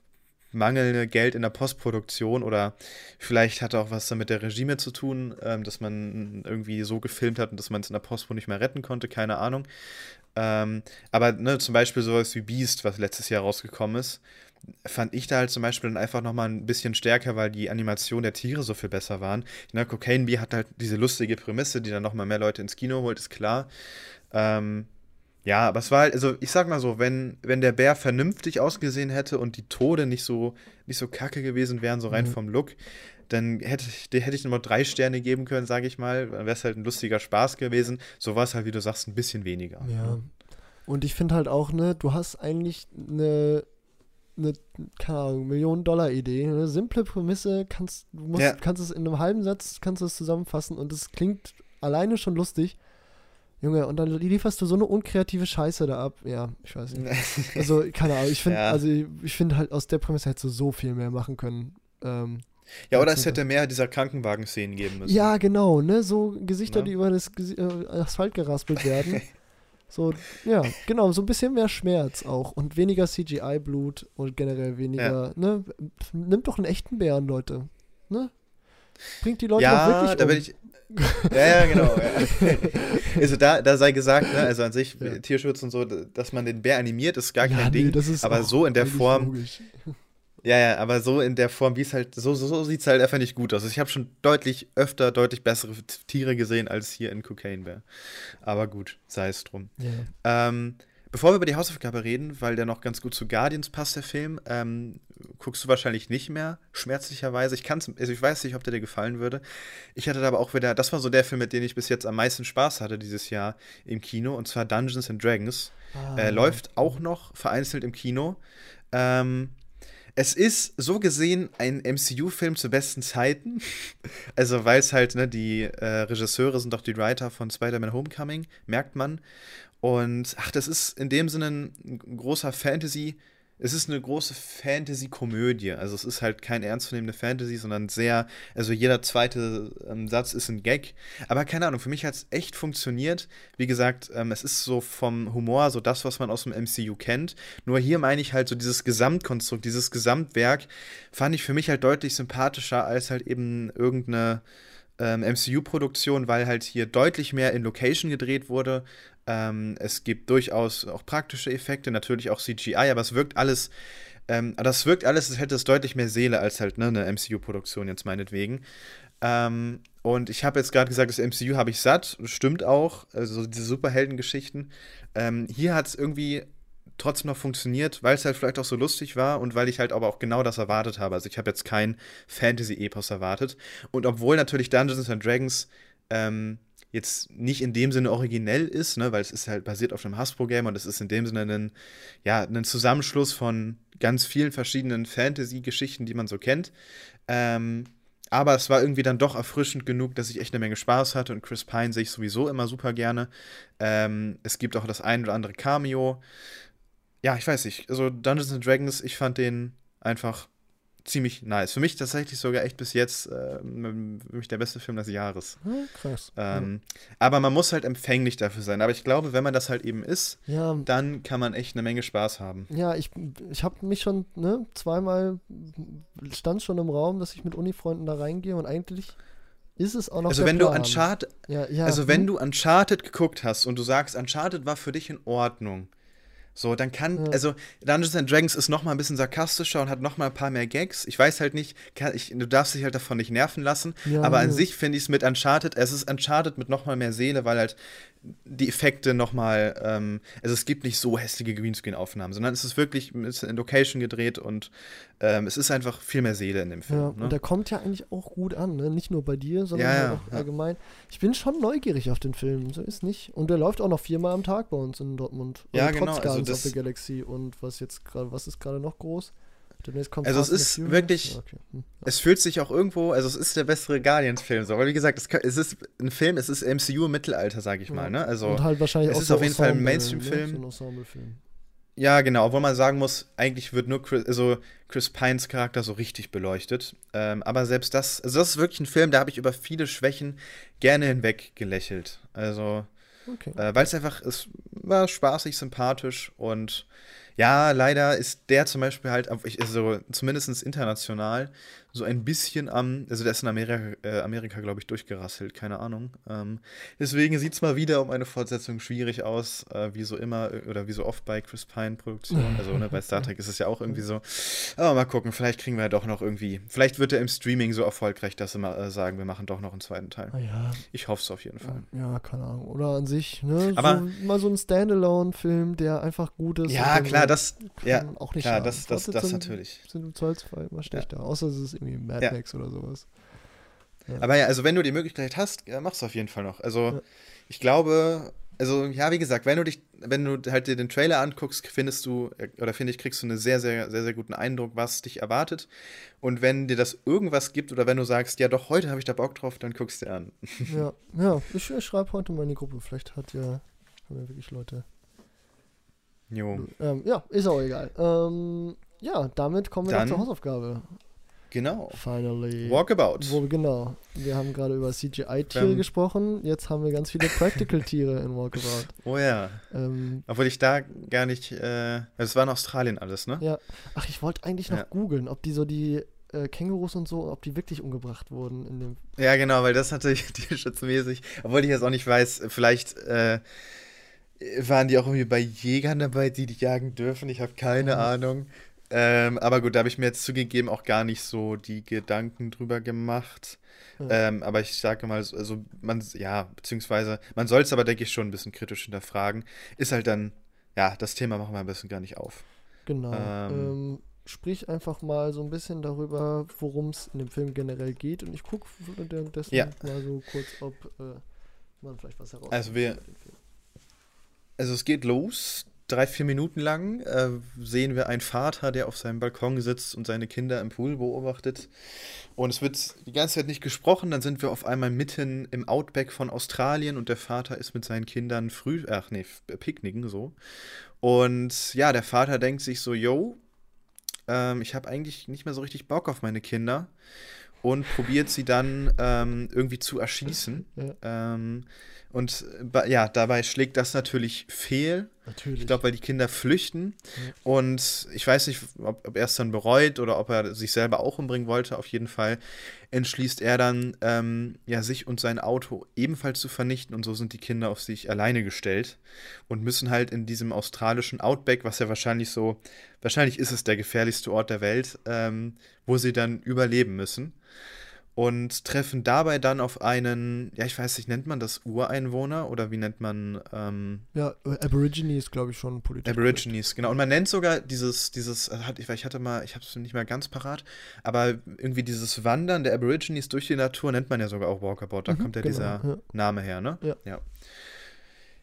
mangelnde Geld in der Postproduktion oder vielleicht hatte auch was damit der Regime zu tun, ähm, dass man irgendwie so gefilmt hat und dass man es in der Postpro nicht mehr retten konnte, keine Ahnung. Ähm, aber ne, zum Beispiel sowas wie Beast, was letztes Jahr rausgekommen ist, fand ich da halt zum Beispiel dann einfach nochmal ein bisschen stärker, weil die Animation der Tiere so viel besser waren. Ne, Cocaine Bee hat halt diese lustige Prämisse, die dann nochmal mehr Leute ins Kino holt, ist klar. Ähm, ja, aber es war halt, also ich sag mal so, wenn, wenn der Bär vernünftig ausgesehen hätte und die Tode nicht so, nicht so kacke gewesen wären, so rein mhm. vom Look, dann hätte ich, hätte ich nur drei Sterne geben können, sage ich mal. Dann wäre es halt ein lustiger Spaß gewesen. So war es halt, wie du sagst, ein bisschen weniger. Ja. Und ich finde halt auch, ne, du hast eigentlich eine, eine keine Ahnung, Millionen-Dollar-Idee, eine simple Prämisse, kannst, du musst, ja. kannst es in einem halben Satz, kannst du es zusammenfassen und es klingt alleine schon lustig. Junge, und dann lieferst du so eine unkreative Scheiße da ab. Ja, ich weiß nicht. [LAUGHS] Also, keine Ahnung, ich finde, ja. also ich, ich finde halt, aus der Prämisse hättest du so viel mehr machen können. Ähm, ja, oder es hätte mehr dieser Krankenwagen-Szenen geben müssen. Ja, genau, ne? So Gesichter, ja. die über das äh, Asphalt geraspelt werden. [LAUGHS] so, ja, genau, so ein bisschen mehr Schmerz auch und weniger CGI-Blut und generell weniger, ja. ne? Nimmt doch einen echten Bären, Leute. Ne? Bringt die Leute ja, wirklich um. da bin ich ja, ja, genau. Ja. [LAUGHS] Also da, da sei gesagt, ne, also an sich ja. Tierschutz und so, dass man den Bär animiert, ist gar kein ja, Ding. Nee, aber so in der Form. Logisch. Ja, ja, aber so in der Form, wie es halt, so, so, so sieht es halt einfach nicht gut aus. Also ich habe schon deutlich öfter, deutlich bessere Tiere gesehen als hier in Cocaine Bear. Aber gut, sei es drum. Ja. Ähm, Bevor wir über die Hausaufgabe reden, weil der noch ganz gut zu Guardians passt, der Film, ähm, guckst du wahrscheinlich nicht mehr, schmerzlicherweise. Ich kann's, also ich weiß nicht, ob der dir gefallen würde. Ich hatte aber auch wieder, das war so der Film, mit dem ich bis jetzt am meisten Spaß hatte dieses Jahr im Kino, und zwar Dungeons and Dragons. Ah. Äh, läuft auch noch vereinzelt im Kino. Ähm, es ist so gesehen ein MCU-Film zu besten Zeiten. [LAUGHS] also, weil es halt, ne, die äh, Regisseure sind doch die Writer von Spider-Man Homecoming, merkt man. Und ach, das ist in dem Sinne ein großer Fantasy- es ist eine große Fantasy-Komödie. Also es ist halt kein ernstzunehmende Fantasy, sondern sehr, also jeder zweite ähm, Satz ist ein Gag. Aber keine Ahnung, für mich hat es echt funktioniert. Wie gesagt, ähm, es ist so vom Humor so das, was man aus dem MCU kennt. Nur hier meine ich halt so dieses Gesamtkonstrukt, dieses Gesamtwerk fand ich für mich halt deutlich sympathischer als halt eben irgendeine ähm, MCU-Produktion, weil halt hier deutlich mehr in Location gedreht wurde. Ähm, es gibt durchaus auch praktische Effekte, natürlich auch CGI, aber es wirkt alles, ähm, das wirkt alles, es hätte es deutlich mehr Seele als halt ne, eine MCU-Produktion jetzt meinetwegen. Ähm, und ich habe jetzt gerade gesagt, das MCU habe ich satt, stimmt auch, also diese Superheldengeschichten. Ähm, hier hat es irgendwie trotzdem noch funktioniert, weil es halt vielleicht auch so lustig war und weil ich halt aber auch genau das erwartet habe. Also ich habe jetzt kein Fantasy-Epos erwartet. Und obwohl natürlich Dungeons and Dragons ähm, jetzt nicht in dem Sinne originell ist, ne, weil es ist halt basiert auf einem Hasbro-Game und es ist in dem Sinne ein, ja, ein Zusammenschluss von ganz vielen verschiedenen Fantasy-Geschichten, die man so kennt. Ähm, aber es war irgendwie dann doch erfrischend genug, dass ich echt eine Menge Spaß hatte und Chris Pine sehe ich sowieso immer super gerne. Ähm, es gibt auch das ein oder andere Cameo ja, ich weiß nicht. Also Dungeons and Dragons, ich fand den einfach ziemlich nice. Für mich tatsächlich sogar echt bis jetzt äh, für mich der beste Film des Jahres. Hm, krass. Ähm, ja. Aber man muss halt empfänglich dafür sein. Aber ich glaube, wenn man das halt eben ist, ja. dann kann man echt eine Menge Spaß haben. Ja, ich, ich habe mich schon ne, zweimal stand schon im Raum, dass ich mit Unifreunden da reingehe und eigentlich ist es auch noch Also wenn Plan. du Uncharted, ja, also wenn hm? du Uncharted geguckt hast und du sagst, Uncharted war für dich in Ordnung, so, dann kann, ja. also Dungeons and Dragons ist noch mal ein bisschen sarkastischer und hat noch mal ein paar mehr Gags. Ich weiß halt nicht, kann, ich, du darfst dich halt davon nicht nerven lassen, ja, aber an sich finde ich es mit Uncharted, es ist Uncharted mit noch mal mehr Seele, weil halt die Effekte nochmal, ähm, also es gibt nicht so hässliche Greenscreen-Aufnahmen, sondern es ist wirklich ist in Location gedreht und ähm, es ist einfach viel mehr Seele in dem Film. Ja, ne? und der kommt ja eigentlich auch gut an, ne? Nicht nur bei dir, sondern Ja, ja, auch allgemein. Ich bin schon neugierig auf den Film, so ist nicht. Und der läuft auch noch viermal am Tag bei uns in Dortmund. Ja, Trotz genau, also Guardians das- of the Galaxy und was jetzt gerade, was ist gerade noch groß? Demnächst kommt Also es Fast ist wirklich- Ja, okay. hm. Es fühlt sich auch irgendwo, also es ist der bessere Guardians-Film, so. Aber wie gesagt, es, es ist ein Film, es ist MCU im Mittelalter, sag ich mal, ne? Also, und halt wahrscheinlich es auch ist so auf jeden Fall ein Mainstream-Film. Ne? So ein Ensemble-Film. ja, genau, obwohl man sagen muss, eigentlich wird nur Chris, also Chris Pines Charakter so richtig beleuchtet. Ähm, aber selbst das, also das ist wirklich ein Film, da habe ich über viele Schwächen gerne hinweg gelächelt. Also, Okay. äh, weil es einfach, es war spaßig, sympathisch und ja, leider ist der zum Beispiel halt, also zumindest international, so ein bisschen am, also der ist in Amerika, äh, Amerika glaube ich, durchgerasselt, keine Ahnung. Ähm, deswegen sieht es mal wieder um eine Fortsetzung schwierig aus, äh, wie so immer äh, oder wie so oft bei Chris Pine-Produktionen. Also ne, bei Star Trek ist es ja auch irgendwie so. Aber mal gucken, vielleicht kriegen wir ja doch noch irgendwie, vielleicht wird er im Streaming so erfolgreich, dass sie mal äh, sagen, wir machen doch noch einen zweiten Teil. Ah ja, Ich hoffe es auf jeden Fall. ja, keine Ahnung. Oder an sich, ne? Aber- so, mal so ein Standalone-Film, der einfach gut ist. Ja, klar, das, kann ja, auch nicht klar, schaden. das, das, das natürlich. sind im Zweifelsfall immer schlechter. Außer es ist irgendwie Mad Ja. Max oder sowas. Aber ja, also wenn du die Möglichkeit hast, ja, mach's auf jeden Fall noch. Also Ja. ich glaube, also ja, wie gesagt, wenn du dich, wenn du halt dir den Trailer anguckst, findest du, oder finde ich, kriegst du einen sehr, sehr, sehr, sehr guten Eindruck, was dich erwartet. Und wenn dir das irgendwas gibt oder wenn du sagst, ja doch, heute habe ich da Bock drauf, dann guckst du dir an. ja, [LAUGHS] ja, ich, ich schreibe heute mal in die Gruppe. Vielleicht hat ja, haben ja wirklich Leute. Jo. Ähm, ja, ist auch egal. Ähm, ja, damit kommen wir Dann- zur Hausaufgabe. Genau. Finally. Walkabout. Wo genau. Wir haben gerade über CGI-Tiere Ähm. gesprochen. Jetzt haben wir ganz viele Practical-Tiere in Walkabout. [LAUGHS] Oh ja. Ähm, Obwohl ich da gar nicht, äh, es war in Australien alles, ne? ja. Ach, ich wollte eigentlich noch Ja. googeln, ob die so die äh, Kängurus und so, ob die wirklich umgebracht wurden in dem. Ja, genau, weil das natürlich [LAUGHS] tierschutzmäßig, obwohl ich jetzt auch nicht weiß, vielleicht äh, waren die auch irgendwie bei Jägern dabei, die die jagen dürfen. Ich habe keine Ja. Ahnung. Ähm, aber gut, da habe ich mir jetzt zugegeben auch gar nicht so die Gedanken drüber gemacht. Ja. Ähm, aber ich sage mal, so- also man, ja, beziehungsweise man soll es aber, denke ich, schon ein bisschen kritisch hinterfragen. Ist halt dann, ja, das Thema machen wir ein bisschen gar nicht auf. Genau. Ähm. Ähm, sprich einfach mal so ein bisschen darüber, worum es in dem Film generell geht. Und ich gucke währenddessen Ja. mal so kurz, ob äh, man vielleicht was heraus. Also wir- Also es geht los. Drei, vier Minuten lang äh, sehen wir einen Vater, der auf seinem Balkon sitzt und seine Kinder im Pool beobachtet. Und es wird die ganze Zeit nicht gesprochen. Dann sind wir auf einmal mitten im Outback von Australien und der Vater ist mit seinen Kindern früh, ach nee, f- picknicken so. Und ja, der Vater denkt sich so, yo, ähm, ich habe eigentlich nicht mehr so richtig Bock auf meine Kinder und probiert sie dann ähm, irgendwie zu erschießen. Ja. Ähm, und ja, dabei schlägt das natürlich fehl. Natürlich. Ich glaube, weil die Kinder flüchten. Ja. Und ich weiß nicht, ob, ob er es dann bereut oder ob er sich selber auch umbringen wollte. Auf jeden Fall entschließt er dann, ähm, ja, sich und sein Auto ebenfalls zu vernichten. Und so sind die Kinder auf sich alleine gestellt und müssen halt in diesem australischen Outback, was ja wahrscheinlich so, wahrscheinlich ist es der gefährlichste Ort der Welt, ähm, wo sie dann überleben müssen. Und treffen dabei dann auf einen, ja, ich weiß nicht, nennt man das Ureinwohner oder wie nennt man, ähm, ja, Aborigine ist, glaube ich, schon politisch. Aborigines, genau. Und man nennt sogar dieses, dieses, äh, ich ich hatte mal, ich habe es nicht mehr ganz parat, aber irgendwie dieses Wandern der Aborigines durch die Natur nennt man ja sogar auch Walkabout. Da Mhm, kommt ja genau, dieser ja. Name her, ne? Ja. Ja,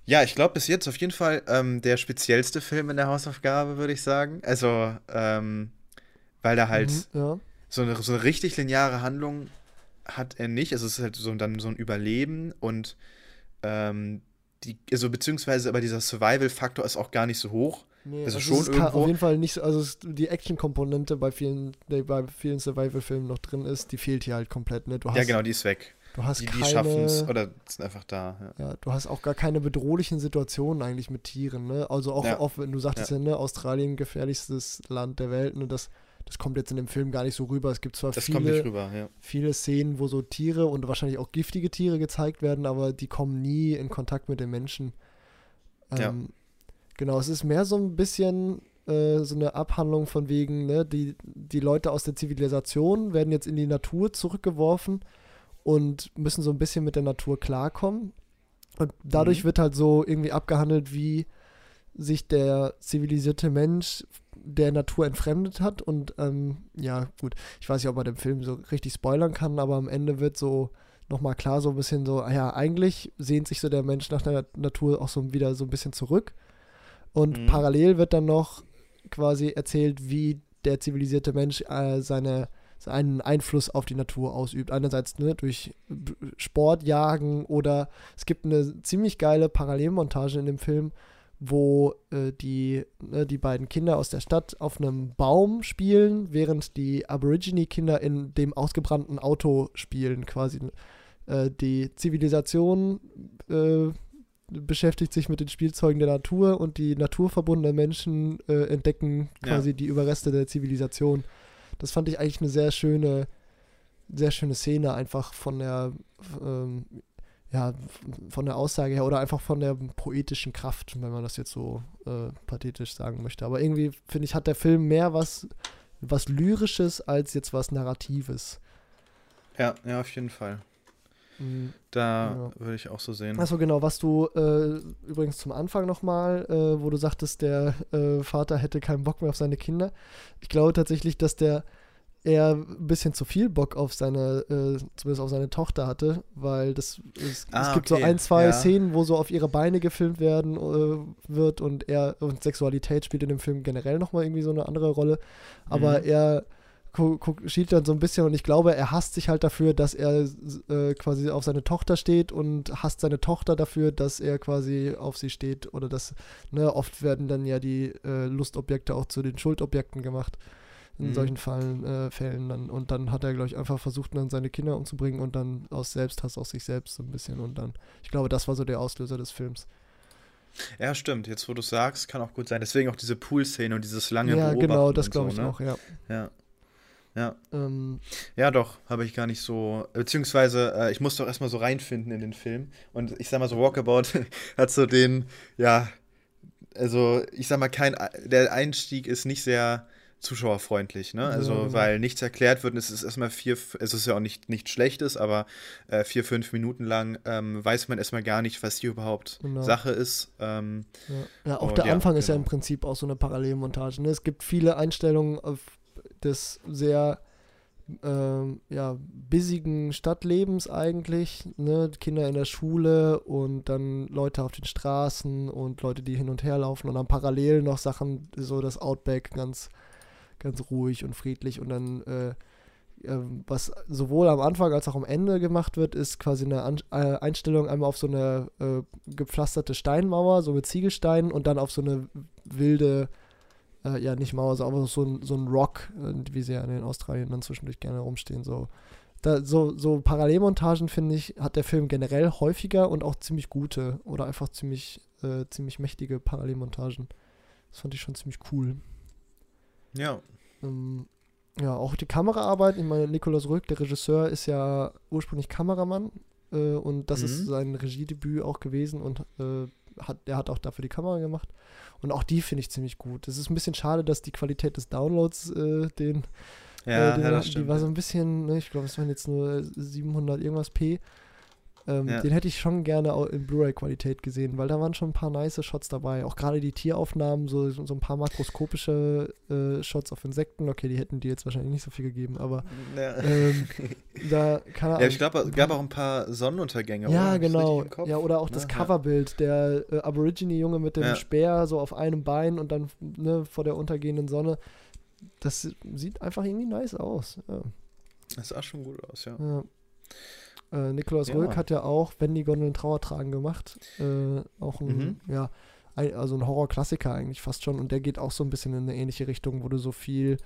Ja, ich glaube bis jetzt auf jeden Fall ähm, der speziellste Film in der Hausaufgabe, würde ich sagen. Also, ähm, weil da halt Mhm, ja. so eine, so eine richtig lineare Handlung hat er nicht. Also es ist halt so dann so ein Überleben und ähm, die, also beziehungsweise aber dieser Survival-Faktor ist auch gar nicht so hoch. Nee, Also es schon ist ka- irgendwo- auf jeden Fall nicht so, also es, die Action-Komponente bei vielen, bei vielen Survival-Filmen noch drin ist, die fehlt hier halt komplett, ne? Du hast, ja, genau, die ist weg. du hast Die, die schaffen es oder sind einfach da. Ja. ja, du hast auch gar keine bedrohlichen Situationen eigentlich mit Tieren, ne? Also auch Ja. oft, wenn du sagtest ja, ne, Australien gefährlichstes Land der Welt, ne? Das, das kommt jetzt in dem Film gar nicht so rüber. Es gibt zwar Das viele, rüber, ja. viele Szenen, wo so Tiere und wahrscheinlich auch giftige Tiere gezeigt werden, aber die kommen nie in Kontakt mit den Menschen. Ja. Ähm, Genau, es ist mehr so ein bisschen äh, so eine Abhandlung von wegen, ne, die, die Leute aus der Zivilisation werden jetzt in die Natur zurückgeworfen und müssen so ein bisschen mit der Natur klarkommen. Und dadurch Mhm. wird halt so irgendwie abgehandelt, wie sich der zivilisierte Mensch der Natur entfremdet hat. Und ähm, ja, gut, ich weiß nicht, ob man den Film so richtig spoilern kann, aber am Ende wird so nochmal klar, so ein bisschen so, ah ja, eigentlich sehnt sich so der Mensch nach der Natur auch so wieder so ein bisschen zurück. Und Mhm. parallel wird dann noch quasi erzählt, wie der zivilisierte Mensch äh, seine einen Einfluss auf die Natur ausübt. Einerseits ne, durch Sport, Jagen oder es gibt eine ziemlich geile Parallelmontage in dem Film, wo äh, die, ne, die beiden Kinder aus der Stadt auf einem Baum spielen, während die Aborigine-Kinder in dem ausgebrannten Auto spielen, quasi. Äh, die Zivilisation äh, beschäftigt sich mit den Spielzeugen der Natur und die naturverbundenen Menschen äh, entdecken Ja. quasi die Überreste der Zivilisation. Das fand ich eigentlich eine sehr schöne, sehr schöne Szene, einfach von der, ähm, ja, von der Aussage her oder einfach von der poetischen Kraft, wenn man das jetzt so äh, pathetisch sagen möchte. Aber irgendwie, finde ich, hat der Film mehr was, was Lyrisches als jetzt was Narratives. Ja, ja, auf jeden Fall. Mhm. Da Ja. würde ich auch so sehen. Achso, genau, was du äh, übrigens zum Anfang nochmal, äh, wo du sagtest, der äh, Vater hätte keinen Bock mehr auf seine Kinder. Ich glaube tatsächlich, dass der eher ein bisschen zu viel Bock auf seine, äh, zumindest auf seine Tochter hatte, weil das es, Ah, es gibt so okay, ein, zwei ja. Szenen, wo so auf ihre Beine gefilmt werden äh, wird und er und Sexualität spielt in dem Film generell nochmal irgendwie so eine andere Rolle. Aber Mhm. er gu- guck, schielt dann so ein bisschen und ich glaube, er hasst sich halt dafür, dass er äh, quasi auf seine Tochter steht und hasst seine Tochter dafür, dass er quasi auf sie steht oder dass, ne, oft werden dann ja die äh, Lustobjekte auch zu den Schuldobjekten gemacht. In Mhm. solchen Fallen, äh, Fällen dann. Und dann hat er, glaube ich, einfach versucht, dann seine Kinder umzubringen und dann aus Selbsthass aus sich selbst so ein bisschen. Und dann, ich glaube, das war so der Auslöser des Films. Ja, stimmt. Jetzt, wo du sagst, kann auch gut sein. Deswegen auch diese Pool-Szene und dieses lange ja, Beobachten genau, das glaube so, ich ne? auch, ja. Ja. Ja. Ähm, Ja, doch, habe ich gar nicht so. Beziehungsweise, äh, ich musste auch erstmal so reinfinden in den Film. Und ich sag mal so, Walkabout [LAUGHS] hat so den, ja, also ich sag mal, kein, der Einstieg ist nicht sehr zuschauerfreundlich, ne? Also, Ja, genau. weil nichts erklärt wird und es ist erstmal vier, es ist ja auch nicht nichts Schlechtes, aber äh, vier, fünf Minuten lang ähm, weiß man erstmal gar nicht, was hier überhaupt Genau. Sache ist. Ähm, Ja, ja auch Und der ja, Anfang ist ja genau. im Prinzip auch so eine Parallelmontage. Ne? Es gibt viele Einstellungen des sehr ähm, ja, busigen Stadtlebens eigentlich. Ne? Kinder in der Schule und dann Leute auf den Straßen und Leute, die hin und her laufen und dann parallel noch Sachen, so das Outback ganz, ganz ruhig und friedlich und dann äh, ähm, was sowohl am Anfang als auch am Ende gemacht wird, ist quasi eine An äh, Einstellung einmal auf so eine äh, gepflasterte Steinmauer, so mit Ziegelsteinen und dann auf so eine wilde, äh, ja nicht Mauer, so, aber so ein, so ein Rock, äh, wie sie ja in Australien dann zwischendurch gerne rumstehen. So, da, so, so Parallelmontagen, finde ich, hat der Film generell häufiger und auch ziemlich gute oder einfach ziemlich, äh, ziemlich mächtige Parallelmontagen. Das fand ich schon ziemlich cool. Ja. Ähm, ja, auch die Kameraarbeit. Ich meine, Nikolaus Rück, der Regisseur, ist ja ursprünglich Kameramann äh, und das ist Mhm. sein Regiedebüt auch gewesen und äh, hat, er hat auch dafür die Kamera gemacht. Und auch die finde ich ziemlich gut. Es ist ein bisschen schade, dass die Qualität des Downloads äh, den, Ja, äh, den ja, das die stimmt. war so ein bisschen, ne, ich glaube, es waren jetzt nur 700 irgendwas P. Ähm, Ja. Den hätte ich schon gerne auch in Blu-ray-Qualität gesehen, weil da waren schon ein paar nice Shots dabei. Auch gerade die Tieraufnahmen, so, so ein paar makroskopische äh, Shots auf Insekten. Okay, die hätten die jetzt wahrscheinlich nicht so viel gegeben, aber ja. ähm, [LAUGHS] da kann ja, ich glaube, es gab auch ein paar Sonnenuntergänge. oder? ja, richtig genau. Ja, oder auch Ne? das Ja. Coverbild, der äh, Aborigine-Junge mit dem Ja. Speer so auf einem Bein und dann ne, vor der untergehenden Sonne. Das sieht einfach irgendwie nice aus. Ja. Das sah schon gut aus, ja. Ja. Äh, Nikolaus Ja. Röck hat ja auch Wenn die Gondeln Trauer tragen gemacht. Äh, auch ein, Mhm. ja, ein, also ein Horrorklassiker eigentlich fast schon. Und der geht auch so ein bisschen in eine ähnliche Richtung, wo du so viel,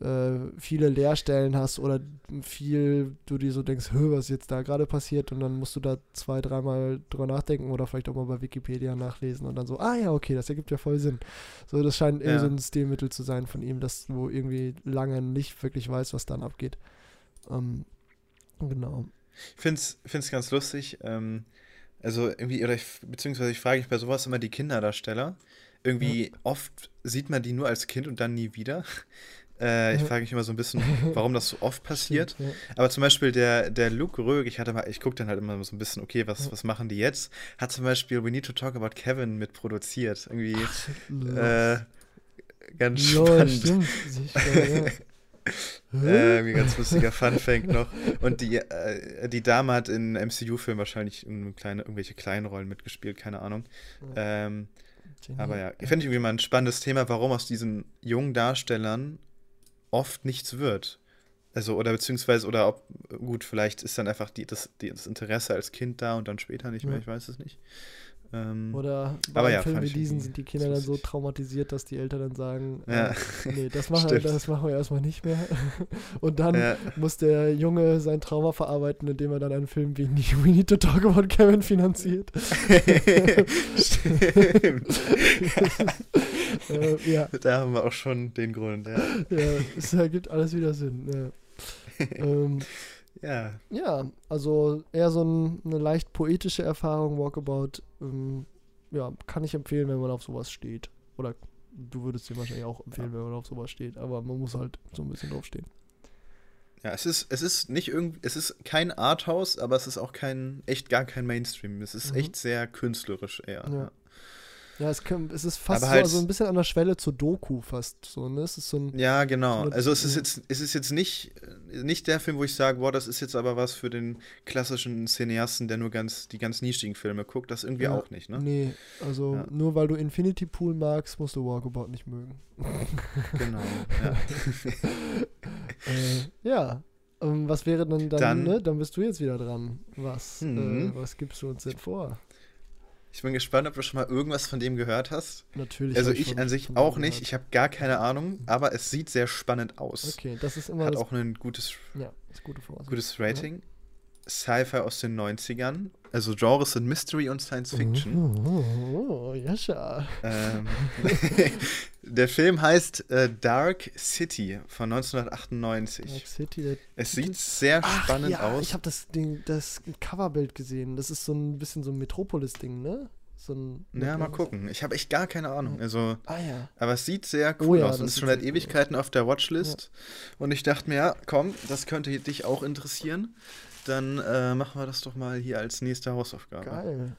äh, viele Leerstellen hast oder viel, du dir so denkst, was ist jetzt da gerade passiert? Und dann musst du da zwei, dreimal drüber nachdenken oder vielleicht auch mal bei Wikipedia nachlesen und dann so, ah ja, okay, das ergibt ja voll Sinn. So, das scheint irgendwie Ja. so ein Stilmittel zu sein von ihm, dass du irgendwie lange nicht wirklich weißt, was dann abgeht. Ähm, genau. Ich finde es ganz lustig. Ähm, also irgendwie, oder ich, beziehungsweise ich frage mich bei sowas immer die Kinderdarsteller. Irgendwie oft sieht man die nur als Kind und dann nie wieder. [LAUGHS] Äh, ich frage mich immer so ein bisschen, warum das so oft [LAUGHS] passiert. Stimmt, Aber zum Beispiel der, der Luke Rög, ich hatte mal, ich gucke dann halt immer so ein bisschen, okay, was, Ja. was machen die jetzt? Hat zum Beispiel We Need to Talk About Kevin mitproduziert. Irgendwie ja. äh, ganz Lol, spannend. stimmt. Gerade, ja. [LAUGHS] Äh, ganz lustiger Fun-Fact noch. Und die, äh, die Dame hat in MCU-Filmen wahrscheinlich in kleine, irgendwelche kleinen Rollen mitgespielt, keine Ahnung. Ähm, aber ja, ich finde irgendwie mal ein spannendes Thema, warum aus diesen jungen Darstellern oft nichts wird. Also, oder beziehungsweise, oder ob, gut, vielleicht ist dann einfach die, das, die, das Interesse als Kind da und dann später nicht mehr, Ja. ich weiß es nicht. Ähm, Oder bei ja, Film fand wie diesen sind die Kinder dann so traumatisiert, dass die Eltern dann sagen, Ja. äh, nee, [LAUGHS] das machen, das machen wir erstmal nicht mehr. [LAUGHS] Und dann ja, muss der Junge sein Trauma verarbeiten, indem er dann einen Film wie We Need to Talk About Kevin finanziert. Stimmt. [LAUGHS] äh, ja, Da haben wir auch schon den Grund, ja. ja, es ergibt alles wieder Sinn. Ja. ähm, Ja, ja, also eher so ein, eine leicht poetische Erfahrung, Walkabout. Ähm, ja, kann ich empfehlen, wenn man auf sowas steht. Oder du würdest dir wahrscheinlich auch empfehlen, wenn man auf sowas steht. Aber man muss halt so ein bisschen draufstehen. ja, es ist, es ist nicht irgendwie, es ist kein Arthouse, aber es ist auch kein, echt gar kein Mainstream. Es ist Mhm. echt sehr künstlerisch eher. Ja. Ja, es, kann, es ist fast so halt- also ein bisschen an der Schwelle zur Doku fast so, ne? Es ist so ein Ja, genau. So, Also es ist jetzt, es ist jetzt nicht, nicht der Film, wo ich sage, boah, das ist jetzt aber was für den klassischen Cineasten, der nur ganz, die ganz nischigen Filme guckt. Das irgendwie Ja. auch nicht, ne? Nee, also Ja. nur weil du Infinity Pool magst, musst du Walkabout nicht mögen. [LAUGHS] Genau. Ja. [LAUGHS] äh, ja. Ähm, was wäre denn dann, Dann- ne? Dann bist du jetzt wieder dran. Was, Mhm. äh, was gibst du uns denn vor? Ich bin gespannt, ob du schon mal irgendwas von dem gehört hast. Natürlich. also ich an sich auch nicht. gehört. Ich habe gar keine Ahnung, aber es sieht sehr spannend aus. Okay, das ist immer Hat auch ein gutes, ja, gute gutes Rating. Sci-Fi aus den 90ern. Also Genres sind Mystery und Science Fiction. Oh, oh, oh, Jascha. Ähm, [LAUGHS] der Film heißt äh, Dark City von 1998. Dark City, Es sieht sehr Ach, spannend ja, aus. Ich habe das, Ding, das Coverbild gesehen. Das ist so ein bisschen so ein Metropolis-Ding, ne? So ein, ja, mal gucken. Ich habe echt gar keine Ahnung. Also, Ah ja. aber es sieht sehr Oh cool ja, aus und ist schon seit sehr cool Ewigkeiten auf der Watchlist. Und ich dachte mir, ja, komm, das könnte dich auch interessieren. Dann äh, machen wir das doch mal hier als nächste Hausaufgabe. Geil.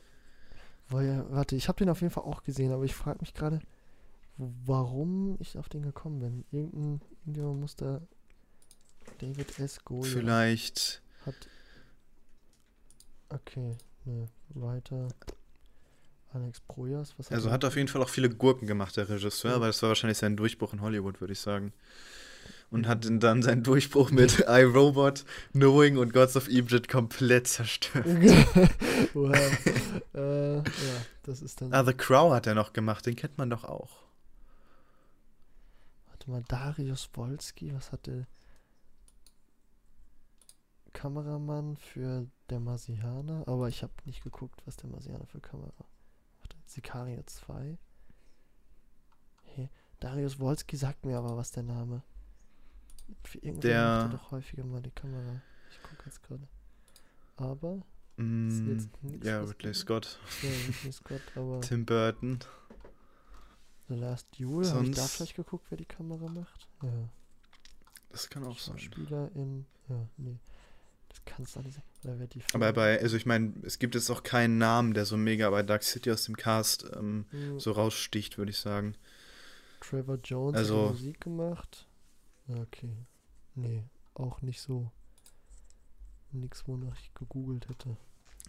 Ja, warte, ich habe den auf jeden Fall auch gesehen, aber ich frage mich gerade, warum ich auf den gekommen bin. Irgendein, irgendjemand muss da. David S. Goya Vielleicht. hat. Okay, ne, weiter. Alex Projas, was hat Also hat auf jeden Fall auch viele Gurken gemacht, der Regisseur, Ja. aber das war wahrscheinlich sein Durchbruch in Hollywood, würde ich sagen. Und hat dann seinen Durchbruch mit iRobot, Knowing und Gods of Egypt komplett zerstört. [LAUGHS] wow. äh, ja, das ist dann. Ah, The Crow hat er noch gemacht, den kennt man doch auch. Warte mal, Darius Wolski, was hat der Kameramann für der Marsianer? Aber ich habe nicht geguckt, was der Marsianer für Kamera. Warte, Sicario 2. Hey, Darius Wolski sagt mir aber was der Name. Für Der- macht er doch häufiger mal die Kamera. Ich gucke jetzt gerade. Aber Mm, jetzt nichts. ja, Ridley Scott, Ja, Ridley Scott, [LAUGHS] aber Tim Burton. The Last Duel, habe ich da vielleicht geguckt, wer die Kamera macht? Ja. Das kann auch sein. Schauspieler in. Ja, nee. Das kann es doch nicht sein. Oder wer die Aber bei, also ich meine, es gibt jetzt auch keinen Namen, der so mega bei Dark City aus dem Cast ähm, Hm, so raussticht, würde ich sagen. Trevor Jones also- hat die Musik gemacht. Ja, Okay. Nee, auch nicht so. Nix, wonach ich gegoogelt hätte.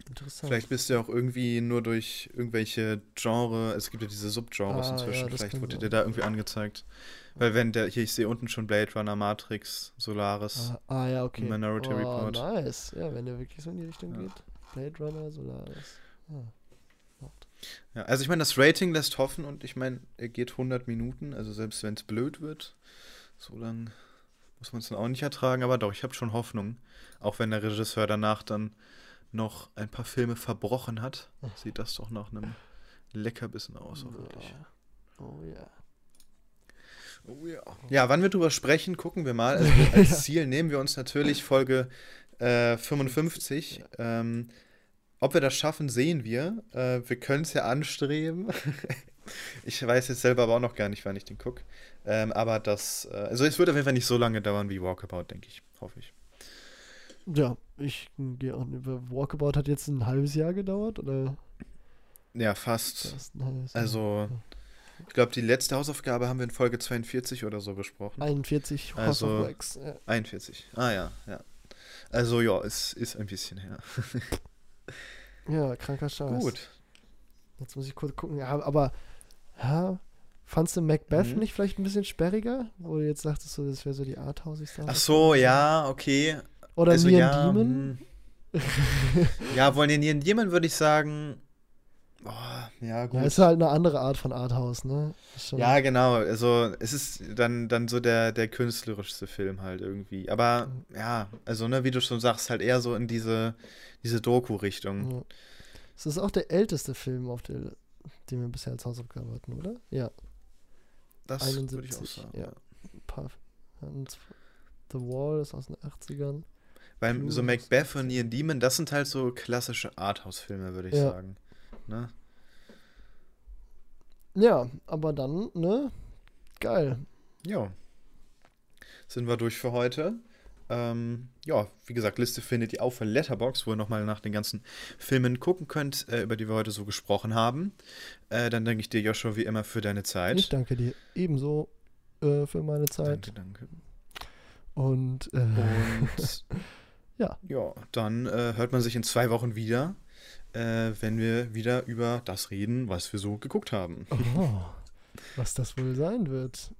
Interessant. Vielleicht bist du ja auch irgendwie nur durch irgendwelche Genre, es gibt ja diese Subgenres Ah, inzwischen, ja, vielleicht wurde dir da irgendwie angezeigt. Weil wenn der, hier, ich sehe unten schon Blade Runner, Matrix, Solaris. Ah, ah, ja, okay. Minority oh, Report. nice. Ja, wenn der wirklich so in die Richtung Ja. geht. Blade Runner, Solaris. Ah. Macht. Ja, also ich meine, das Rating lässt hoffen und ich meine, er geht 100 Minuten, also selbst wenn es blöd wird, so lang muss man es dann auch nicht ertragen, aber doch, ich habe schon Hoffnung. Auch wenn der Regisseur danach dann noch ein paar Filme verbrochen hat, sieht das doch nach einem Leckerbissen aus, auch wirklich. Oh ja. Oh ja. Ja, wann wir drüber sprechen, gucken wir mal. Also [LAUGHS] als Ziel nehmen wir uns natürlich Folge äh, 55. Ähm, ob wir das schaffen, sehen wir. Äh, wir können es ja anstreben. Ich weiß jetzt selber aber auch noch gar nicht, wann ich den gucke. Ähm, aber das, äh, also es wird auf jeden Fall nicht so lange dauern wie Walkabout, denke ich. Hoffe ich. Ja, ich gehe auch über Walkabout hat jetzt ein halbes Jahr gedauert, oder? Ja, fast. Fast. Also, ich glaube, die letzte Hausaufgabe haben wir in Folge 42 oder so besprochen. 41 House Also-. Ja. 41. Ah ja, ja. Also ja, es ist ein bisschen her. [LAUGHS] ja, kranker Scheiß. Gut. Jetzt muss ich kurz gucken. Ja, aber ja, fandst du Macbeth Mhm. nicht vielleicht ein bisschen sperriger? Wo du jetzt sagtest, so, das wäre so die arthausigste Ach so, ja, okay. Oder also Neon ja, Demon? hm. ja, wollen den Nieren Demon würde ich sagen. Boah, ja, gut. Ja, ist halt eine andere Art von Arthouse, ne? Ja, genau. Also es ist dann, dann so der, der künstlerischste Film halt irgendwie. Aber ja, also ne, wie du schon sagst, halt eher so in diese, diese Doku-Richtung. Ja. Es ist auch der älteste Film, auf der, den wir bisher als Hausaufgabe hatten, oder? Ja, Das würde ich auch 71. sagen. ja. Und The Wall ist aus den 80ern. Weil Cool. so Macbeth und Ian Demon, das sind halt so klassische Arthouse-Filme, würde ich Ja. sagen. Ne? Ja, aber dann, ne? Geil. Ja. Sind wir durch für heute. Ähm, ja, wie gesagt, Liste findet ihr auf Letterbox, wo ihr nochmal nach den ganzen Filmen gucken könnt, äh, über die wir heute so gesprochen haben. Äh, dann danke ich dir, Joshua, wie immer für deine Zeit. Ich danke dir ebenso äh, für meine Zeit. Danke, danke. Und, äh, Und [LAUGHS] Ja. ja, dann äh, hört man sich in zwei Wochen wieder, äh, wenn wir wieder über das reden, was wir so geguckt haben. oh, was das wohl sein wird.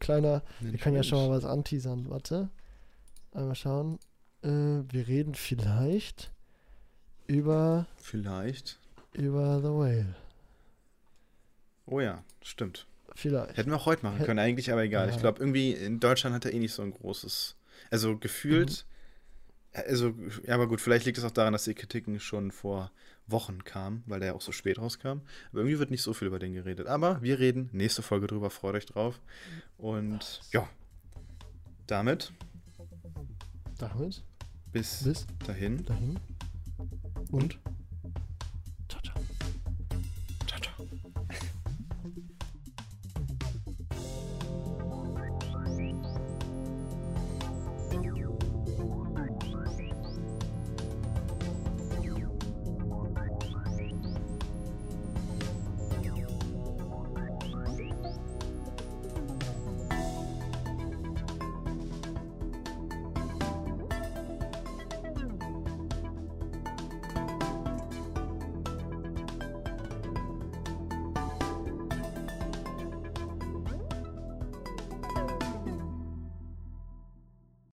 Kleiner, wir können ja schon mal was anteasern. Warte. Einmal schauen. Äh, wir reden vielleicht über, Vielleicht. über The Whale. Oh ja, stimmt. Vielleicht. Hätten wir auch heute machen Hätt- können, eigentlich, aber egal. Ja. Ich glaube, irgendwie in Deutschland hat er eh nicht so ein großes. Also gefühlt. Also, ja, aber gut, vielleicht liegt es auch daran, dass die Kritiken schon vor Wochen kamen, weil der ja auch so spät rauskam. Aber irgendwie wird nicht so viel über den geredet. Aber wir reden nächste Folge drüber, freut euch drauf. Und ja, damit Damit bis bis dahin. dahin. Und